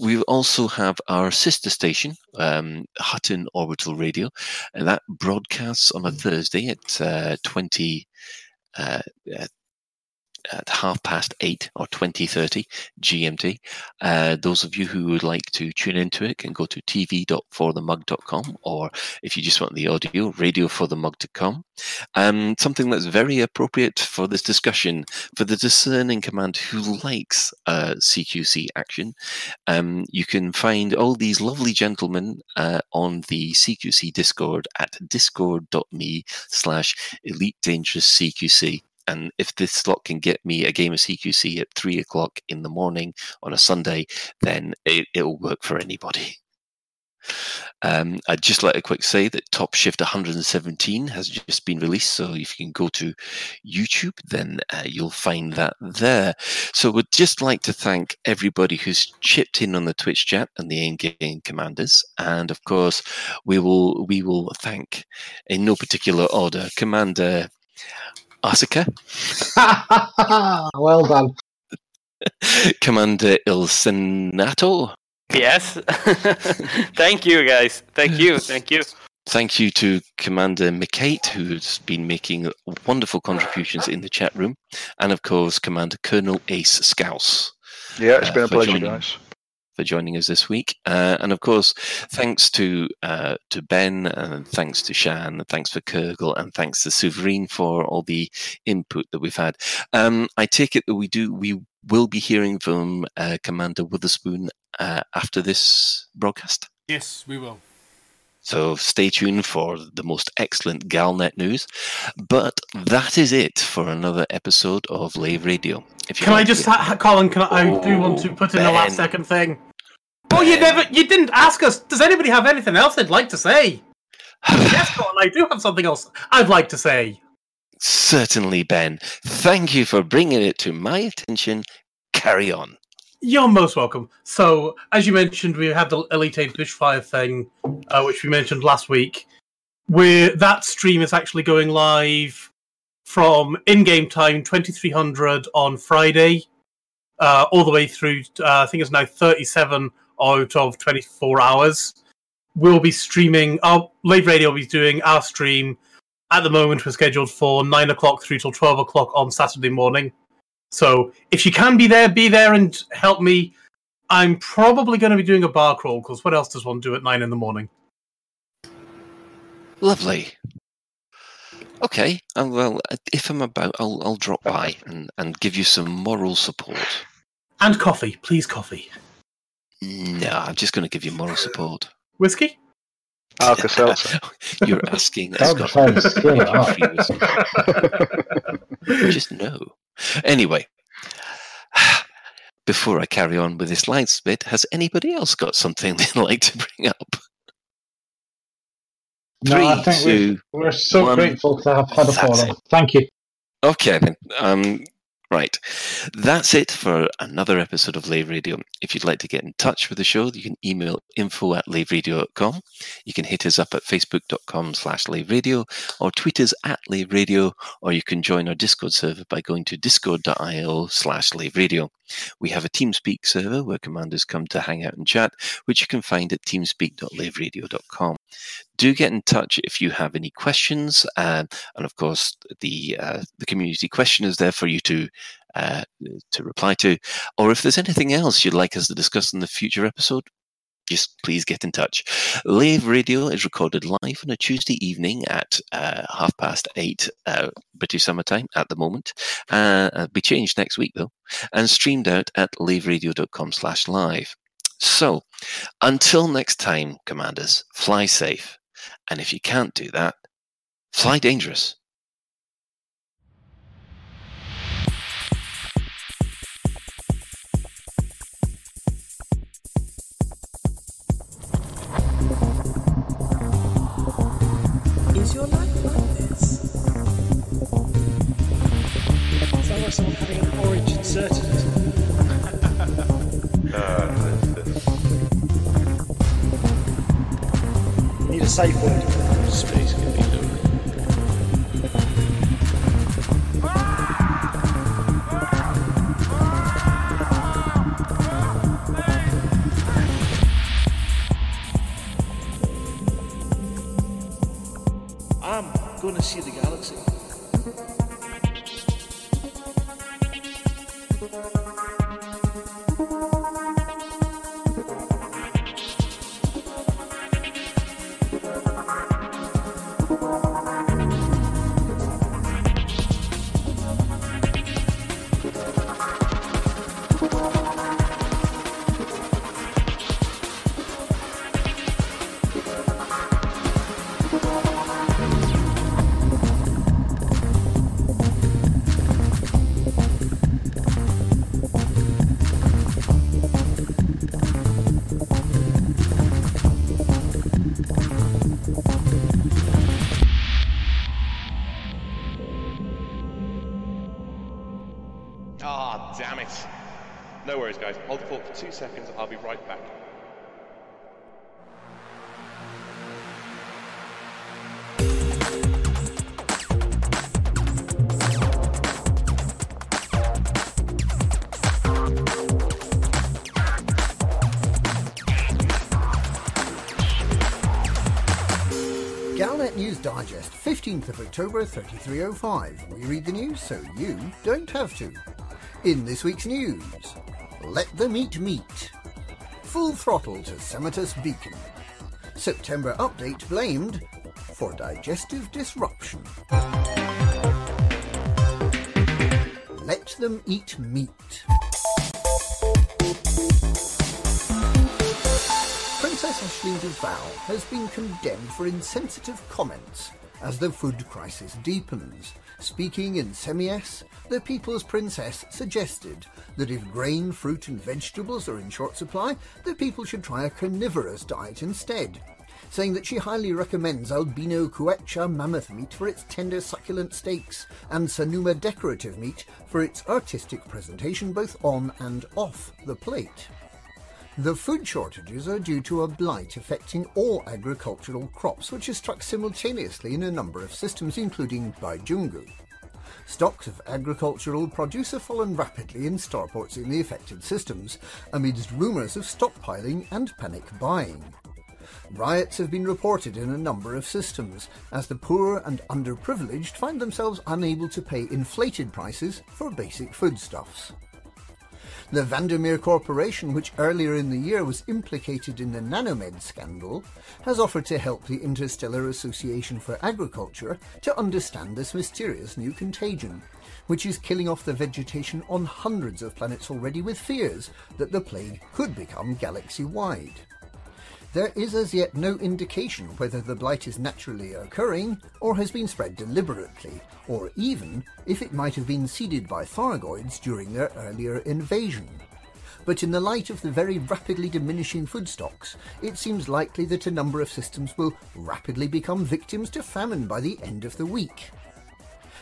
we also have our sister station, um, Hutton Orbital Radio, and that broadcasts on a Thursday at uh, twenty. Uh, at half past eight or 2030 GMT. Uh, those of you who would like to tune into it can go to tv.forthemug.com or if you just want the audio, radioforthemug.com. Um, something that's very appropriate for this discussion for the discerning command who likes uh, CQC action. Um, you can find all these lovely gentlemen uh, on the CQC Discord at discord.me slash elite dangerous CQC. And if this slot can get me a game of CQC at three o'clock in the morning on a Sunday, then it, it'll work for anybody. Um, I'd just like to quick say that Top Shift 117 has just been released. So if you can go to YouTube, then uh, you'll find that there. So we'd just like to thank everybody who's chipped in on the Twitch chat and the in-game commanders, and of course we will we will thank in no particular order Commander Asuka, [LAUGHS] well done. [LAUGHS] Commander Il Senato. Yes. [LAUGHS] Thank you, guys. Thank you. Thank you. Thank you to Commander McKate, who's been making wonderful contributions in the chat room, and of course, Commander Colonel Ace Scouse. Yeah, it's uh, been a pleasure, joining- guys. For joining us this week, uh, and of course, thanks to uh, to Ben, and thanks to Shan, and thanks for Kurgle, and thanks to Souverain for all the input that we've had. Um, I take it that we do we will be hearing from uh, Commander Witherspoon uh, after this broadcast. Yes, we will. So stay tuned for the most excellent Galnet news. But that is it for another episode of Lave Radio. If Can I just, ha- Colin? Can I, I do want to put in a last second thing? Oh, you never, you didn't ask us. Does anybody have anything else they'd like to say? [SIGHS] yes, Colin, I do have something else I'd like to say. Certainly, Ben. Thank you for bringing it to my attention. Carry on. You're most welcome. So, as you mentioned, we had the Elite Bushfire thing, uh, which we mentioned last week. Where that stream is actually going live from in-game time 2300 on Friday, uh, all the way through. Uh, I think it's now 37 out of 24 hours. We'll be streaming. Our Lave Radio will be doing our stream. At the moment, we're scheduled for nine o'clock through till 12 o'clock on Saturday morning. So if you can be there, be there and help me. I'm probably going to be doing a bar crawl because what else does one do at nine in the morning? Lovely. Okay, uh, well, if I'm about, I'll, I'll drop by and, and give you some moral support. And coffee, please, coffee. No, I'm just going to give you moral support. Whiskey? Alka Seltzer. [LAUGHS] You're asking a That Scottish sounds scary, coffee whiskey. Just no. Anyway, [SIGHS] before I carry on with this light bit, has anybody else got something [LAUGHS] they'd like to bring up? No, I Three, think we, two, we're so one. grateful to have had a That's forum. Thank you. Okay, then. Um, right. That's it for another episode of Lave Radio. If you'd like to get in touch with the show, you can email info at laveradio.com. You can hit us up at facebook.com slash laveradio or tweet us at Lave Radio, or you can join our Discord server by going to discord.io slash Lave Radio. We have a TeamSpeak server where commanders come to hang out and chat, which you can find at teamspeak.laveradio.com. Do get in touch if you have any questions, um, and of course, the uh, the community question is there for you to uh, to reply to. Or if there's anything else you'd like us to discuss in the future episode, just please get in touch. Lave Radio is recorded live on a Tuesday evening at uh, half past eight uh, British summertime at the moment. Uh, it'll be changed next week though, and streamed out at laveradio.com slash live. So, until next time, commanders, fly safe. And if you can't do that, fly dangerous. A safe word. Space can be I'm gonna see the galaxy. 15th of October 3305. We read the news so you don't have to. In this week's news, let them eat meat. Full throttle to Semitus Beacon. September update blamed for digestive disruption. Let them eat meat. Princess Aisling Duval has been condemned for insensitive comments as the food crisis deepens. Speaking in Semies, the People's Princess suggested that if grain, fruit, and vegetables are in short supply, the people should try a carnivorous diet instead. Saying that she highly recommends albino Quechua mammoth meat for its tender succulent steaks and Sanuma decorative meat for its artistic presentation both on and off the plate. The food shortages are due to a blight affecting all agricultural crops, which has struck simultaneously in a number of systems, including Baijungu. Stocks of agricultural produce have fallen rapidly in starports in the affected systems, amidst rumours of stockpiling and panic buying. Riots have been reported in a number of systems, as the poor and underprivileged find themselves unable to pay inflated prices for basic foodstuffs. The Vandermeer Corporation, which earlier in the year was implicated in the Nanomed scandal, has offered to help the Interstellar Association for Agriculture to understand this mysterious new contagion, which is killing off the vegetation on hundreds of planets already with fears that the plague could become galaxy wide. There is as yet no indication whether the blight is naturally occurring or has been spread deliberately, or even if it might have been seeded by Thargoids during their earlier invasion. But in the light of the very rapidly diminishing food stocks, it seems likely that a number of systems will rapidly become victims to famine by the end of the week.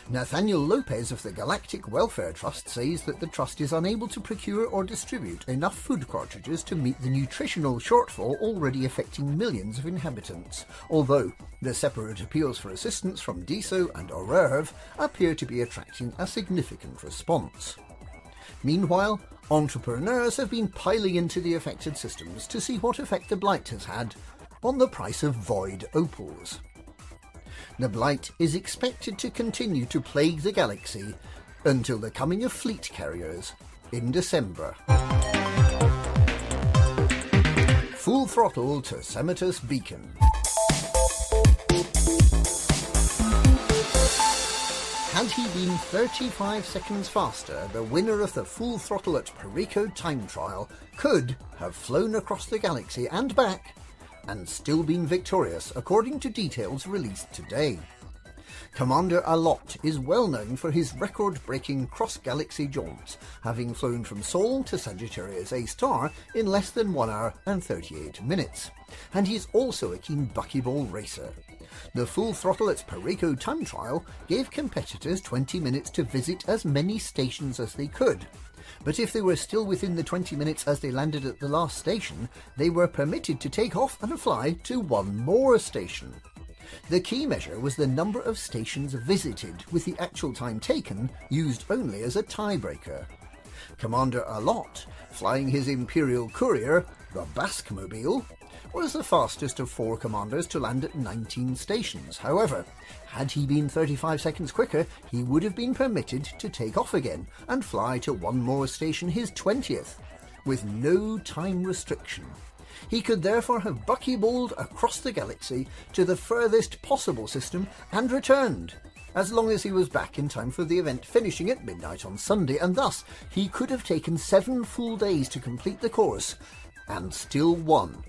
Nathaniel Lopez of the Galactic Welfare Trust says that the trust is unable to procure or distribute enough food cartridges to meet the nutritional shortfall already affecting millions of inhabitants, although the separate appeals for assistance from DISO and Orrere appear to be attracting a significant response. Meanwhile, entrepreneurs have been piling into the affected systems to see what effect the blight has had on the price of void opals. The blight is expected to continue to plague the galaxy until the coming of fleet carriers in December. Full throttle to Semitus Beacon. Had he been 35 seconds faster, the winner of the full throttle at Perico time trial could have flown across the galaxy and back and still been victorious, according to details released today. Commander Alot is well known for his record breaking cross galaxy jaunts, having flown from Sol to Sagittarius A star in less than 1 hour and 38 minutes. And he's also a keen buckyball racer. The full throttle at Perico time trial gave competitors 20 minutes to visit as many stations as they could. But if they were still within the 20 minutes as they landed at the last station, they were permitted to take off and fly to one more station. The key measure was the number of stations visited, with the actual time taken used only as a tiebreaker. Commander Alot, flying his Imperial courier, the Basque Mobile, was the fastest of four commanders to land at 19 stations. However, had he been 35 seconds quicker, he would have been permitted to take off again and fly to one more station, his 20th, with no time restriction. He could therefore have buckyballed across the galaxy to the furthest possible system and returned, as long as he was back in time for the event finishing at midnight on Sunday, and thus he could have taken seven full days to complete the course and still won.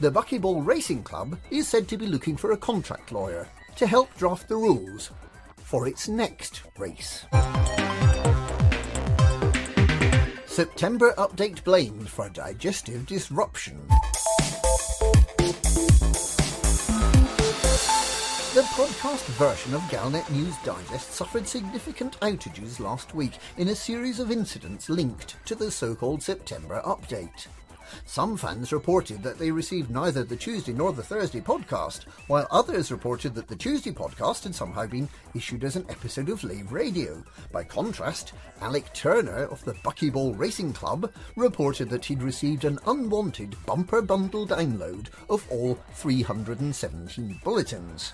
The Buckyball Racing Club is said to be looking for a contract lawyer to help draft the rules for its next race. September update blamed for digestive disruption. The podcast version of Galnet News Digest suffered significant outages last week in a series of incidents linked to the so called September update. Some fans reported that they received neither the Tuesday nor the Thursday podcast, while others reported that the Tuesday podcast had somehow been issued as an episode of Lave Radio. By contrast, Alec Turner of the Buckyball Racing Club reported that he'd received an unwanted bumper bundle download of all 317 bulletins.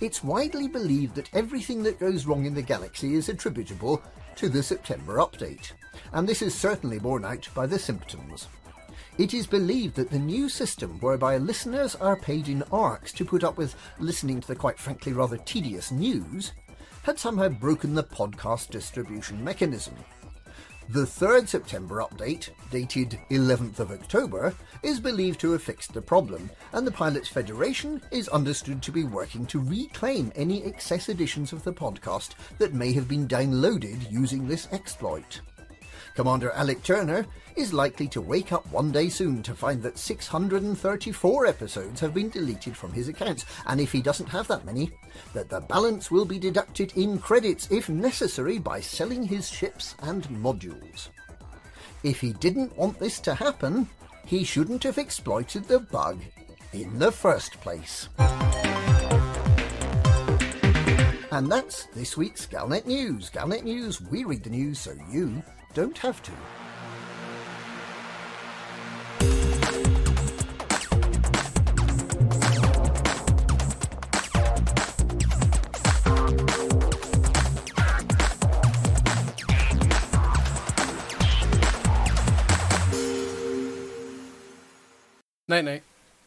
It's widely believed that everything that goes wrong in the galaxy is attributable to the September update, and this is certainly borne out by the symptoms. It is believed that the new system, whereby listeners are paid in ARX to put up with listening to the quite frankly rather tedious news, had somehow broken the podcast distribution mechanism. The third September update, dated 11th of October, is believed to have fixed the problem, and the Pilots Federation is understood to be working to reclaim any excess editions of the podcast that may have been downloaded using this exploit. Commander Alec Turner is likely to wake up one day soon to find that 634 episodes have been deleted from his accounts, and if he doesn't have that many, that the balance will be deducted in credits if necessary by selling his ships and modules. If he didn't want this to happen, he shouldn't have exploited the bug in the first place. And that's this week's Galnet News. Galnet News, we read the news so you don't have to. Night night.